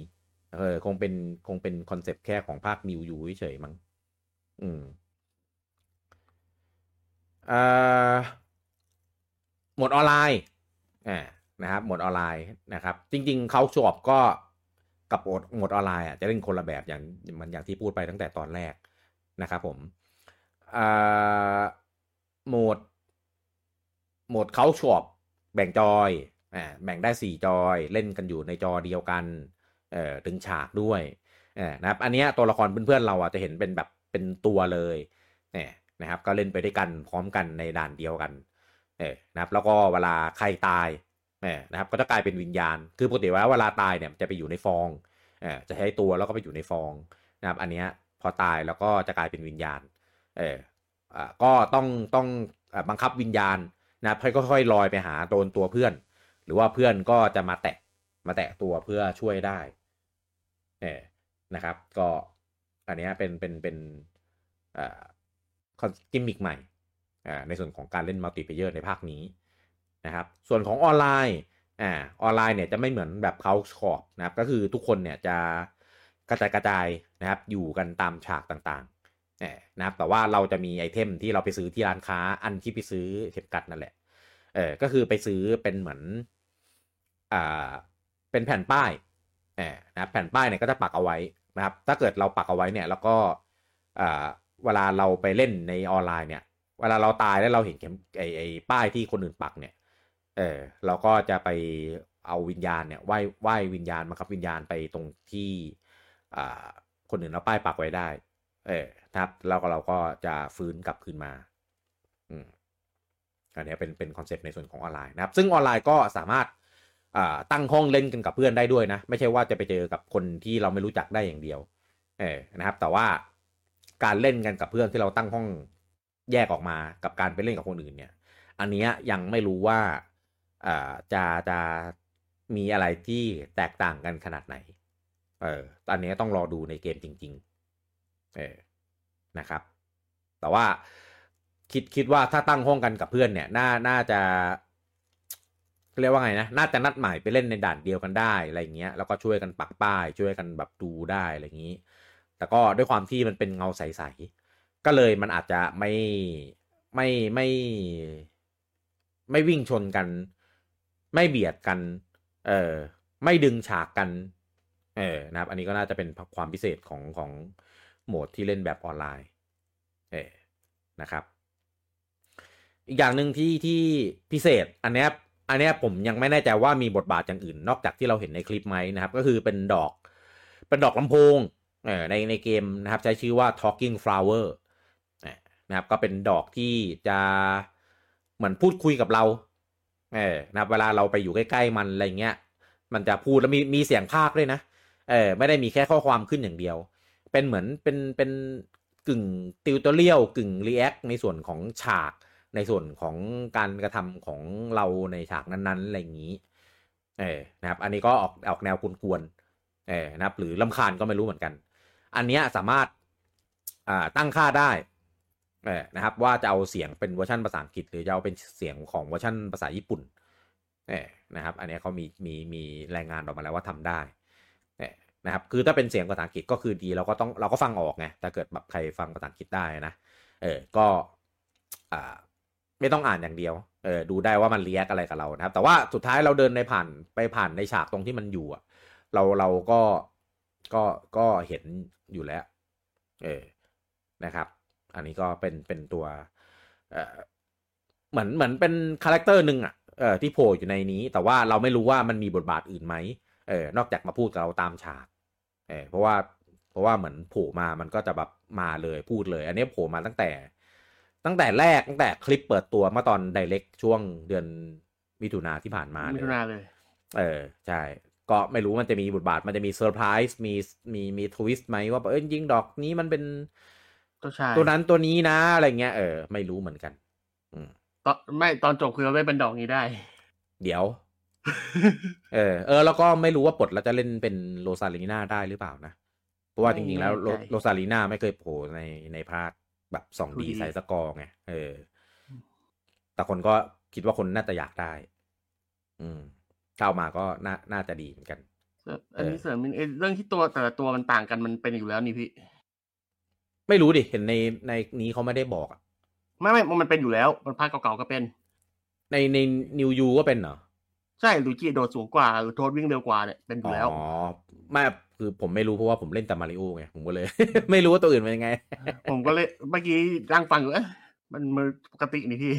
เออคงเป็นคงเป็นคอนเซปต์แค่ของภาคมิวยูเฉยมั้งอืมอ่าหมดออนไลน์อ่านะครับหมดออนไลน์นะครับ จริง ๆเขาชอบก็กับหมดออนไลน์อะจะเล่นคนละแบบอย่างมันอย่างที่พูดไปตั้งแต่ตอนแรกนะครับผมโหมดโหมดเขาชอบแบ่งจอยอ่าแบ่งได้สี่จอย เล่นกันอยู่ในจอเดียวกัน เอ่อถึงฉากด้วยเออนะครับอันนี้ตัวละครเพื่อนๆเราอะจะเห็นเป็นแบบเป็นตัวเลยเนี่ยนะครับ ก็เล่นไปด้วยกันพร้อมกันในด่านเดียวกันเออนะครับ แล้วก็เวลาใครตายเออนะครับ ก็จะกลายเป็นวิญญาณ คือปกติว่าเวลาตายเนี่ยจะไปอยู่ในฟองเออจะใช้ตัวแล้วก็ไปอยู่ในฟองนะครับ อันนี้พอตายแล้วก็จะกลายเป็นวิญญาณเอออ่าก็ต้องต้องบังคับวิญญาณนะค่อยๆลอยไปหาโดนตัวเพื่อน หรือว่าเพื่อนก็จะมาแตะมาแตะตัวเพื่อช่วยได้ เออนะครับ ก็อันนี้เป็นเป็นเป็นอ่ากิมมิกใหม่ในส่วนของการเล่น multiplayer ในภาคนี้นะครับ ส่วนของออนไลน์อ่าออนไลน์เนี่ยจะไม่เหมือนแบบ couch co-op นะครับ ก็คือทุกคนเนี่ยจะกระจายกระจายนะครับ อยู่กันตามฉากต่างๆนะครับ แต่ว่าเราจะมีไอเทมที่เราไปซื้อที่ร้านค้าอันที่ไปซื้อเข็มกัดนั่นแหละ เออก็คือไปซื้อเป็นเหมือนอ่าเป็นแผ่นป้าย เออนะแผ่นป้ายเนี่ยก็จะปักเอาไว้นะครับ ถ้าเกิดเราปักเอาไว้เนี่ย แล้วก็อ่าเวลาเราไปเล่นในออนไลน์เนี่ย เวลาเราตายแล้วเราเห็นเข็มไอไอป้ายที่คนอื่นปักเนี่ย เออเราก็จะไปเอาวิญญาณเนี่ยไหว้ไหว้วิญญาณมาครับวิญญาณไปตรงที่อ่าคนอื่นเราป้ายปักไว้ได้ เออนะครับแล้วก็เราก็จะฟื้นกลับคืนมาอืมอันนี้เป็นเป็นคอนเซปต์ในส่วนของออนไลน์นะครับ ซึ่งออนไลน์ก็สามารถ ตั้งห้องเล่นกันกับเพื่อนได้ด้วยนะ ไม่ใช่ว่าจะไปเจอกับคนที่เราไม่รู้จักได้อย่างเดียว เออนะครับ แต่ว่าการเล่นกันกับเพื่อนที่เราตั้งห้องแยกออกมากับการไปเล่นกับคนอื่นเนี่ย อันนี้ยังไม่รู้ว่าจะจะมีอะไรที่แตกต่างกันขนาดไหน เออตอนนี้ต้องรอดูในเกมจริง ๆ เออนะครับ แต่ว่าคิดคิดว่าถ้าตั้งห้องกันกับเพื่อนเนี่ย น่า น่าจะ เรียกว่าไงนะ น่าจะนัดหมายไปเล่นในด่านเดียวกันได้อะไรเงี้ย แล้วก็ช่วยกันปักป้าย ช่วยกันแบบดูได้อะไรอย่างนี้ แต่ก็ด้วยความที่มันเป็นเงาใสๆ ก็เลยมันอาจจะไม่ไม่ไม่ไม่วิ่งชนกัน ไม่เบียดกัน เออไม่ดึงฉากกัน เออนะครับ อันนี้ก็น่าจะเป็นความพิเศษของของโหมดที่เล่นแบบออนไลน์ เออนะครับ อีกอย่างหนึ่งที่ที่พิเศษ อันนี้ อันนี้ผมยังไม่แน่ใจว่ามีบทบาทอย่างอื่น นอกจากที่เราเห็นในคลิปไหมนะครับ ก็คือเป็นดอกเป็นดอกลำโพงในในเกมนะครับ ใช้ชื่อว่า talking flower นะครับ ก็เป็นดอกที่จะเหมือนพูดคุยกับเราเออนะครับเวลาเราไปอยู่ใกล้ๆมันอะไรเงี้ย มันจะพูดแล้วมีมีเสียงพากย์ด้วยนะเออไม่ได้มีแค่ข้อความขึ้นอย่างเดียว เป็นเหมือนเป็นเป็นกึ่ง tutorial กึ่ง react ในส่วนของฉาก ในส่วนของการกระทำของเราในฉากนั้นๆอะไรอย่างนี้ เออนะครับ อันนี้ก็ออกออกแนวกวนๆเออนะครับ หรือรำคาญก็ไม่รู้เหมือนกัน อันนี้สามารถอ่าตั้งค่าได้เออนะครับว่าจะเอาเสียงเป็นเวอร์ชันภาษาอังกฤษ หรือจะเอาเป็นเสียงของเวอร์ชันภาษาญี่ปุ่นเออนะครับ อันนี้เขามีมีมีรายงานออกมาแล้วว่าทำได้เออนะครับ คือถ้าเป็นเสียงภาษาอังกฤษก็คือดีเราก็ต้องเราก็ฟังออกไงถ้าเกิดแบบใครฟังภาษาอังกฤษได้นะ เออก็อ่า ไม่ต้องอ่านอย่างเดียวเออดูได้ว่ามันเรียกอะไรกับเรานะครับ แต่ว่าสุดท้ายเราเดินในผ่านไปผ่านในฉากตรงที่มันอยู่อะเราเราก็ก็ก็เห็นอยู่แล้ว เออนะครับ อันนี้ก็เป็นเป็นตัวเออเหมือนเหมือนเป็นคาแรคเตอร์หนึ่งอะเออที่โผล่อยู่ในนี้ แต่ว่าเราไม่รู้ว่ามันมีบทบาทอื่นไหมเออนอกจากมาพูดกับเราตามฉากเออเพราะว่าเพราะว่าเหมือนโผล่มามันก็จะแบบมาเลยพูดเลย อันนี้โผล่มาตั้งแต่ ตั้งแต่แรกตั้งแต่คลิปเปิดตัวเมื่อตอนไดเรกช่วงเดือนมิถุนาที่ผ่านมามิถุนาเลย เออ ใช่ ก็ไม่รู้มันจะมีบทบาทมันจะมีเซอร์ไพรส์มีมีมี twist ไหมว่าเออจริงๆดอกนี้มันเป็นตัวชายตัวนั้นตัวนี้นะอะไรเงี้ยเออไม่รู้เหมือนกัน อืมตอนไม่ตอนจบคือเราไม่เป็นดอกนี้ได้ เดี๋ยว เออ เออ แล้วก็ไม่รู้ว่าปลดแล้วจะเล่นเป็นโรซาลีนาได้หรือเปล่านะ เพราะว่าจริงๆแล้วโรซาลีนาไม่เคยโผล่ในในภาค แบบสองดีใส่สกอร์ไงเออ แต่คนก็คิดว่าคนน่าจะอยากได้ อืมเข้ามาก็น่าน่าจะดีเหมือนกันอันนี้เสริมเรื่องที่ตัวแต่ละตัวมันต่างกันมันเป็นอยู่แล้วนี่พี่ ไม่รู้ดิเห็นในในนี้เขาไม่ได้บอกอะไม่ไม่มันเป็นอยู่แล้ว มันภาคเก่าๆก็เป็น ในในนิวยูก็เป็นเหรอ ใช่ลูจิโดดสูงกว่าหรือโทษวิ่งเร็วกว่าเนี่ยเป็นอยู่แล้วอ๋อไม่คือผมไม่รู้เพราะว่าผมเล่นแต่มาริโอไงผมก็เลย ไม่รู้ว่าตัวอื่นเป็นยังไง ผมก็เลยเมื่อกี้ร่างฟังอยู่เอ๊ะมันมือปกตินี่พี่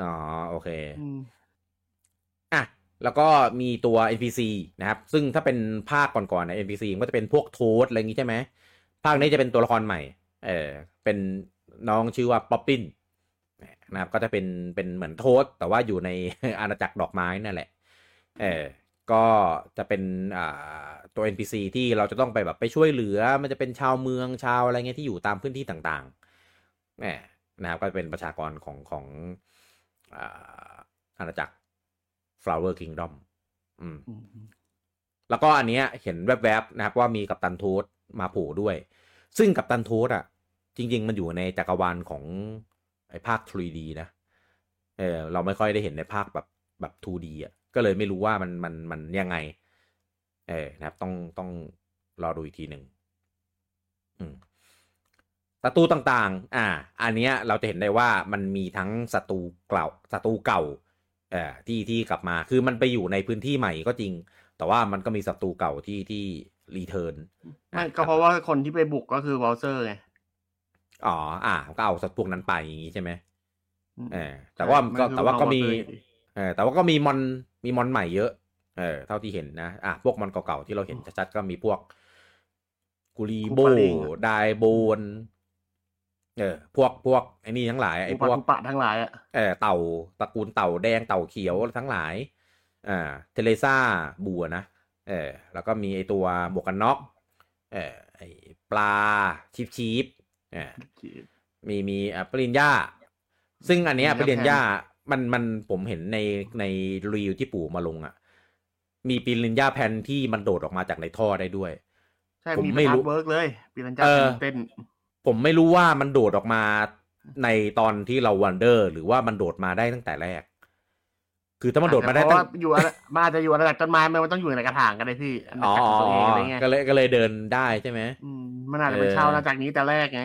อ๋อโอเคอะแล้วก็มีตัว NPC นะครับ ซึ่งถ้าเป็นภาคก่อนๆใน NPC ก็จะเป็นพวกโทสอะไรอย่างนี้ใช่ไหมภาคนี้จะเป็นตัวละครใหม่ เออเป็นน้องชื่อว่าป๊อปปิ้นนะครับ ก็จะเป็นเป็นเหมือนโทสแต่ว่าอยู่ในอาณาจักรดอกไม้นั่นแหละ เออก็จะเป็นอ่าตัว NPC ที่เราจะต้องไปแบบไปช่วยเหลือ มันจะเป็นชาวเมืองชาวอะไรเงี้ยที่อยู่ตามพื้นที่ต่างๆแหมนะครับก็เป็นประชากรของของอาณาจักร Flower Kingdom อืมแล้วก็อันเนี้ยเห็นแวบๆนะครับ ว่ามีกับตันทูตมาโผล่ด้วย ซึ่งกับตันโทสอะ จริง ๆ มันอยู่ในจักรวาลของไอ้ภาค 3D นะ เออเราไม่ค่อยได้เห็นในภาคแบบแบบ 2D อะ ก็เลยไม่รู้ว่ามันมันมันยังไง เออนะครับ ต้องต้องรอดูอีกทีหนึ่งอืมศัตรูต่างๆ อ่า อันเนี้ยเราจะเห็นได้ว่ามันมีทั้งศัตรูเก่าศัตรูเก่า เอ่อที่ที่กลับมา คือมันไปอยู่ในพื้นที่ใหม่ก็จริง แต่ว่ามันก็มีศัตรูเก่าที่ที่รีเทิร์นไม่ก็เพราะว่าคนที่ไปบุกก็คือวอลเซอร์ไง อ๋อ อ่า ก็เอาสัตว์พวกนั้นไปอย่างนี้ใช่ไหมอืมเออแต่ว่าก็ใช่แต่ว่าก็มีนคือ Walker เออแต่ว่าก็มีมอน มีมอนใหม่เยอะ เออเท่าที่เห็นนะอะพวกมอนเก่าๆที่เราเห็นชัดๆก็มีพวกกูรีโบคูปาลิงอะไดโบนเออพวกพวกไอ้นี่ทั้งหลายไอ้อุพปะวกทุปะทั้งหลายอะเออเต่าตระกูลเต่าแดงเต่าเขียวทั้งหลาย อ่า เทเลซ่าบัวนะเออแล้วก็มีไอตัวหมวกกันน็อกเออไอปลาชิปชีปเออมีมีอะปริญญาซึ่งอันเนี้ยปปริริญญญาญา มันมันผมเห็นในในรีวที่ปู่มาลงอะ มีปริญญาแผ่นที่มันโดดออกมาจากในท่อได้ด้วย ใช่ผมมีไม่ไม่รู้รู้เวิร์กเลยปีนันจ้าเออเต้น ผมไม่รู้ว่ามันโดดออกมาในตอนที่เราวันเดอร์ หรือว่ามันโดดมาได้ตั้งแต่แรก คือถ้ามันโดดมาได้เพตั้ราะงว่าอยู่อะไรมาอาจจะอยู่ระดับต้นไม้มันต้องอยู่ในกระถางกันเลยพี่อันอ๋อดับอ๋อตัวเองอะไรเงี้ยก็เลยก็เลยเดินได้ใช่ไหมอืมมันอาจจะเป็นเออเช่ามาจากนี้แต่แรกไง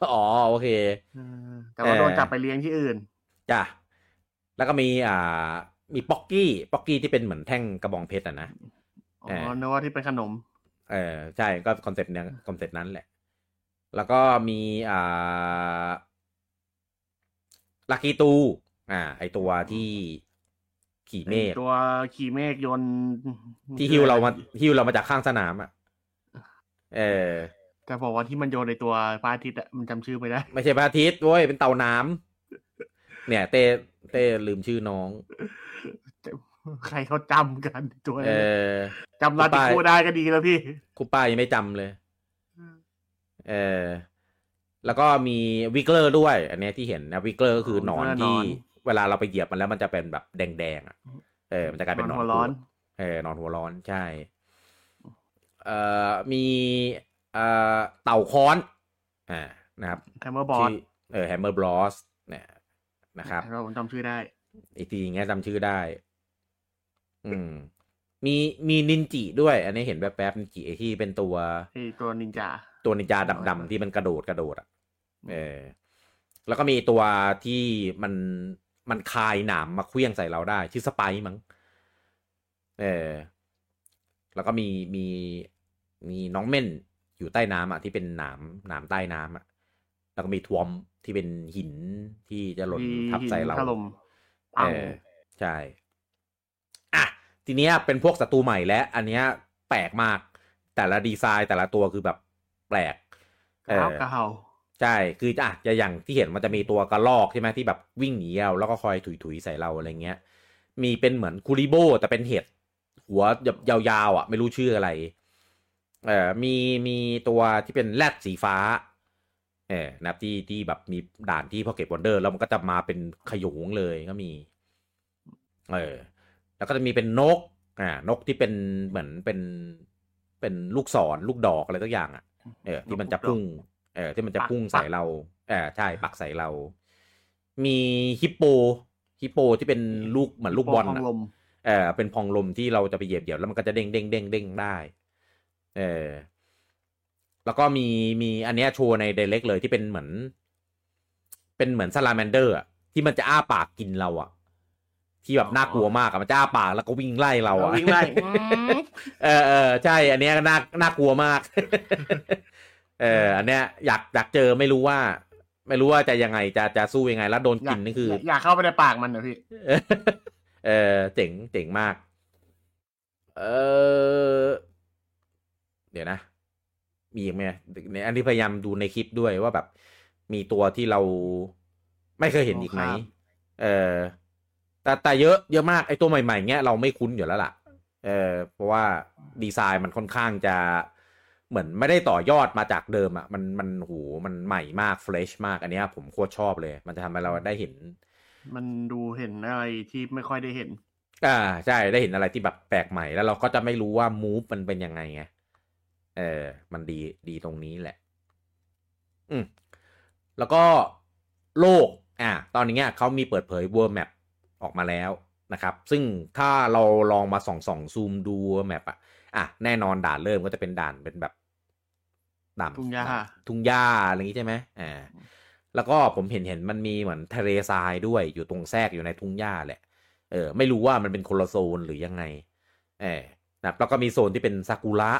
อ๋อโอเคเออแต่ว่าเออโดนจับไปเลี้ยงที่อื่นจ้ะ แล้วก็มีอ่ามีป๊อกกี้ป๊อกกี้ที่เป็นเหมือนแท่งกระบองเพชรอะนะอ๋เอออนึกว่าที่เป็นขนม เออใช่ก็คอนเซ็ปต์เนี้ยคอนเซ็ปต์นั้นแหละ แล้วก็มีอ่าลักกี้ตู อ่า ไอตัวที่ขี่เมฆตัวขี่เมฆโยนที่ฮิวเรามาฮิวเรามาจากข้างสนามอะเออแต่บอกว่าที่มันโยนในตัวพระอาทิตย์อะมันจำชื่อไม่ได้ ไม่ใช่พระอาทิตย์เว้ยเป็นเต่าน้ำเนี่ย เต้ เต้ลืมชื่อน้อง ใครเขาจำกันตัวเอนี้อจำลาติโกได้ก็ดีแล้วพี่คุณป้ายังไม่จำเลยเออแล้วก็มี Wiggler ด้วย อันเนี้ยที่เห็นนะ Wiggler ก็คือหนอนหนอนที่เวลาเราไปเหยียบมันแล้วมันจะเป็นแบบแดงๆอะเออ มันจะกลายเป็นหนอนหัวร้อนปูดเออหนอนหัวร้อนใช่ เอ่อมีเอ่อเต่าค้อนอ่านะครับ Hammer Bros ชื่อเออ Hammer Bros เนี่ย นะครับเราผมจำชื่อได้อีกทีอย่างเงี้ยจำชื่อได้ อืม มีมีนินจิด้วย อันนี้เห็นแป๊บๆนินจิไอที่เป็นตัวไอตัวนินจา ตัวนินจาดำๆที่มันกระโดดกระโดดอะเออแล้วก็มีตัวที่มันมันคายหนามมาเคลี้ยงใส่เราได้ ชื่อสไปร์มั้งเออแล้วก็มีมีมีน้องเม่นอยู่ใต้น้ำอะที่เป็นหนามหนามใต้น้ำอะ แล้วก็มีทวม ที่เป็นหินที่จะหล่นมีทับใส่เราหินถล่มเอปังอใช่อะทีเนี้ยเป็นพวกศัตรูใหม่และอันเนี้ยแปลกมาก แต่ละดีไซน์แต่ละตัวคือแบบแปลกกระเฮากระเฮาใช่คืออะจะอย่างที่เห็นมันจะมีตัวกระลอกใช่ไหมที่แบบวิ่งหนีเราแล้วก็คอยถุยๆใส่เราอะไรเงี้ย มีเป็นเหมือนคูริโบแต่เป็นเห็ดหัวยาวๆอะ ไม่รู้ชื่ออะไร เออมีมีตัวที่เป็นแรดสีฟ้า เออนะครับที่ที่แบบมีด่านที่พอเก็บวันเดอร์แล้วมันก็จะมาเป็นขโยงเลยก็มี เออ แล้วก็จะมีเป็นนก อ่า นกที่เป็นเหมือนเป็นเป็นลูกศรลูกดอกอะไรสักอย่างอะ เออ ที่มันจะพุ่ง เออ ที่มันจะพุ่งใส่เราเออใช่ปักใส่เรา มีฮิปโปฮิปโปที่เป็นลูกเหมือนลูกบอลพองอะลมเออเป็นพองลมที่เราจะไปเหยียบเดี่ยวแล้วมันก็จะเด้งเด้งเด้งเด้งได้ เออ แล้วก็มีมีอันเนี้ยโชว์ในเดเล็กเลยที่เป็นเหมือน เป็นเหมือนซาลาแมนเดอร์อะที่มันจะอ้าปากกินเราอะที่แบบน่ากลัวมากอะมันจะอ้าปากแล้วก็วิ่งไล่เราอะวิ่งไล่เออเออใช่ อันเนี้ยน่าน่ากลัวมาก เอออันเนี้ยอยากอยากเจอไม่รู้ว่า ไม่รู้ว่าจะยังไงจะจะสู้ยังไง แล้วโดนกินนี่คือ อยากเข้าไปในปากมันเหรอพี่เออเจ๋งเจ๋งมาก เออเดี๋ยวนะ มีอีกไหมในอันที่พยายามดูในคลิปด้วยว่าแบบ มีตัวที่เราไม่เคยเห็นอีกไหมครับเออแต่แต่เยอะเยอะมากไอ้ตัวใหม่ๆเงี้ยเราไม่คุ้นอยู่แล้วล่ะ เออเพราะว่าดีไซน์มันค่อนข้างจะเหมือนไม่ได้ต่อยอดมาจากเดิมอะ่ะมันมันหูมันใหม่มากเฟรชมากอันเนี้ยผมโคตรชอบเลย มันจะทำให้เราได้เห็น มันดูเห็นอะไรที่ไม่ค่อยได้เห็น อ่าใช่ได้เห็นอะไรที่แบบแปลกใหม่แล้วเราก็จะไม่รู้ว่ามูฟมันเป็นยังไงไง เออ มันดีดีตรงนี้แหละ อืม แล้วก็โลก อะ ตอนนี้เขามีเปิดเผย World Map ออกมาแล้วนะครับ ซึ่งถ้าเราลองมาส่องส่องซูมดู World Map อะ อะ แน่นอนด่านเริ่มก็จะเป็นด่านเป็นแบบด่านทุ่งหญ้าทุ่งหญ้าอะไรอย่างนี้ใช่ไหมอ่า แล้วก็ผมเห็นเห็นมันมีเหมือนทะเลทรายด้วยอยู่ตรงแทรกอยู่ในทุ่งหญ้าแหละ เออ ไม่รู้ว่ามันเป็นคนละโซนหรือยังไง เออนะแล้วก็มีโซนที่เป็นซากุระ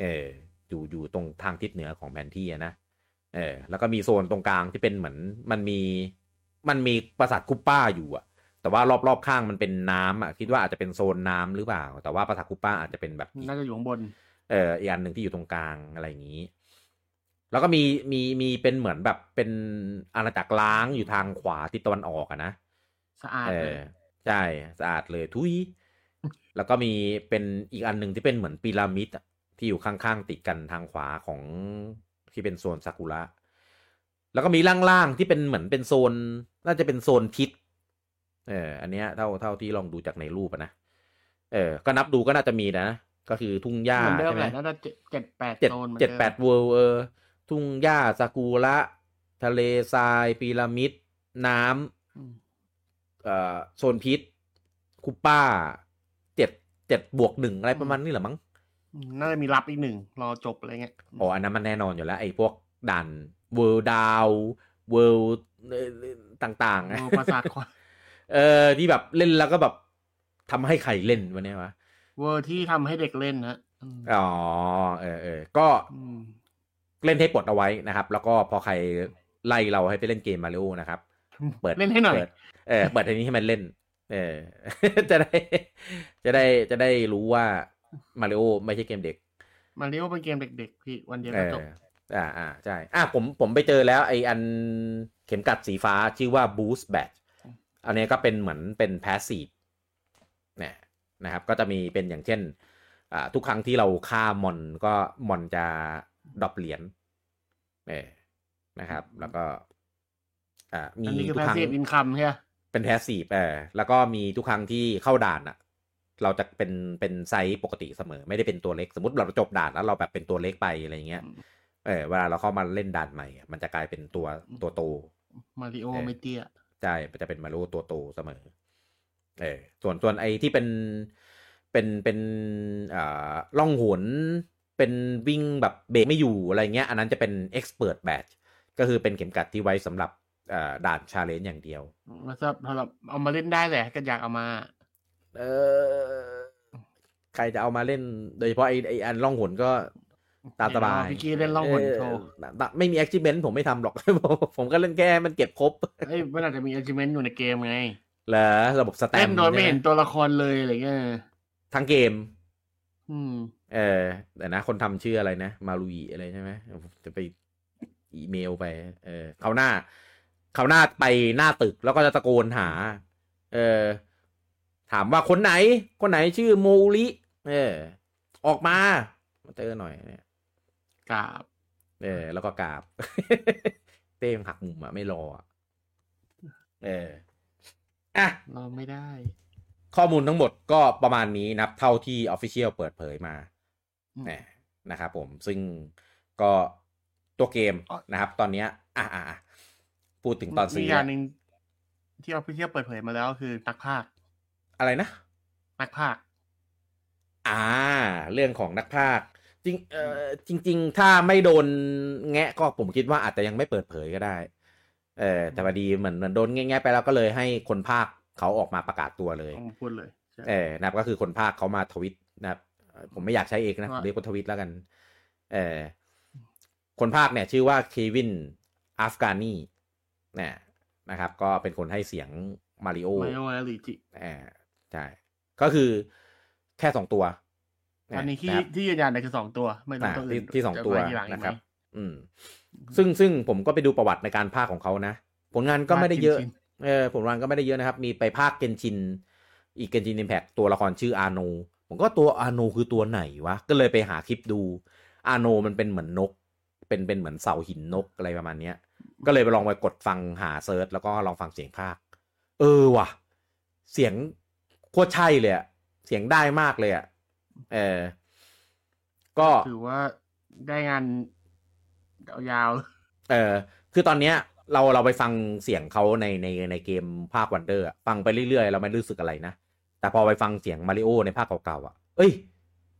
เอออยู่อยู่ตรงทางทิศเหนือของแผนที่นะเออแล้วก็มีโซนตรงกลางที่เป็นเหมือนมันมีมันมีปราสาทคุปป้าอยู่อะแต่ว่ารอบๆข้างมันเป็นน้ำอะคิดว่าอาจจะเป็นโซนน้ำหรือเปล่า แต่ว่าปราสาทคุปป้าอาจจะเป็นแบบน่าจะอยู่ข้างบนเอออีกอันหนึ่งที่อยู่ตรงกลางอะไรอย่างนี้ แล้วก็มีมีมีเป็นเหมือนแบบเป็นอาณาจักรล้างอยู่ทางขวาทิศตะวันออกอะนะสะอาดเลยใช่สะอาดเลยทุยแล้วก็มีเป็นอีกอันหนึ่งที่เป็นเหมือนพีระมิด ที่อยู่ข้างๆติดกันทางขวาของที่เป็นโซนซากุระแล้วก็มีล่างๆที่เป็นเหมือนเป็นโซน น่าจะเป็นโซนทิศเอออันเนี้ยเท่าเท่าที่ลองดูจากในรูปนะเออ ก็นับดูก็น่าจะมีนะ ก็คือทุ่งหญ้าใช่ไหมน่าจะเจ็ดแปดเจ็ดเจ็ดแปด World เออทุ่งหญ้าซากุระทะเลทรายพีระมิด น้ำเอ่อโซนพิษคูป้าเจ็ดเจ็ดบวกหนึ่งอะไรประมาณนี้แหละมั้ง น่าจะมีลับอีกหนึ่งรอจบอะไรเงี้ยอ๋ออันนั้นมันแน่นอนอยู่แล้ว ไอ้พวกด่าน World ดาว World ต่างๆปราสาทควาเออที่แบบเล่นแล้วก็แบบทำให้ใครเล่นวันนี้วะเวอร์ที่ทำให้เด็กเล่นนะอ๋อเออเออก็เล่นให้ปลดเอาไว้นะครับ แล้วก็พอใครไล่เราให้ไปเล่นเกมมาริโอนะครับ เปิดเล่นให้หน่อยเออเปิดทีนี้ให้มันเล่น เออ จะได้ จะได้จะได้รู้ว่า มาริโอไม่ใช่เกมเด็ก มาริโอเป็นเกมเด็กๆพี่วันเดียวก็จบอ่าอ่าใช่ อะผมผมไปเจอแล้วไออันเข็มกลัดสีฟ้าชื่อว่า Boost Badge อันนี้ก็เป็นเหมือนเป็น Passive เนี่ยนะครับ ก็จะมีเป็นอย่างเช่น อ่าทุกครั้งที่เราฆ่ามอนก็มอนจะ drop เหรียญเนี่ยนะครับ แล้วก็ อ่ามีทุกครั้ง income ใช่ไหมเป็น passive เออแล้วก็มีทุกครั้งที่เข้าด่านอะ เราจะเป็นเป็นไซส์ปกติเสมอ ไม่ได้เป็นตัวเล็กสมมติเราจบด่านแล้วเราแบบเป็นตัวเล็กไปอะไรเงี้ยเออเวลาเราเข้ามาเล่นด่านใหม่ มันจะกลายเป็นตัวตัวโตมาริโอไม่เตี้ยใช่จะเป็นมาริโอตัวโตเสมอ เออส่วนส่วนไอที่เป็นเป็นเป็นอ่าล่องหนเป็นวิ่งแบบเบรกไม่อยู่อะไรเงี้ย อันนั้นจะเป็น expert badge ก็คือเป็นเข็มกลัดที่ไว้สำหรับด่าน challenge อย่างเดียวแล้วสำหรับเอามาเล่นได้แหละก็อยากเอามา เออใครจะเอามาเล่น โดยเฉพาะไอ้ไอ้อันล่องหนก็ตามสบายพี่กี้เล่นล่องหนโชว์ไม่มี achievement ผมไม่ทำหรอก ผมก็เล่นแค่มันเก็บครบเฮ้ยมันอาจจะมี achievement อยู่ในเกมไงเหรอระบบสแตมป์โดยไม่เห็นตัวละครเลยอะไรเงี้ยทั้งเกม อืม เออแต่นะ คนทำชื่ออะไรนะ มาลุยอะไรใช่ไหมจะไปอีเมลไป เออเขาหน้าเขาหน้าไปหน้าตึกแล้วก็จะตะโกนหา เออ ถามว่าคนไหน คนไหนชื่อโมลิเออ ออกมามาเจอหน่อยเนี่ยกราบ เออ แล้วก็กราบ เต้มหักมุมอะไม่รอเอออะรอไม่ได้ ข้อมูลทั้งหมดก็ประมาณนี้นับเท่าที่ Official เปิดเผยมานะครับผมซึ่งก็ตัวเกมนะครับ ตอนนี้อะอะพูดถึงตอนซื้ออย่างหนึ่งที่ออฟฟิเชียลเปิดเผยมาแล้วคือนักภาค อะไรนะ นักภาค อ่า เรื่องของนักภาคจริงเอ่อจริง ๆ ถ้าไม่โดนแงะก็ผมคิดว่าอาจจะยังไม่เปิดเผยก็ได้ เออแต่พอดีเหมือนเหมือนโดนแงะไปแล้วก็เลยให้คนภาคเขาออกมาประกาศตัวเลยพูดเลยเออนะครับก็คือคนภาคเขามาทวิตนะครับผมไม่อยากใช้เอกนะเรียกคนทวิตแล้วกัน เออคนภาคเนี่ย ชื่อว่าเควินอัฟกานีนี่นะครับ ก็เป็นคนให้เสียงมาริโอมาริโอและลิจิอ่า ใช่ก็คือแค่สองตัวอันนี้ที่ที่ยืนยันคือสองตัวไม่ต้องตัวอื่นที่สองตัวนะครับ อืม ซึ่งซึ่งผมก็ไปดูประวัติในการภาคของเขานะ ผลงานก็ไม่ได้เยอะ เออผลงานก็ไม่ได้เยอะนะครับ มีไปภาคเกนชิน อีกเกนชินอิมแพคตัวละครชื่ออาโนผมก็ตัวอาโนคือตัวไหนวะ ก็เลยไปหาคลิปดู อาโนมันเป็นเหมือนนก เป็นเป็นเหมือนเสาหินนกอะไรประมาณเนี้ย ก็เลยไปลองไปกดฟังหาเซิร์ชแล้วก็ลองฟังเสียงภาค เออว่ะ เสียงโคตรใช่เลยอะเสียงได้มากเลยอะเออ ก็ถือว่าได้งานยาว เออ คือตอนเนี้ย เราเราไปฟังเสียงเขาในในในเกมภาควันเดอร์ฟังไปเรื่อยๆ เราไม่รู้สึกอะไรนะ แต่พอไปฟังเสียงมาริโอในภาคเก่าๆอะ เอ้ย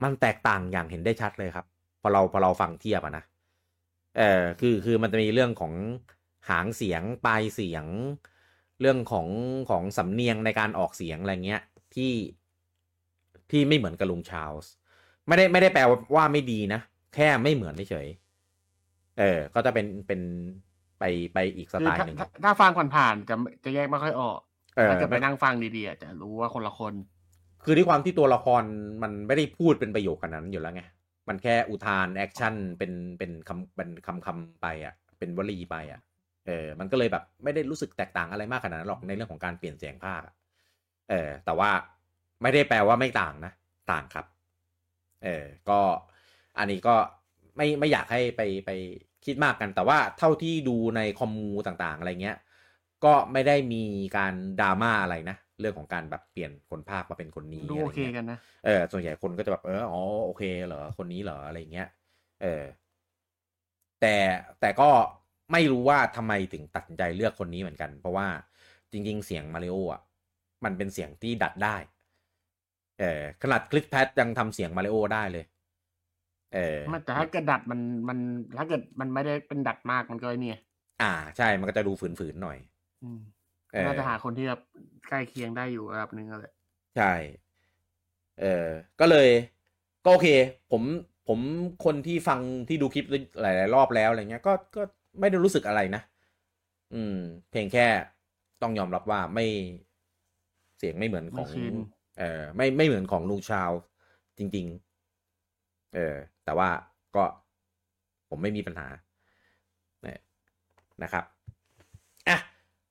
มันแตกต่างอย่างเห็นได้ชัดเลยครับ พอเราพอเราฟังเทียบอะนะ เออ คือคือมันจะมีเรื่องของหางเสียงปลายเสียง เรื่องของของสำเนียงในการออกเสียงอะไรเงี้ย ที่ที่ไม่เหมือนกับลุงชาลส์ไม่ได้ไม่ได้แปลว่าไม่ดีนะ แค่ไม่เหมือนเฉยเออ ก็จะเป็นเป็นไปไปอีกสไตล์หนึ่งถ้าฟังผ่านๆจะจะแยกไม่ค่อยออกถ้าจะไปนั่งฟังดีๆจะรู้ว่าคนละคน คือด้วยความที่ตัวละครมันไม่ได้พูดเป็นประโยคขนาดนั้นอยู่แล้วไงมันแค่อุทาน action เป็นเป็นคำเป็นคำคำไปอะ เป็นวลีไปอะ เออ มันก็เลยแบบไม่ได้รู้สึกแตกต่างอะไรมากขนาดนั้นหรอกในเรื่องของการเปลี่ยนเสียงพากย์ เออแต่ว่าไม่ได้แปลว่าไม่ต่างนะ ต่างครับ เออก็อันนี้ก็ไม่ไม่อยากให้ไปไปคิดมากกัน แต่ว่าเท่าที่ดูในคอมมูต่างๆ อะไรเงี้ย ก็ไม่ได้มีการดราม่าอะไรนะ เรื่องของการแบบเปลี่ยนคนภาคมาเป็นคนนี้ดูโอเคกันนะ เออ ส่วนใหญ่คนก็จะแบบเอออ๋อโอเคเหรอ คนนี้เหรออะไรเงี้ย เออ แต่แต่ก็ไม่รู้ว่าทำไมถึงตัดสินใจเลือกคนนี้เหมือนกัน เพราะว่าจริง ๆ เสียงมาริโออะ มันเป็นเสียงที่ดัดได้ เออขนาดคลิปแพทยังทำเสียงมาริโอได้เลย เออแต่ถ้าเกิดดัดมันมันถ้าเกิดมันไม่ได้เป็นดัดมากมันก็เนี่ยอ่า ใช่มันก็จะดูฝืนๆหน่อย อืมน่าจะหาคนที่แบบใกล้เคียงได้อยู่ระดับหนึ่งอะไรใช่ เออก็เลยก็โอเค ผมผมคนที่ฟังที่ดูคลิปหลาย ๆ รอบแล้วอะไรเงี้ย ก็ก็ไม่ได้รู้สึกอะไรนะ อืม เพียงแค่ต้องยอมรับว่าไม่ เสียงไม่เหมือนของเออไม่ไม่เหมือนของลุงชาวจริง ๆ เออ แต่ว่าก็ผมไม่มีปัญหานะครับอะ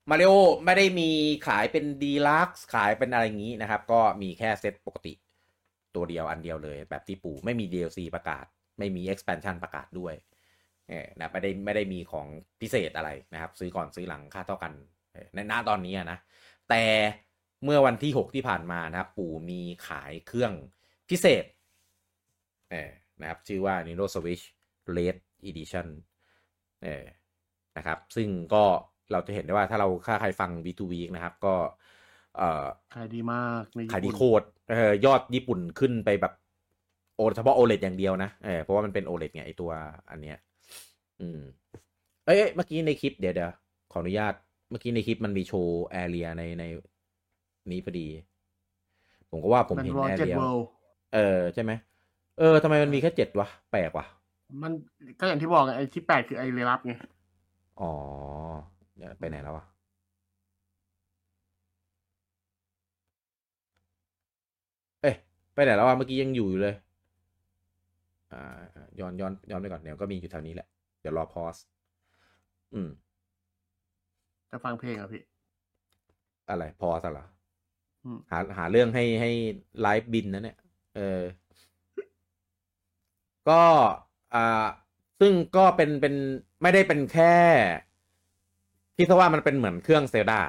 มาริโอไม่ได้มีขายเป็นดีลักซ์ขายเป็นอะไรอย่างนี้นะครับ ก็มีแค่เซตปกติ ตัวเดียวอันเดียวเลย แบบที่ปู่ไม่มี DLC ประกาศ ไม่มี expansion ประกาศด้วยนะไม่ได้ไม่ได้มีของพิเศษอะไรนะครับ ซื้อก่อนซื้อหลังค่าเท่ากันในหน้าตอนนี้นะ แต่ เมื่อวันที่ 6 ที่ผ่านมานะครับ ปู่มีขายเครื่องพิเศษนะครับ ชื่อว่า Nintendo Switch Red Edition เออนะครับ ซึ่งก็เราจะเห็นได้ว่าถ้าเราค่าใครฟัง B2 Week นะครับ ก็เอ่อขายดีมากขายดีโคตรเออยอดญี่ปุ่นขึ้นไปแบบโอเฉพาะ OLED อย่างเดียวนะเออเพราะว่ามันเป็น OLED ไงไอตัวอันเนี้ย อืม เอ้ยเมื่อกี้ในคลิปเดี๋ยวเดี๋ยวขออนุญาต เมื่อกี้ในคลิปมันมีโชว์แอเรียในใน นี้พอดี ผมก็ว่าผมเห็นแอเรียเออใช่ไหมเออทำไมมันมีแค่เจ็ดวะ แปลกว่ะมันก็อย่างที่บอกไอ้ที่แปดคือไอ้เรลับไงอ๋อไปไหนแล้ววะเอ๊ะไปไหนแล้ววะเมื่อกี้ยังอยู่อยู่เลย อ่าย้อนย้อนย้อนไปก่อนเดี๋ยวก็มีอยู่แถวนี้แหละ เดี๋ยวรอพอสอืมจะฟังเพลงอะพี่ อะไรพอสเหรอ หาหาเรื่องให้ให้ไลฟ์บินนะเนี่ย เออ ก็อ่าซึ่งก็เป็นเป็นไม่ได้เป็นแค่คิดซะว่ามันเป็นเหมือนเครื่องเซลดา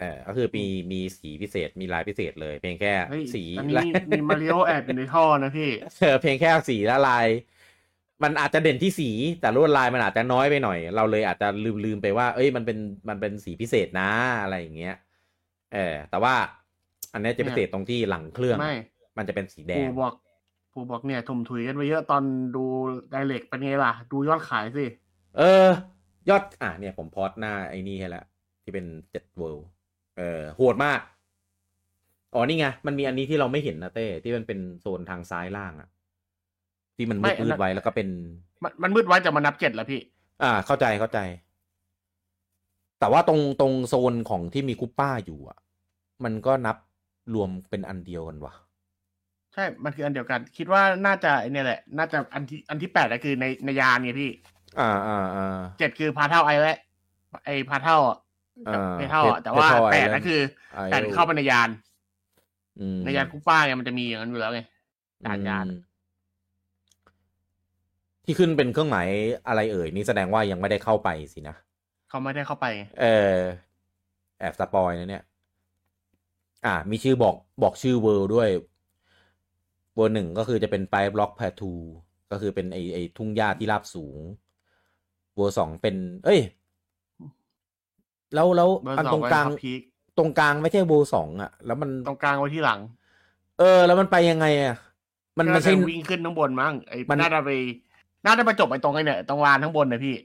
เออก็คือมีมีสีพิเศษมีลายพิเศษเลย เพียงแค่สีลายมีมาริโอแอบอยู่ในท่อนะพี่เออเพียงแค่สีละลาย มันอาจจะเด่นที่สี แต่ลวดลายมันอาจจะน้อยไปหน่อย เราเลยอาจจะลืมลืมไปว่า เอ้ยมันเป็นมันเป็นสีพิเศษนะอะไรอย่างเงี้ย เออแต่ว่าอันนี้จะพิเศษตรงที่หลังเครื่องมันจะเป็นสีแดงบอกผมบอกเนี่ยถมถุยกันไปเยอะตอนดูไดเรกเป็นไงล่ะ ดูยอดขายสิ เออ ยอดอะเนี่ยผมพอดหน้าไอ้นี่ให้แล้วที่เป็นเจ็ดเวิลด์เออโหดมาก อ๋อนี่ไง มันมีอันนี้ที่เราไม่เห็นนะเต้ที่มันเป็นโซนทางซ้ายล่างอะที่มันมืดมืดไว้แล้วก็เป็น มันมันมืดไว้จะมานับเจ็ดแล้วพี่ อ่า เข้าใจเข้าใจ แต่ว่าตรงตรงโซนของที่มีคุปป้าอยู่อะ มันก็นับรวมเป็นอันเดียวกันวะใช่ มันคืออันเดียวกัน คิดว่าน่าจะเนี่ยแหละ น่าจะอันที่อันที่แปดก็คือในในยานไงพี่ อ่าอ่าอ่าเจ็ดคือพาเท่าไอและไอพาเท่าอะไม่เท่าอะแต่ว่าแปดก็คือแปดเข้าไปในยานในยานคุปป้าไงมันจะมีอย่างนั้นอยู่แล้วไงยานยานที่ขึ้นเป็นเครื่องหมายอะไรเอ่ย นี่แสดงว่ายังไม่ได้เข้าไปสินะ เขาไม่ได้เข้าไปเออแอบสปอยนะเนี่ย อ่า มีชื่อบอกบอกชื่อเวิร์ด้วยเวอร์หนึ่งก็คือจะเป็นไปบล็อกแพทูก็คือเป็นไอไอทุ่งหญ้าที่ราบสูง เวอร์สองเป็น เอ้ย แล้วแล้วเบอร์อันสอตรงงกลางพีคตรงกลางไม่ใช่เวอร์สองอะแล้วมันตรงกลางไว้ที่หลัง เออ แล้วมันไปยังไงอะมันไม่ใช่ก็จะวิ่งขึ้นข้างบนมั้งไอ้มันน่าจะไปน่าจะไปจบไอ้ตรงไอ้เนี่ยตรงลานข้างบนนะพี่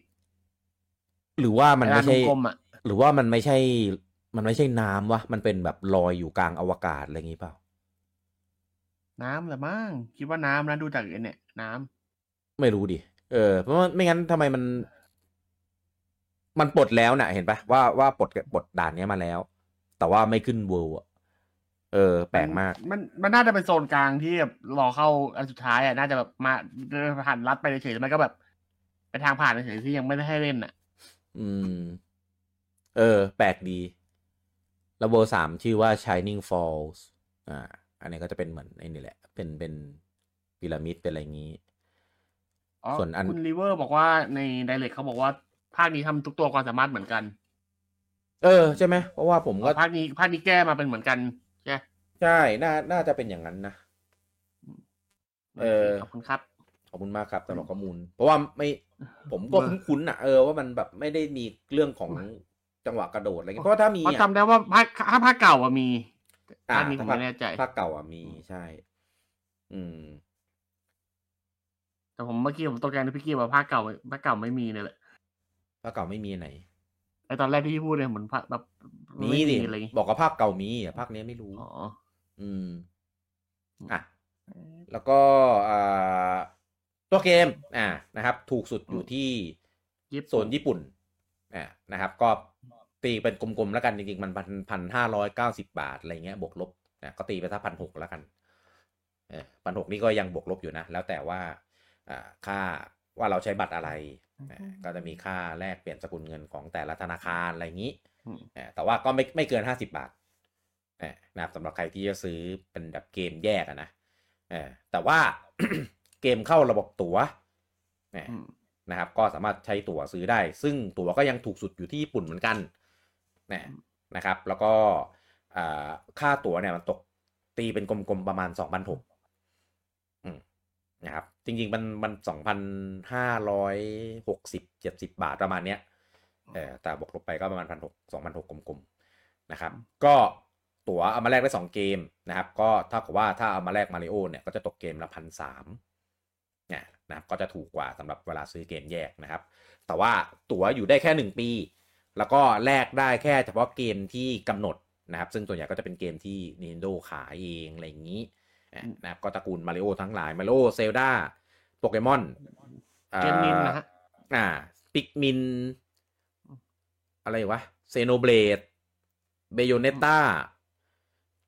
หรือว่ามันไม่ใช่ลานกลมๆอะหรือว่ามันไม่ใช่ มันไม่ใช่น้ำวะ มันเป็นแบบลอยอยู่กลางอวกาศอะไรอย่างงี้เปล่า น้ำแหละมั้งคิดว่าน้ำนะดูจากไอ้เนี่ย น้ำไม่รู้ดิเออเพราะว่าไม่งั้นทำไมมัน มันปลดแล้วน่ะ เห็นปะว่าว่าปลดปลดด่านเนี้ยมาแล้ว แต่ว่าไม่ขึ้นเวิลด์อะเออ แปลกมาก มันมันน่าจะเป็นโซนกลางที่แบบรอเข้าอันสุดท้ายอะน่าจะแบบมาเดินผ่านลัดไปเฉยๆแล้วมันก็แบบไปทางผ่านเฉยๆที่ยังไม่ได้ให้เล่นอะ อืม เออ แปลกดี แล้วเวอร์สามชื่อว่า Shining Falls อ่า อันนี้ก็จะเป็นเหมือนไอ้นี่แหละ เป็นเป็นพีระมิดเป็นอะไรอย่างงี้อ๋อส่วนอันคุณลิเวอร์บอกว่าในไดเรกเขาบอกว่า ภาคนี้ทำทุกตัวความสามารถเหมือนกัน เออ ใช่ไหม เพราะว่าผมก็ภาคนี้ภาคนี้แก้มาเป็นเหมือนกันใช่ใช่ น่า น่าจะเป็นอย่างนั้นนะ เออ ขอบคุณครับ ขอบคุณมากครับสำหรับข้อมูล เพราะว่าไม่ ผมก็เบอร์คุ้นๆอะเออว่ามันแบบไม่ได้มีเรื่องของจังหวะกระโดดอะไรเงี้ยเพราะว่าถ้ามีเพราะอะจำได้ว่าภาคถ้าภาคเก่าอะมีอ่าภาคนี้ผมภาคไม่แน่ใจภาคเก่าอะมีใช่ อืม แต่ผมเมื่อกี้ผมตกใจนะพี่กี้ว่าภาคเก่าภาคเก่าไม่มีเนี่ยแหละภาคเก่าไม่มีไหนไอตอนแรกที่พี่พูดเนี่ยเหมือนภาคแบบมีไม่ดิอะไรอย่างงี้บอกว่าภาคเก่ามีอะภาคนี้ไม่รู้อ๋ออืมอะแล้วก็อ่า ตัวเกมอ่านะครับ ถูกสุดอยู่ที่ญี่ปุ่นโซนญี่ปุ่นอ่านะครับ ก็ตีเป็นกลมๆแล้วกันจริงๆ มันพันพันห้าร้อยเก้าสิบาทอะไรเงี้ยบวกลบนะก็ตีไปถ้าพันหกแล้วกันเออพันหกนี่ก็ยังบวกลบอยู่นะ แล้วแต่ว่าอ่าค่าว่าเราใช้บัตรอะไรอ่าก็จะมีค่าแลกเปลี่ยนสกุลเงินของแต่ละธนาคารอะไรอย่างนี้อืมอ่าแต่ว่าก็ไม่ไม่เกินห้าสิบาทอ่านะครับสำหรับใครที่จะซื้อเป็นแบบเกมแยกอะนะเออแต่ว่า เกมเข้าระบบตั๋วเนี่ยอืมนะครับ ก็สามารถใช้ตั๋วซื้อได้ ซึ่งตั๋วก็ยังถูกสุดอยู่ที่ญี่ปุ่นเหมือนกันเนี่ยนะครับ แล้วก็อ่าค่าตั๋วเนี่ยมันตกตีเป็นกลมๆประมาณสองพันหกนะครับ จริงๆมันมันสองพันห้าร้อยหกสิบเจ็ดสิบาทประมาณเนี้ยเออแต่บวกลบไปก็ประมาณพันหกสองพันหกกลมๆนะครับ ก็ตั๋วเอามาแลกได้สองเกมนะครับ ก็เท่ากับว่าถ้าเอามาแลกมาริโอเนี่ยก็จะตกเกมละพันสาม เนี่ยนะครับก็จะถูกกว่าสำหรับเวลาซื้อเกมแยกนะครับ แต่ว่าตั๋วอยู่ได้แค่หนึ่งปี แล้วก็แลกได้แค่เฉพาะเกมที่กำหนดนะครับ ซึ่งตัวใหญ่ก็จะเป็นเกมที่ Nintendo ขายเองอะไรอย่างนี้อะนะครับก็ตระกูลมาริโอทั้งหลายมาริโอเซลดาโปเกมอนเกมนินนะฮะอ่าปิกมิน อะไรวะเซโนเบลดเบโยเนต้า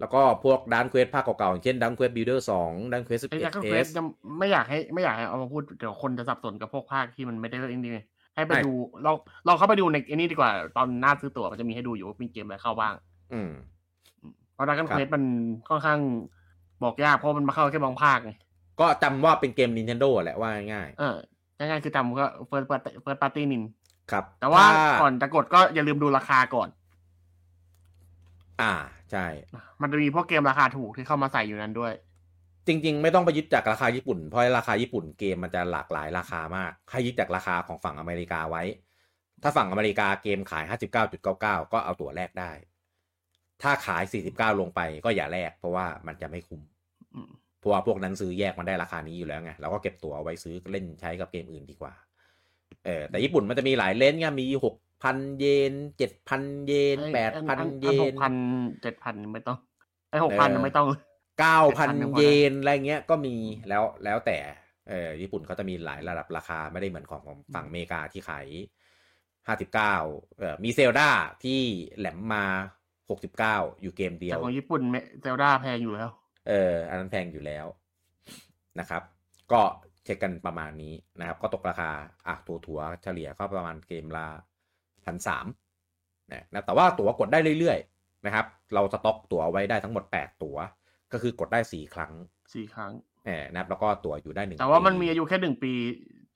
แล้วก็พวกดันเควสภาคเก่าๆอย่างเช่นดันเควสบิลเดอร์สองดันเควสสิบไอ้เอ็ยัดกษ์เอเฟสสจะไม่อยากให้ไม่อยากให้เอามาพูดเดี๋ยวคนจะสับสนกับพวกภาคที่มันไม่ได้เล่นดีไงให้ไปไม่ดูลองลองเข้าไปดูในไอ้นี่ดีกว่า ตอนหน้าซื้อตั๋วมันจะมีให้ดูอยู่ว่ามีเกมอะไรเข้าบ้าง อืมเพราะดักกันครับเควสมันค่อนข้างบอกยากเพราะมันมาเข้าแค่บางภาคไงก็จำว่าเป็นเกม Nintendo แหละว่าง่ายเออง่ายๆคือจำก็ first first party นินๆครับ แต่ว่าถ้ก่อนจะกดก็อย่าลืมดูราคาก่อน อ่าใช่ มันจะมีพวกเกมราคาถูกที่เข้ามาใส่อยู่นั้นด้วย จริง ๆ ไม่ต้องไปยึดจากราคาญี่ปุ่น เพราะราคาญี่ปุ่นเกมมันจะหลากหลายราคามาก ให้ยึดจากราคาของฝั่งอเมริกาไว้ ถ้าฝั่งอเมริกาเกมขาย 59.99 ก็เอาตั๋วแลกได้ ถ้าขาย 49 ลงไปก็อย่าแลกเพราะว่ามันจะไม่คุ้มอืมเพราะว่าพวกนั้นซื้อแยกมันได้ราคานี้อยู่แล้วไงเราก็เก็บตั๋วเอาไว้ซื้อเล่นใช้กับเกมอื่นดีกว่าเออแต่ญี่ปุ่นมันจะมีหลายเลนส์ไงมีหก พันเยนเจ็ดพันเยนแปดพันเยหนกพันเจ็ดพันไม่ต้องไอ้หกพันเออไม่ต้องเก้าพัน7,000ยังพอได้เยนอะไรเงี้ยก็มีแล้วแล้วแต่เออญี่ปุ่นเขาจะมีหลายระดับราคาไม่ได้เหมือนของของฝั่งอเมริกาที่ขายห้าสิบเก้าเออมีเซลดาที่แหลมมาหกสิบเก้าอยู่เกมเดียแต่วของญี่ปุ่นเซลดาแพงอยู่แล้ว เออ อันนั้นแพงอยู่แล้วนะครับ ก็เช็คกันประมาณนี้นะครับ ก็ตกราคาอะตัวถัวๆเฉลี่ยก็ประมาณเกมละ พันสามนะแต่ว่าตั๋วกดได้เรื่อยๆนะครับ เราสต็อกตั๋วไว้ได้ทั้งหมด 8 ตั๋ว ก็คือกดได้ 4 ครั้งสี่ครั้งแหมนะครับแล้วก็ตั๋วอยู่ได้หนึ่งแต่ว่ามันปีมีอายุแค่หนึ่งปี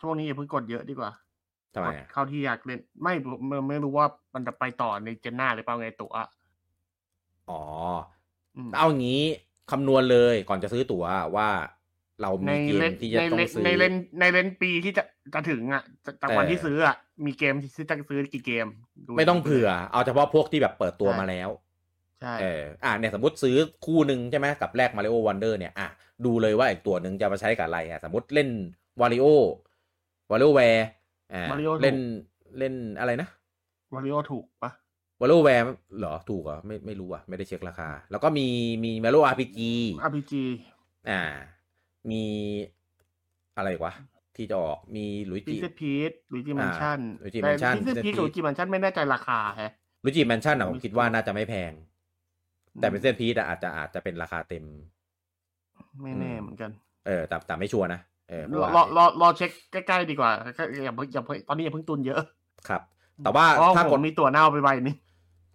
ช่วงนี้อย่าเพิ่งกดเยอะดีกว่าทำไมกดอะเข้าที่อยากเล่นไม่ไม่ไม่รู้ว่ามันจะไปต่อในเจนหน้าหรือเปล่าไงตัวอ๋ออืมเอางี้คำนวณเลยก่อนจะซื้อตั๋วว่า เรามีเกมที่จะต้องซื้อในเลนในเลนปีที่จะจะถึงอะจากวันที่ซื้ออะมีเกมที่ซื้อจะซื้อกี่เกม ไม่ต้องเผื่อ เอาเฉพาะพวกที่แบบเปิดตัวมาแล้วใช่เอออ่าเนี่ยสมมติซื้อคู่หนึ่งใช่ไหมกับแรก Mario Wonder เนี่ยอะดูเลยว่าอีกตัวหนึ่งจะมาใช้กับอะไรอะสมมติเล่น Wario WarioWare อ่าเล่นเล่นอะไรนะ Wario ถูกปะ WarioWare เหรอถูกเหรอไม่ไม่รู้อะไม่ได้เช็คราคา แล้วก็มีมี Mario RPG RPG อ่า มีอะไรวะที่จะออกมี Luigi Peach Luigi's Mansion Luigi's Mansion พิเศษ Peach Luigi's Mansion ไม่แน่ใจราคาฮะลุยจิแมนชั่นอะผมคิดว่าน่าจะไม่แพง แต่เป็นเส้นพีทอาจจะอาจจะเป็นราคาเต็ม ไม่แน่เหมือนกัน เออ แต่แต่ไม่ชัวร์นะเออรอรอรอรอเช็คใกล้ๆดีกว่าอย่าอย่าตอนนี้อย่าเพิ่งตุนเยอะ ครับ แต่ว่าถ้ากดมีตัวเน่าไปใบนี้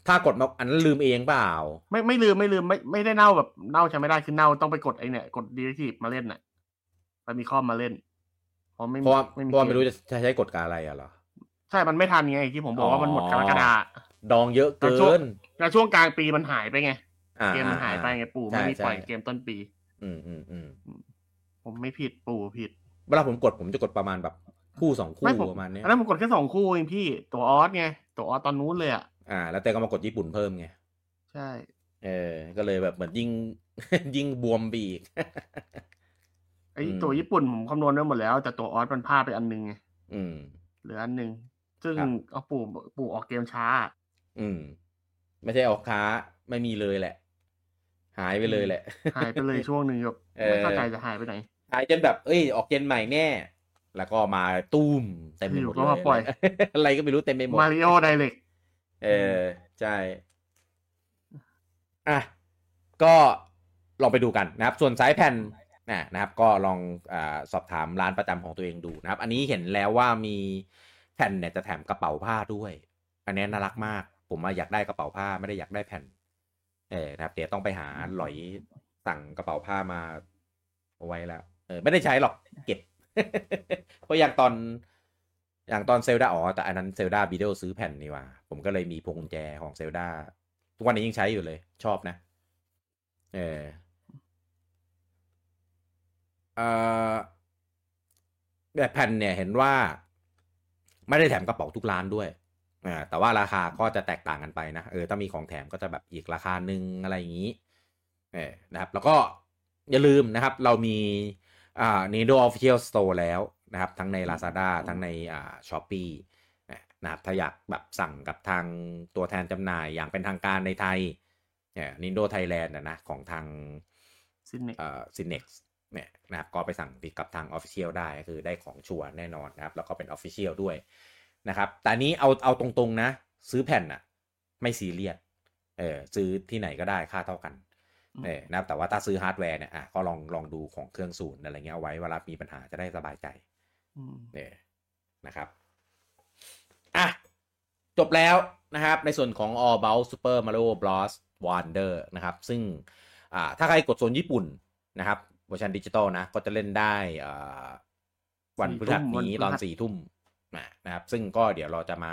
ถ้ากดมาอันนั้นลืมเองเปล่า ไม่ไม่ลืมไม่ลืมไม่ไม่ได้เน่าแบบเน่าใช้ไม่ได้คือเน่าต้องไปกดไอเนี่ยกดดีทีมาเล่นน่ะไปมีข้อมาเล่นเพราะไม่เพราะเพราะไม่รู้จะใช้กดการอะไรอะเหรอใช่มันไม่ทันไงที่ผมบอกว่ามันหมดกรกฎาดองเยอะเกินแล้วช่วงกลางปีมันหายไปไงเกมมันหายไปไงปู่ไม่มีปล่อยเกมต้นปี อืมอืมอืมผมไม่ผิดปู่ผิด เวลาผมกดผมจะกดประมาณแบบคู่สองคู่ประมาณนี้แล้วผมกดแค่สองคู่เองพี่ตัวออสไงตัวออสตอนนู้นเลยอะ อ่า แล้วแต่ก็มากดญี่ปุ่นเพิ่มไง ใช่ เออ ก็เลยแบบเหมือนยิ่ง ยิ่งบวมบีกไอตัวญี่ปุ่นผมคำนวณได้หมดแล้ว แต่ตัวออสมันพลาดไปอันนึงไงอืมเหลืออันหนึ่งซึ่งเอาปู่ปู่ออกเกมช้า อืม ไม่ใช่ออกค้าไม่มีเลยแหละ หายไปเลยแหละ หายไปเลยช่วงหนึ่งแบบไม่เข้าใจจะหายไปไหนหายจนแบบ เอ้ย ออกเกมใหม่แน่ แล้วก็มาตุ้มเต็มไปหมดเลย อะไรก็ไม่รู้เต็มไปหมดมาริโอไดเรก เออใช่อะก็ลองไปดูกันนะครับ ส่วนสายแผ่นนะครับ ก็ลองอสอบถามร้านประจำของตัวเองดูนะครับ อันนี้เห็นแล้วว่ามีแผ่นเนี่ยจะแถมกระเป๋าผ้าด้วย อันนี้น่ารักมาก ผมอยากได้กระเป๋าผ้าไม่ได้อยากได้แผ่น เออนะครับ เดี๋ยวต้องไปหาหลอยสั่งกระเป๋าผ้ามาเอาไว้แล้ว เออ ไม่ได้ใช้หรอกเก็บเพราะอย่างตอน อย่างตอนเซลดาอ๋อแต่อันนั้นเซลดาบีเดลซื้อแผ่นนี่ว่า ผมก็เลยมีพวงกุญแจของเซลดาทุกวันนี้ยังใช้อยู่เลย ชอบนะ เออเอ่อแบบแผ่นเนี่ยเห็นว่า ไม่ได้แถมกระเป๋าทุกร้านด้วยอ่าแต่ว่าราคาก็จะแตกต่างกันไปนะเออถ้ามีของแถมก็จะแบบอีกราคาหนึ่งอะไรอย่างนี้เออนะครับ แล้วก็อย่าลืมนะครับ เรามีอ่า Nintendo Official Store แล้ว นะครับทั้งใน Lazada ทั้งในอ่าช้อปปี้นะครับถ้าอยากแบบสั่งกับทางตัวแทนจำหน่ายอย่างเป็นทางการในไทยเนี่ย Nintendo Thailand นะของทาง Synnex Synnex เนี่ยนะครับก็ไปสั่งติดกับทาง official ได้คือได้ของชัวร์แน่นอนนะครับ แล้วก็เป็น official ด้วยนะครับแต่นี้เอาเอาตรงๆนะ ซื้อแผ่นอะไม่ซีเรียสเออซื้อที่ไหนก็ได้ค่าเท่ากันเออนะครับแต่ว่าถ้าซื้อฮาร์ดแวร์เนี่ยอะก็ลองลองดูของเครื่องศูนย์อะไรเงี้ยเอาไว้เวลามีปัญหาจะได้สบายใจ เนี่ยนะครับอะจบแล้วนะครับ ในส่วนของ All About Super Mario Bros. Wonder นะครับ ซึ่งอ่าถ้าใครกดโซนญี่ปุ่นนะครับเวอร์ชันดิจิตอลนะ ก็จะเล่นได้อ่าวันพฤหัสนี้ตอนสี่ทุ่มนะครับ ซึ่งก็เดี๋ยวเราจะมา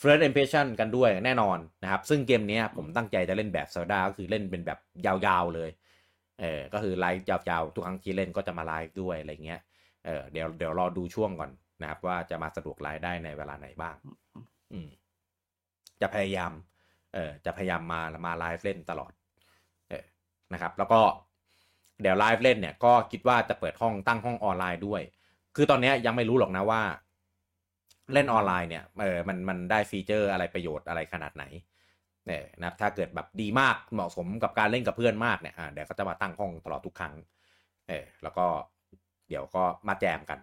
First Impression กันด้วยแน่นอนนะครับ ซึ่งเกมนี้ผมตั้งใจจะเล่นแบบ Zelda ก็คือเล่นเป็นแบบยาวๆเลย เออก็คือไลฟ์ยาวๆ ทุกครั้งที่เล่นก็จะมาไลฟ์ด้วยอะไรเงี้ย เออเดี๋ยวเดี๋ยวรอดูช่วงก่อนนะครับ ว่าจะมาสะดวกไลฟ์ได้ในเวลาไหนบ้าง อืม จะพยายาม เออจะพยายามมามาไลฟ์เล่นตลอด เออนะครับ แล้วก็เดี๋ยวไลฟ์เล่นเนี่ยก็คิดว่าจะเปิดห้องตั้งห้องออนไลน์ด้วย คือตอนนี้ยังไม่รู้หรอกนะว่า เล่นออนไลน์เนี่ยเออมันมันได้ฟีเจอร์อะไรประโยชน์อะไรขนาดไหนเนี่ยนะถ้าเกิดแบบดีมากเหมาะสมกับการเล่นกับเพื่อนมากเนี่ยอ่าเดี๋ยวก็จะมาตั้งห้องตลอดทุกครั้ง เออแล้วก็ เดี๋ยวก็มาแจมกัน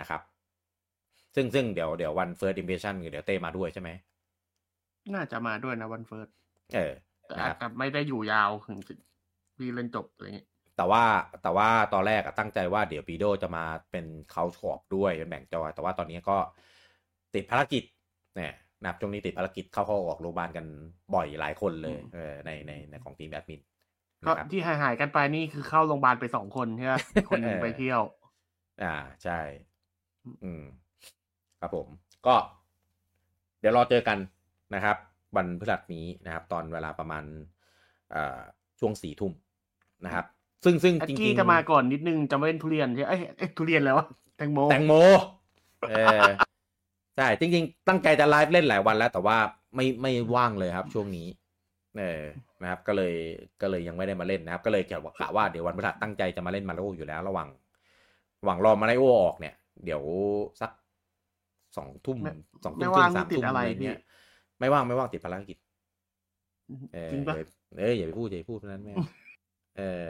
นะครับ ซึ่งซึ่งเดี๋ยวเดี๋ยววัน First Impression เดี๋ยวเต้มาด้วยใช่ไหม น่าจะมาด้วยนะวัน Firstเออแต่ไม่ได้อยู่ยาวถึงพี่เล่นจบอะไรเงี้ยแต่ว่าแต่ว่าตอนแรกตั้งใจว่าเดี๋ยวพี่โดจะมาเป็น couch co-op ด้วยเป็นแบ่งจอยแต่ว่าตอนนี้ก็ติดภารกิจเนี่ยนับช่วงนี้ติดภารกิจเข้าเข้าออกโรงพยาบาลกันบ่อยหลายคนเลยเออในในในของทีมแบดมิน ก็ที่หายหายกันไปนี่คือเข้าโรงพยาบาลไปสองคนใช่ไหมคนนึงไปเที่ยว อ่าใช่ อืม ครับผม ก็ เดี๋ยวรอเจอกันนะครับ วันพฤหัสนี้นะครับ ตอนเวลาประมาณอ่าช่วงสี่ทุ่มนะครับ ซึ่งซึ่งแอจกริกี้งจะมาก่อนนิดนึงจะไม่เป็นทุเรียนใช่ไหมเอ้ยเอ้ยทุเรียนแล้ววะแตงโมๆแตงโมเออใช่จริง ๆ ตั้งใจจะไลฟ์เล่นหลายวันแล้ว แต่ว่าไม่ไม่ว่างเลยครับ ช่วงนี้ เออนะครับ ก็เลยก็เลยยังไม่ได้มาเล่นนะครับ ก็เลยกะว่าเดี๋ยววันพฤหัสตั้งใจจะมาเล่นมาริโออยู่แล้วระหว่างระหว่างรอมาริโอออกเนี่ย เดี๋ยวสักสองทุ่มไม่สองทุ่ไม่มว่างสามติดทุ่มอะอะไรไรเงี้ยไม่ว่างไม่ว่างติดภารกิจเออจริงปะเอ้ยอย่าไปพูดอย่าไปพูดเท่านั้นแม่เออ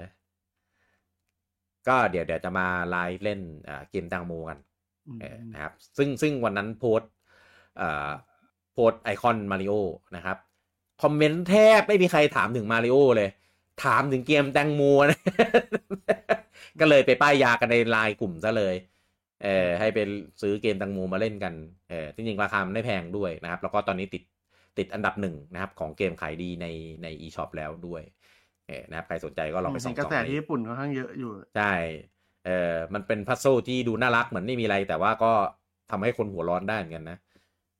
ก็เดี๋ยวเดี๋ยวจะมาไลฟ์เล่นอ่าเกมตังโมกันมเออนะครับ ซึ่งซึ่งวันนั้นโพสต์อ่าโพสต์ไอคอนมาริโอนะครับ คอมเมนต์แทบไม่มีใครถามถึงมาริโอเลย ถามถึงเกมแตงโมนะก็เลยไปป้ายยากันในไลน์กลุ่มซะเลยเออให้ไปซื้อเกมแตังโมมาเล่นกันเออจริงๆราคามันไม่แพงด้วยนะครับ แล้วก็ตอนนี้ติดติดอันดับหนึ่งนะครับ ของเกมขายดีในใน eShop แล้วด้วยเออนะครับใครสนใจก็ลองไปส่องกระๆแสในที่ญี่ปุ่นค่อนข้างเยอะอยู่ใช่เออมันเป็นพัซโซที่ดูน่ารักเหมือนไม่มีอะไร แต่ว่าก็ทำให้คนหัวร้อนได้เหมือนกันนะ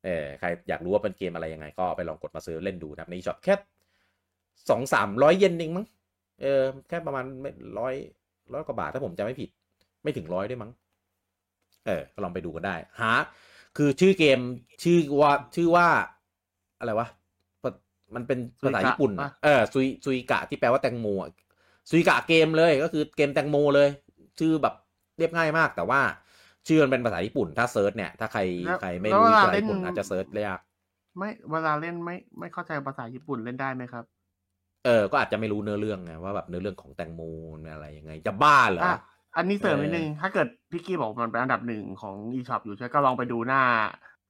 เออใครอยากรู้ว่าเป็นเกมอะไรยังไงก็ไปลองกดมาซื้อเล่นดูนะครับในช็อปแค่สองสามร้อยเยนเองมั้งเออแค่ประมาณไม่ร้อยร้อยกว่าบาทถ้าผมจำไม่ผิด ไม่ถึงร้อยด้วยมั้งเออก็ลองไปดูกันได้หาคือชื่อเกมชื่อว่าชื่อว่าอะไรวะปะมันเป็นภาษาญี่ปุ่นซุยกะปะเออซุยซุยกะที่แปลว่าแตงโมอะซุยกะเกมเลยก็คือเกมแตงโมเลย ชื่อแบบเรียบง่ายมากแต่ว่า ชื่อมันเป็นภาษาญี่ปุ่น ถ้า search เนี่ย ถ้าใครแล้วใครไม่แล้วรู้เวลาภาษาญี่ปุ่นเล่นอาจจะ search ยากไม่เวลาเล่นไม่ไม่เข้าใจภาษาญี่ปุ่นเล่นได้ไหมครับ เออ ก็อาจจะไม่รู้เนื้อเรื่องไงว่าแบบเนื้อเรื่องของแตงโมมันอะไรยังไง จะบ้าเหรออะอันนี้เสริมเออนิดนึง ถ้าเกิดพี่กี้บอกมันเป็นอันดับหนึ่งของ eShop อยู่ใช่ไหมก็ลองไปดูหน้า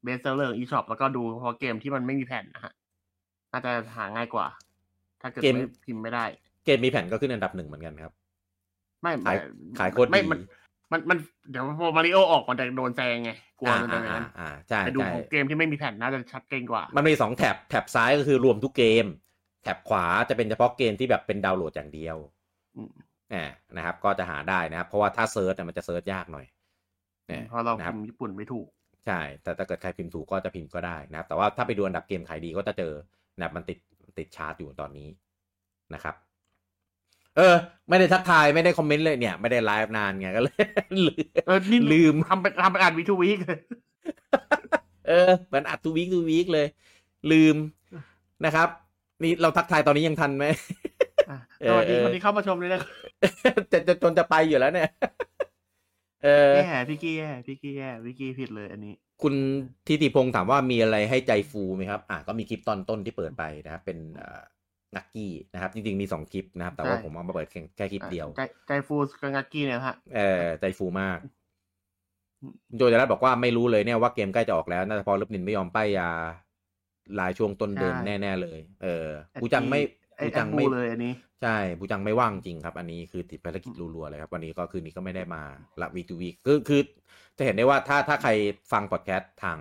best seller ของ eShop แล้วก็ดูเฉพาะเกมที่มันไม่มีแผ่นนะฮะน่าจะหาง่ายกว่า ถ้าเกิดไม่พิมพ์ไม่ได้ เกมมีแผ่นก็ขึ้นอันดับหนึ่งเหมือนกันครับ ไม่ขายไม่ขายโคตรไม่ดี มันมันมันเดี๋ยวพอมาริโอออกมันจะโดนแซงไงกลัวอ่ามันจะอ่าอย่างนั้นอ่าใช่ไปดูใช่ของเกมที่ไม่มีแผ่นน่าจะชัดเจนกว่า มันมีสองแท็บแท็บซ้ายก็คือรวมทุกเกม แท็บขวาจะเป็นเฉพาะเกมที่แบบเป็นดาวน์โหลดอย่างเดียวอืมอ่านะครับ ก็จะหาได้นะครับ เพราะว่าถ้า search เนี่ยมันจะ search ยากหน่อยเนี่ยเพราะเรานะครับพิมพ์ญี่ปุ่นไม่ถูก ใช่ แต่ถ้าเกิดใครพิมพ์ถูกก็จะพิมพ์ก็ได้นะครับ แต่ว่าถ้าไปดูอันดับเกมขายดีก็จะเจอนะครับมันติดติดชาร์ตอยู่ตอนนี้นะครับ เออ ไม่ได้ทักทายไม่ได้คอมเมนต์เลยเนี่ย ไม่ได้ไลฟ์นานไงก็เลยลืมเออนี่ลืมทำเป็นทำเป็นอ่าน Week to Week เลยเออเหมือนอัด Week to Week เลย ลืมนะครับ นี่เราทักทายตอนนี้ยังทันไหมอะเออสวัสดีเออคนที่เข้ามาชมเลยนะครับจะจะจนจะไปอยู่แล้วเนี่ย เออแย่พี่กี้แย่พี่กี้แย่พี่กี้ผิดเลยอันนี้ คุณทิติพงศ์ถามว่ามีอะไรให้ใจฟูไหมครับ อะก็มีคลิปตอนต้นที่เปิดไปนะครับ เป็น นักกี้นะครับ จริงๆมีสองคลิปนะครับ แต่ว่าใช่ผมเอามาเปิดแค่แค่คลิปเดียวใจใจฟูสกับงักกี้เนี่ยนะฮะเออใจฟูมากคุณโจจรัสบอกว่าไม่รู้เลยเนี่ยว่าเกมใกล้จะออกแล้วน่าจะเพอลึบนินไม่ยอมป้ายยาลายช่วงต้นเดือนใช่แน่ ๆ เลย เออแอดปูจังไม่ไอ้ปูแอจัดงบูไม่เลยอันนี้ ใช่ปูจังไม่ว่างจริงครับ อันนี้คือติดภารกิจรัวๆเลยครับ วันนี้ก็คืนนี้ก็ไม่ได้มาละวีทูวีคือคือ จะเห็นได้ว่าถ้าถ้าใครฟังพอดแคสต์ทาง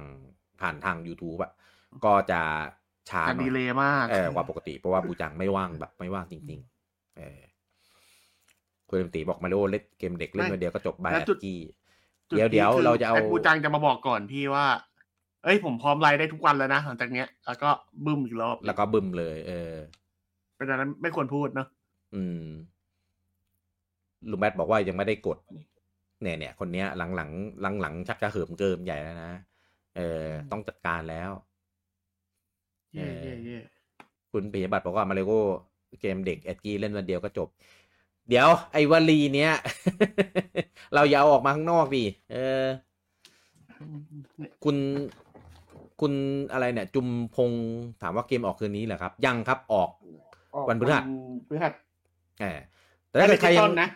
ผ่านทาง YouTube อะก็จะ ช้าอันหน่ดีอยเลยมากเออกว่าปกติเพราะว่าปูจังไม่ว่างแบบไม่ว่างจริง ๆ เออคุณตีบอกมาริโอเล่นเกมเด็กเล่นไม่วันเดียวก็จบใบแล้วแอจุดดกี้จุเดี๋ยวเดี๋ยวพีคคือเราจะเอาไอ้ปูจังจะมาบอกก่อนพี่ว่า เอ้ยผมพร้อมไลฟ์ได้ทุกวันแล้วนะหลังจากเนี้ยแล้วก็บึ้มอีกรอบแล้วก็บึมเลย เออเป็นอันนั้นไม่ควรพูดเนอะอืมลุงแมทบอกว่ายังไม่ได้กด เนี่ยเนี่ยคนเนี้ยหลังหลังหลังหลังๆชักจะเหิมเกิมใหญ่แล้วนะเออต้องจัดการแล้ว เย่เย่เย่คุณปิยบัตรบอกว่ามาริโอเกมเด็กแอดกี้เล่นวันเดียวก็จบ เดี๋ยวไอ้วลีเนี้ย เราอย่าเอาออกมาข้างนอกดิเออ คุณคุณอะไรเนี่ย จุมพงษ์ถามว่าเกมออกคืนนี้เหรอครับ ยังครับออกออกวันพฤหัสพฤหัสแหมแต่ถ้าเกิดใครดิจิยัตองลนะ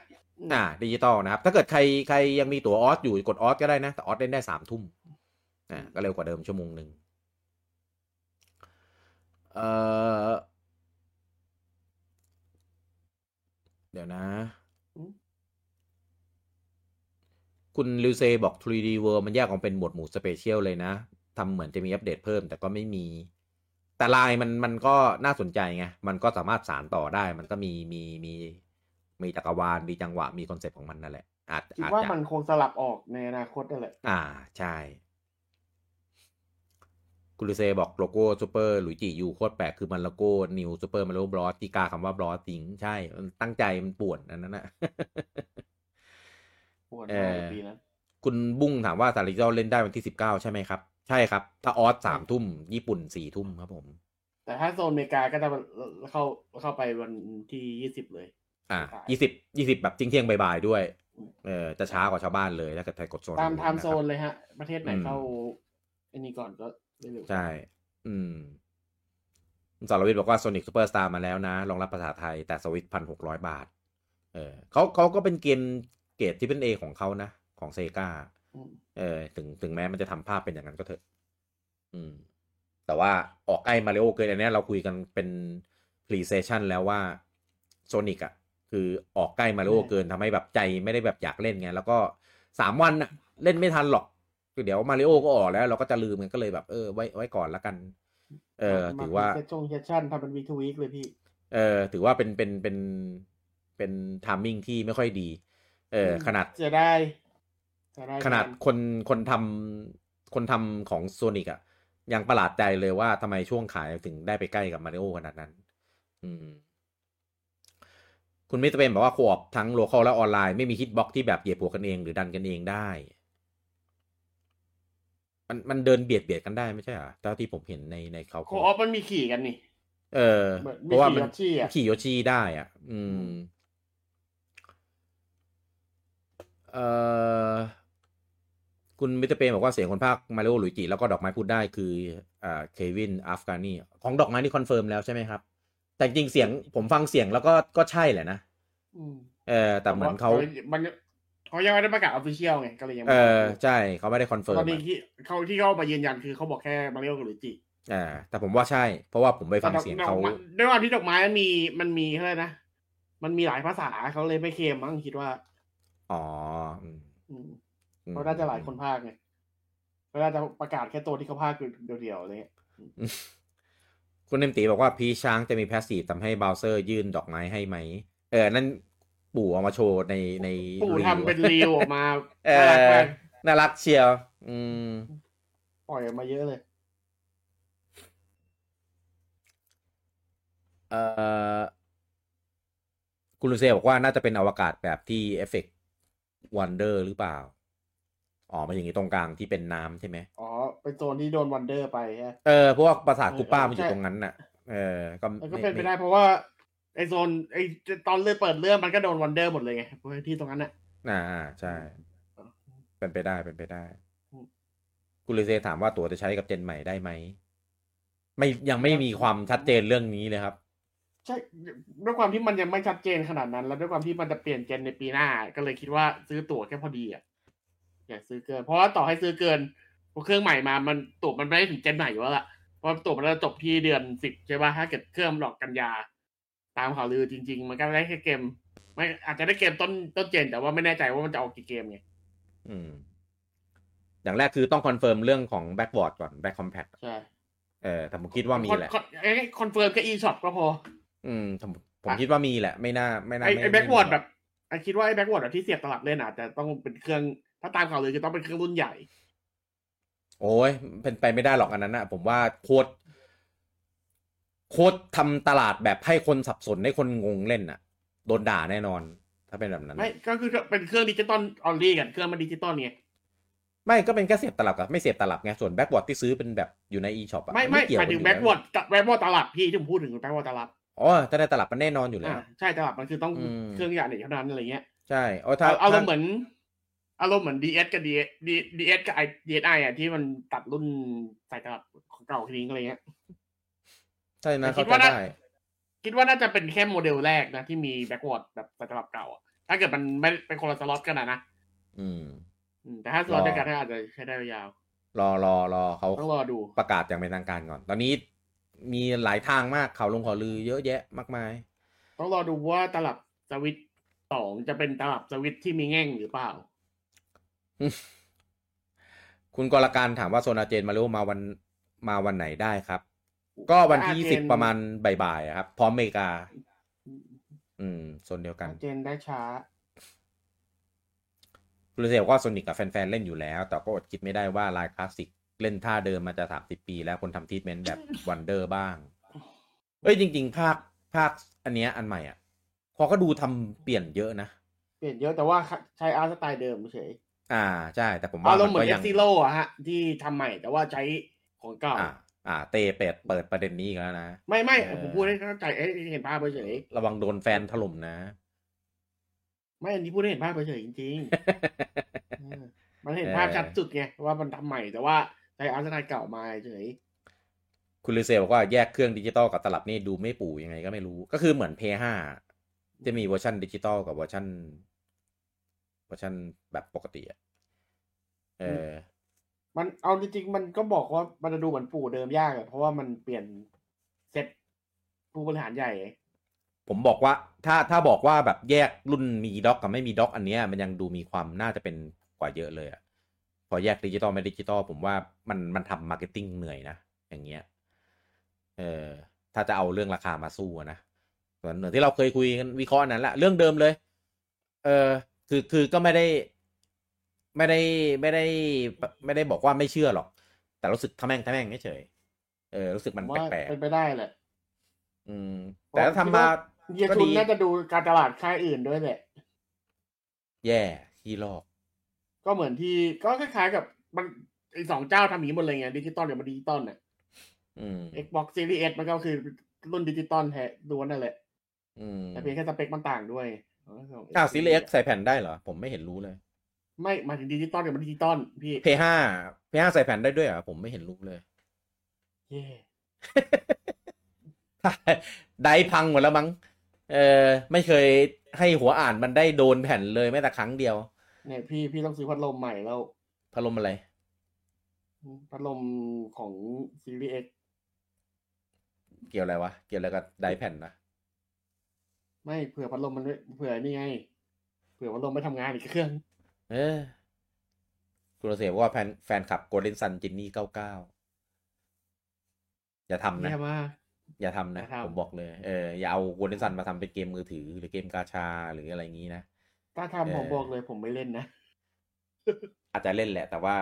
อ่าดิจิตอลนะครับ ถ้าเกิดใครใครยังมีตั๋วออสอยู่กดออสก็ได้นะ แต่ออสเล่นได้สามทุ่มอ่าก็เร็วกว่าเดิมชั่วโมงหนึ่ง เออเดี๋ยวนะ คุณลิวเซบอก 3D World มันแยกออกเป็นหมวดหมู่สเปเชียลเลยนะ ทำเหมือนจะมีอัปเดตเพิ่ม แต่ก็ไม่มี แต่ลายมันมันก็น่าสนใจไง มันก็สามารถสารต่อได้ มันก็มีมีมีมีจักรวาล มีจังหวะ มีคอนเซปต์ของมันนั่นแหละอาจคิดอาจว่าจะมันคงสลับออกในอนาคตนั่นแหละ อ่า ใช่ คุณลูเซบอกโลโก้ Super Luigi U โคตรแปลกคือมันโลโก้ New Super Mario Bros.ที่กาคำว่า Bros.จริงใช่ มันตั้งใจมันป่วนอันนั้นนะปวดเอมากอเลยปีนั้นคุณบุ้งถามว่าซาริโเล่นได้วันที่สิบเก้าใช่ไหมครับ ใช่ครับ ถ้าออสสามทุ่ม ญี่ปุ่นสี่ทุ่มครับผม แต่ถ้าโซนอเมริกาก็จะเข้าเข้าไปวันที่ยี่สิบเลย อ่าใช่ยี่สิบยี่สิบแบบเที่ยงเที่ยงๆบ่ายๆด้วยเออจะช้ากว่าชาวบ้านเลยถ้าเกิดไทยกดโซนตามไทม์ะโซครับนเลยฮะ ประเทศไหนอืมเข้าอันนี้ก่อนก็ ได้เร็วใช่ อืมคุณสารวิทย์บอกว่า Sonic Superstar มาแล้วนะ รองรับภาษาไทย แต่สวิตพันหกร้อยบาท เออเขาเขาก็เป็นเกมเกรดที่เป็นเอของเขานะ ของเซกาอืมเออ ถึงถึงแม้มันจะทำภาพเป็นอย่างนั้นก็เถอะ อืม แต่ว่าออกใกล้มาริโอเกินอันเนี้ยเราคุยกันเป็น pre session แล้วว่า Sonic อะ คือออกใกล้มาริโอเกินทำให้แบบใจไม่ได้แบบอยากเล่นไง แล้วก็สามวันอะเล่นไม่ทันหรอก คือเดี๋ยวมาริโอก็ออกแล้ว เราก็จะลืมกันก็เลยแบบเออไว้ไว้ก่อนละกัน เออ ถือว่าเซชง session ทำเป็น Week to Week เลยพี่ เออ ถือว่าเป็นเป็นเป็นเป็น timing ที่ไม่ค่อยดี เออ ขนาดจะได้จะได้ ขนาดคนคนทำคนทำของโซนิกอะยังประหลาดใจเลยว่าทำไมช่วงขายถึงได้ไปใกล้กับมาริโอขนาดนั้น อืมคุณมิสเตอร์เป็นบอกว่า co-op ทั้ง local และออนไลน์ไม่มี hitbox ที่แบบเหยียบหัวกันเองหรือดันกันเองได้ มันมันเดินเบียดเบียดกันได้ไม่ใช่เหรอเท่าที่ผมเห็นในในเขาโคอ op มันมีขี่กันนี่ เออเหมือนเพราะว่ามันมีขี่โยชิอะขี่โยชิได้อะ อืม เอ่อคุณมิสเตอร์เปนบอกว่าเสียงคนพากย์มาริโอหลุยจิแล้วก็ดอกไม้พูดได้คืออ่า Kevin Afghani ของดอกไม้นี่คอนเฟิร์มแล้วใช่ไหมครับ แต่จริงๆเสียงผมฟังเสียงแล้วก็ก็ใช่แหละนะอืมเออแต่เหมือนเขามัน เขายังไม่ได้ประกาศ official ไงก็เลยยังเอไม่อใช่เขาไม่ได้คอนเฟิร์มตอนนี้อะที่เขาที่เขามายืนยันคือเขาบอกแค่มาริโอกับลุยจิอ่าแต่ผมว่าใช่ เพราะว่าผมไปฟังแต่ดอกเสียงดอกเขาไม้ด้วยความที่ดอกไม้มันมีมันมีอะไรนะมันมีหลายภาษาเขาเลยไม่เคลมมั้งคิดว่า อ๋ออืมอืมอืมเขาน่าจะหลายคนภาคไงเขาน่าจะประกาศแค่ตัวที่เขาภาคเดียวๆอะไรเงี้ยคุณเนมตีบอกว่าพีช้างจะมีแพสซีฟทำให้บ o วเซอร์ยื่นดอกไม้ให้ไหม เออ นั่น ปู่เอามาโชว์ในในปู่รีวิวทำเป็นรีวออกมาเอน่ารักอมากน่ารักเชียว อืมปล่อยออกมาเยอะเลย เอ่อคุณลูเซบอกว่าน่าจะเป็นอวกาศแบบที่เอฟเฟกต์ Wonder หรือเปล่า อ๋อมาอย่างนี้ตรงกลางที่เป็นน้ำใช่ไหมอ๋อ เป็นโซนที่โดน Wonder ไปฮะเออเพราะว่าปราสาทเออคุปป้าเออมันอยู่ใช่ตรงนั้นน่ะ เออ ก็แล้วก็ม่เป็นไปม่ได้เพราะว่า ไอโซนไอตอนเลือเปิดเรื่องมันก็โดน Wonder หมดเลยไงเพราะที่ตรงนั้นน่ะอ่าอ่าใช่ เป็นไปได้เป็นไปได้อืมคุณลูเซถามว่าตัวจะใช้กับ gen ใหม่ได้ไหมไม่ยังไม่มีความชัดเจนเรื่องนี้เลยครับ ใช่ด้วยความที่มันยังไม่ชัดเจนขนาดนั้น แล้วด้วยความที่มันจะเปลี่ยนเจนในปีหน้า ก็เลยคิดว่าซื้อตั๋วแค่พอดีอะอย่าซื้อเกิน เพราะว่าต่อให้ซื้อเกินพอเครื่องใหม่มามันตั๋วมันไม่ได้ถึงเจนใหม่อยู่แล้วล่ะเพราะตั๋วมันจะจบที่เดือนสิบใช่ป่ะถ้าเกิดเครื่องมันออกกันยา ตามข่าวลือจริง ๆ มันก็ได้แค่เกม ไม่อาจจะได้เกมต้นต้นเจน แต่ว่าไม่แน่ใจว่ามันจะออกกี่เกมไงอืม อย่างแรกคือต้อง confirm เรื่องของ backward ก่อน back compat ใช่เออแต่ผมคิดว่ามีแหละคอนคอน confirm แค่ eShop ก็พอ อืมผมผมคิดว่ามีแหละ ไม่น่าไม่น่าไอไม่ไอแบ็กวอร์ดม่มีแบบไอคิดว่าไอ backward ที่เสียบตลับเล่นอาจจะต้องเป็นเครื่องถ้าตามข่าวเลยคือต้องเป็นเครื่องรุ่นใหญ่ โอ้ยเป็นไปไม่ได้หรอกอันนั้นนะผมว่าโคตร โคตรทำตลาดแบบให้คนสับสนให้คนงงเล่นอะโดนด่าแน่นอน ถ้าเป็นแบบนั้นไม่ก็คือเป็นเครื่อง digital only กันเครื่องมันดิจิตอลไงไม่ก็เป็นแค่เสียบตลับกับไม่เสียบตลับไงส่วน backward ที่ซื้อเป็นแบบอยู่ใน eShop อะไม่ไม่เกี่ยวหมายถึง backward backward ตลับพี่ที่ผมพูดถึง backward ตลับอ๋อถ้าได้ตลับมันแน่นอนอยู่แล้วอ่าใช่ตลับมันคือต้องอืมเครื่องใหญ่เท่านั้นอะไรเงี้ยใช่เอาถ้าเอาถ้าอารมณ์เหมือนอารมณ์เหมือน DS กับ D DS กับไอดีเอสไออะที่มันตัดรุ่นใส่ตลับของเก่าทิ้งอะไรเงี้ย ใช่นะแต่คิเขาดใจะว่าน่าได้ คิดว่าน่าจะเป็นแค่โมเดลแรกนะที่มี backward แบบใส่ตลับเก่าอะถ้าเกิดมันไม่เป็นคนละสล็อตกันอะนะอืมอืมแต่ถ้าสล็อตร่วมกันก็อาจจะใช้ได้ยาว รอรอรอเขาต้องรอดูประกาศอย่างเป็นทางการก่อน ตอนนี้มีหลายทางมากข่าวลงข่าวลือเยอะแยะมากมาย ต้องรอดูว่าตลับสวิตช์สองจะเป็นตลับบสวิตช์ที่มีแง่งหรือเปล่า คุณกรการถามว่าโซนอาเจนมาริโอมาวันมาวันไหนได้ครับ ก็วันที่อายี่เจสิบนประมาณบ่ายๆอะครับ พร้อมอเมริกา อืมโซนเดียวกันเจนได้ช้าคุณเสียบอกว่าโซนิกกับแฟนๆ เล่นอยู่แล้ว แต่ก็อดคิดไม่ได้ว่า line classic เล่นท่าเดิมมาจะสามสิบปีแล้วควรทำทีทเมนต์แบบ Wonder บ้าง เอ้ยจริง ๆ ภาคภาคอันเนี้ยอันใหม่อะพอก็ดูทำเปลี่ยนเยอะนะ เปลี่ยนเยอะแต่ว่าใช้ art style เดิมเฉยอ่าใช่ แต่ผมว่าอารมณ์เหมืก็อนเอยังซิโลอะฮะ ที่ทำใหม่แต่ว่าใช้ของเก่า อ่าอ่าเตเปิดเปิดประเด็นนี้อีกแล้วนะ ไม่ไม่เออผมพูดให้เข้าใจเอ้ยเห็นภาพเฉยระวังโดนแฟนถล่มนะๆไม่อันนี้พูดให้เห็นภาพเฉยๆจริงๆเออมันเห็นภาพชัดสุดไงว่ามันทำใหม่แต่ว่าใช้อาร์ตสไตล์เก่ามาเฉยคุณลิเซลบอกว่าแยกเครื่องดิจิตอลกับตลับนี่ดูไม่ปู่ยังไงก็ไม่รู้ ก็คือเหมือน p 5จะมีเวอร์ชันดิจิตอลกับเวอร์ชันเวอร์ชันแบบปกติอะเออ มันเอาจริงๆมันก็บอกว่ามันจะดูเหมือนปู่เดิมยากอะเพราะว่ามันเปลี่ยนเซตผู้บริหารใหญ่ ผมบอกว่าถ้าถ้าบอกว่าแบบแยกรุ่นมี dock กับไม่มี dock อันเนี้ยมันยังดูมีความน่าจะเป็นกว่าเยอะเลยอะพอแยกดิจิตอลไม่ดิจิตอลผมว่ามันมันทำ marketing เหนื่อยนะ อย่างเงี้ยเออถ้าจะเอาเรื่องราคามาสู้นะส่วนเหนือที่เราเคยคุยกันวิเคราะห์อันนั้นแหละเรื่องเดิมเลย เออคือคือก็ไม่ได้ ไม่ได้ไม่ได้ไม่ได้บอกว่าไม่เชื่อหรอก แต่รู้สึกทะแม่งทะแม่งเฉยๆเออรู้สึกมันผมว่าแปลกเป็นไปได้แหละๆอืม แต่ถ้าทำมาเฮียก็ชุดีนน่าจะดูการตลาดค่ายอื่นด้วยแหละ แย่ขี้ลอก ก็เหมือนที่ก็คล้ายๆกับมันไอสองเจ้าทำอย่างนี้หมดเลยไงดิจิตอลกับ non ดิจิตอลน่ะอืม Xbox Series S มันก็คือรุ่นดิจิตอลแท้ล้วนนั่นแหละอืมแต่เพียงแค่สเปคมันต่างด้วยอ้าว Series X ใส่แผ่นได้เหรอ ผมไม่เห็นรู้เลย ไม่หมายถึงดิจิตอลกับ non ดิจิตอลพี่ P5 P5 ใส่แผ่นได้ด้วยเหรอผมไม่เห็นรู้เลยเย่ได้พังหมดแล้วมั้งเออไม่เคยให้หัวอ่านมันได้โดนแผ่นเลยแม้แต่ครั้งเดียว เนี่ยพี่พี่ต้องซื้อพัดลมใหม่แล้ว พัดลมอะไร พัดลมของ Series X เกี่ยวอะไรวะ เกี่ยวอะไรกับไดแผ่นนะไม่เผื่อพัดลมมันไม่เผื่อนี่ไง เผื่อพัดลมไม่ทำงานอีกเครื่อง เออคุณโรเซบอกว่าแฟนแฟนคลับโกลเด้นซันจินนี่เก้าเก้าอย่าทำนะแย่มากอย่าทำนะอย่าทำผมบอกเลย เอออย่าเอาโกลเด้นซันมาทำเป็นเกมมือถือ หรือเกมกาชาหรืออะไรอย่างนี้นะถ้าเออทำผมบอกเลยผมไม่เล่นนะ อาจจะเล่นแหละ แต่ว่า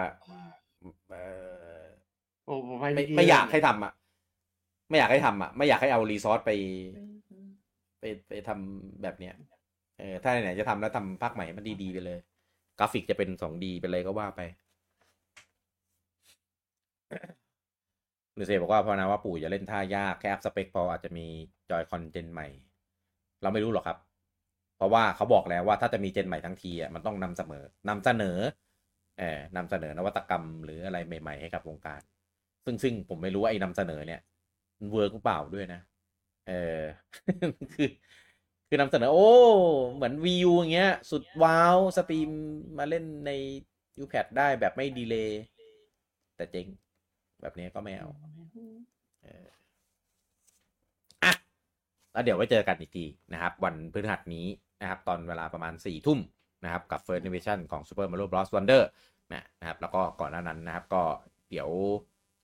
เออโอ้ผมไม่พี่ไม่อยากเล่นให้ทำอะ ไม่อยากให้ทำอะ ไม่อยากให้เอารีซอสไป ไปไปทำแบบเนี้ยเออถ้าไหนๆจะทำแล้วทำภาคใหม่ให้มันดีๆไปเลย กราฟิกจะเป็นสองดีเป็นอะไรก็ว่าไปหรือเซบอกว่าพอนะว่าปู่จะเล่นท่ายากแค่อัพสเปคพออาจจะมีJoy-Con gen ใหม่ เราไม่รู้หรอกครับ เพราะว่าเขาบอกแล้วว่าถ้าจะมี gen ใหม่ทั้งทีอะมันต้องนำเสนอนำเสนอเออนำเสนอนวัตกรรมหรืออะไรใหม่ ๆ ให้กับวงการ ซึ่งซึ่งผมไม่รู้ว่าไอ้นำเสนอเนี่ย work หรือเปล่าด้วยนะ เออคือ คือนำเสนอ โอ้ เหมือน Wii U อย่างเงี้ย สุดว้าว stream มาเล่นใน U Pad ได้แบบไม่ delay แต่เจ๊งแบบนี้ก็ไม่เอาเอออะแล้วเดี๋ยวไว้เจอกันอีกทีนะครับ วันพฤหัสนี้นะครับ ตอนเวลาประมาณ4ี่ทุ่มนะครับ กับ First Impression ของ Super Mario Bros. Wonder นะนะครับ แล้วก็ก่อนหน้านั้นนะครับ ก็เดี๋ยว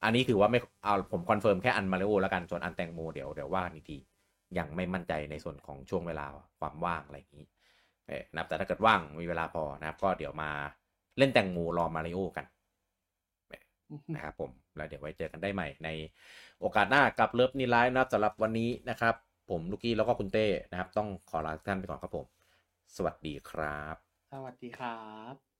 อันนี้ถือว่าไม่เอาผม confirm แค่อันมาริโอแล้วกัน ส่วนอันแตงโมเดี๋ยวเดี๋ยวว่ากันอีกที ยังไม่มั่นใจในส่วนของช่วงเวลาความว่างอะไรอย่างนี้เออนะครับแต่ถ้าเกิดว่างมีเวลาพอนะครับ ก็เดี๋ยวมาเล่นแตงโมรอมาริโอกันนะครับผมแล้วเดี๋ยวไว้เจอกันได้ใหม่ในโอกาสหน้ากับเลิฟนี่ไลฟ์นะครับสำหรับวันนี้นะครับ ผมลูกี้แล้วก็คุณเต้นะครับ ต้องขอลาทุกท่านไปก่อนครับผม สวัสดีครับ สวัสดีครับ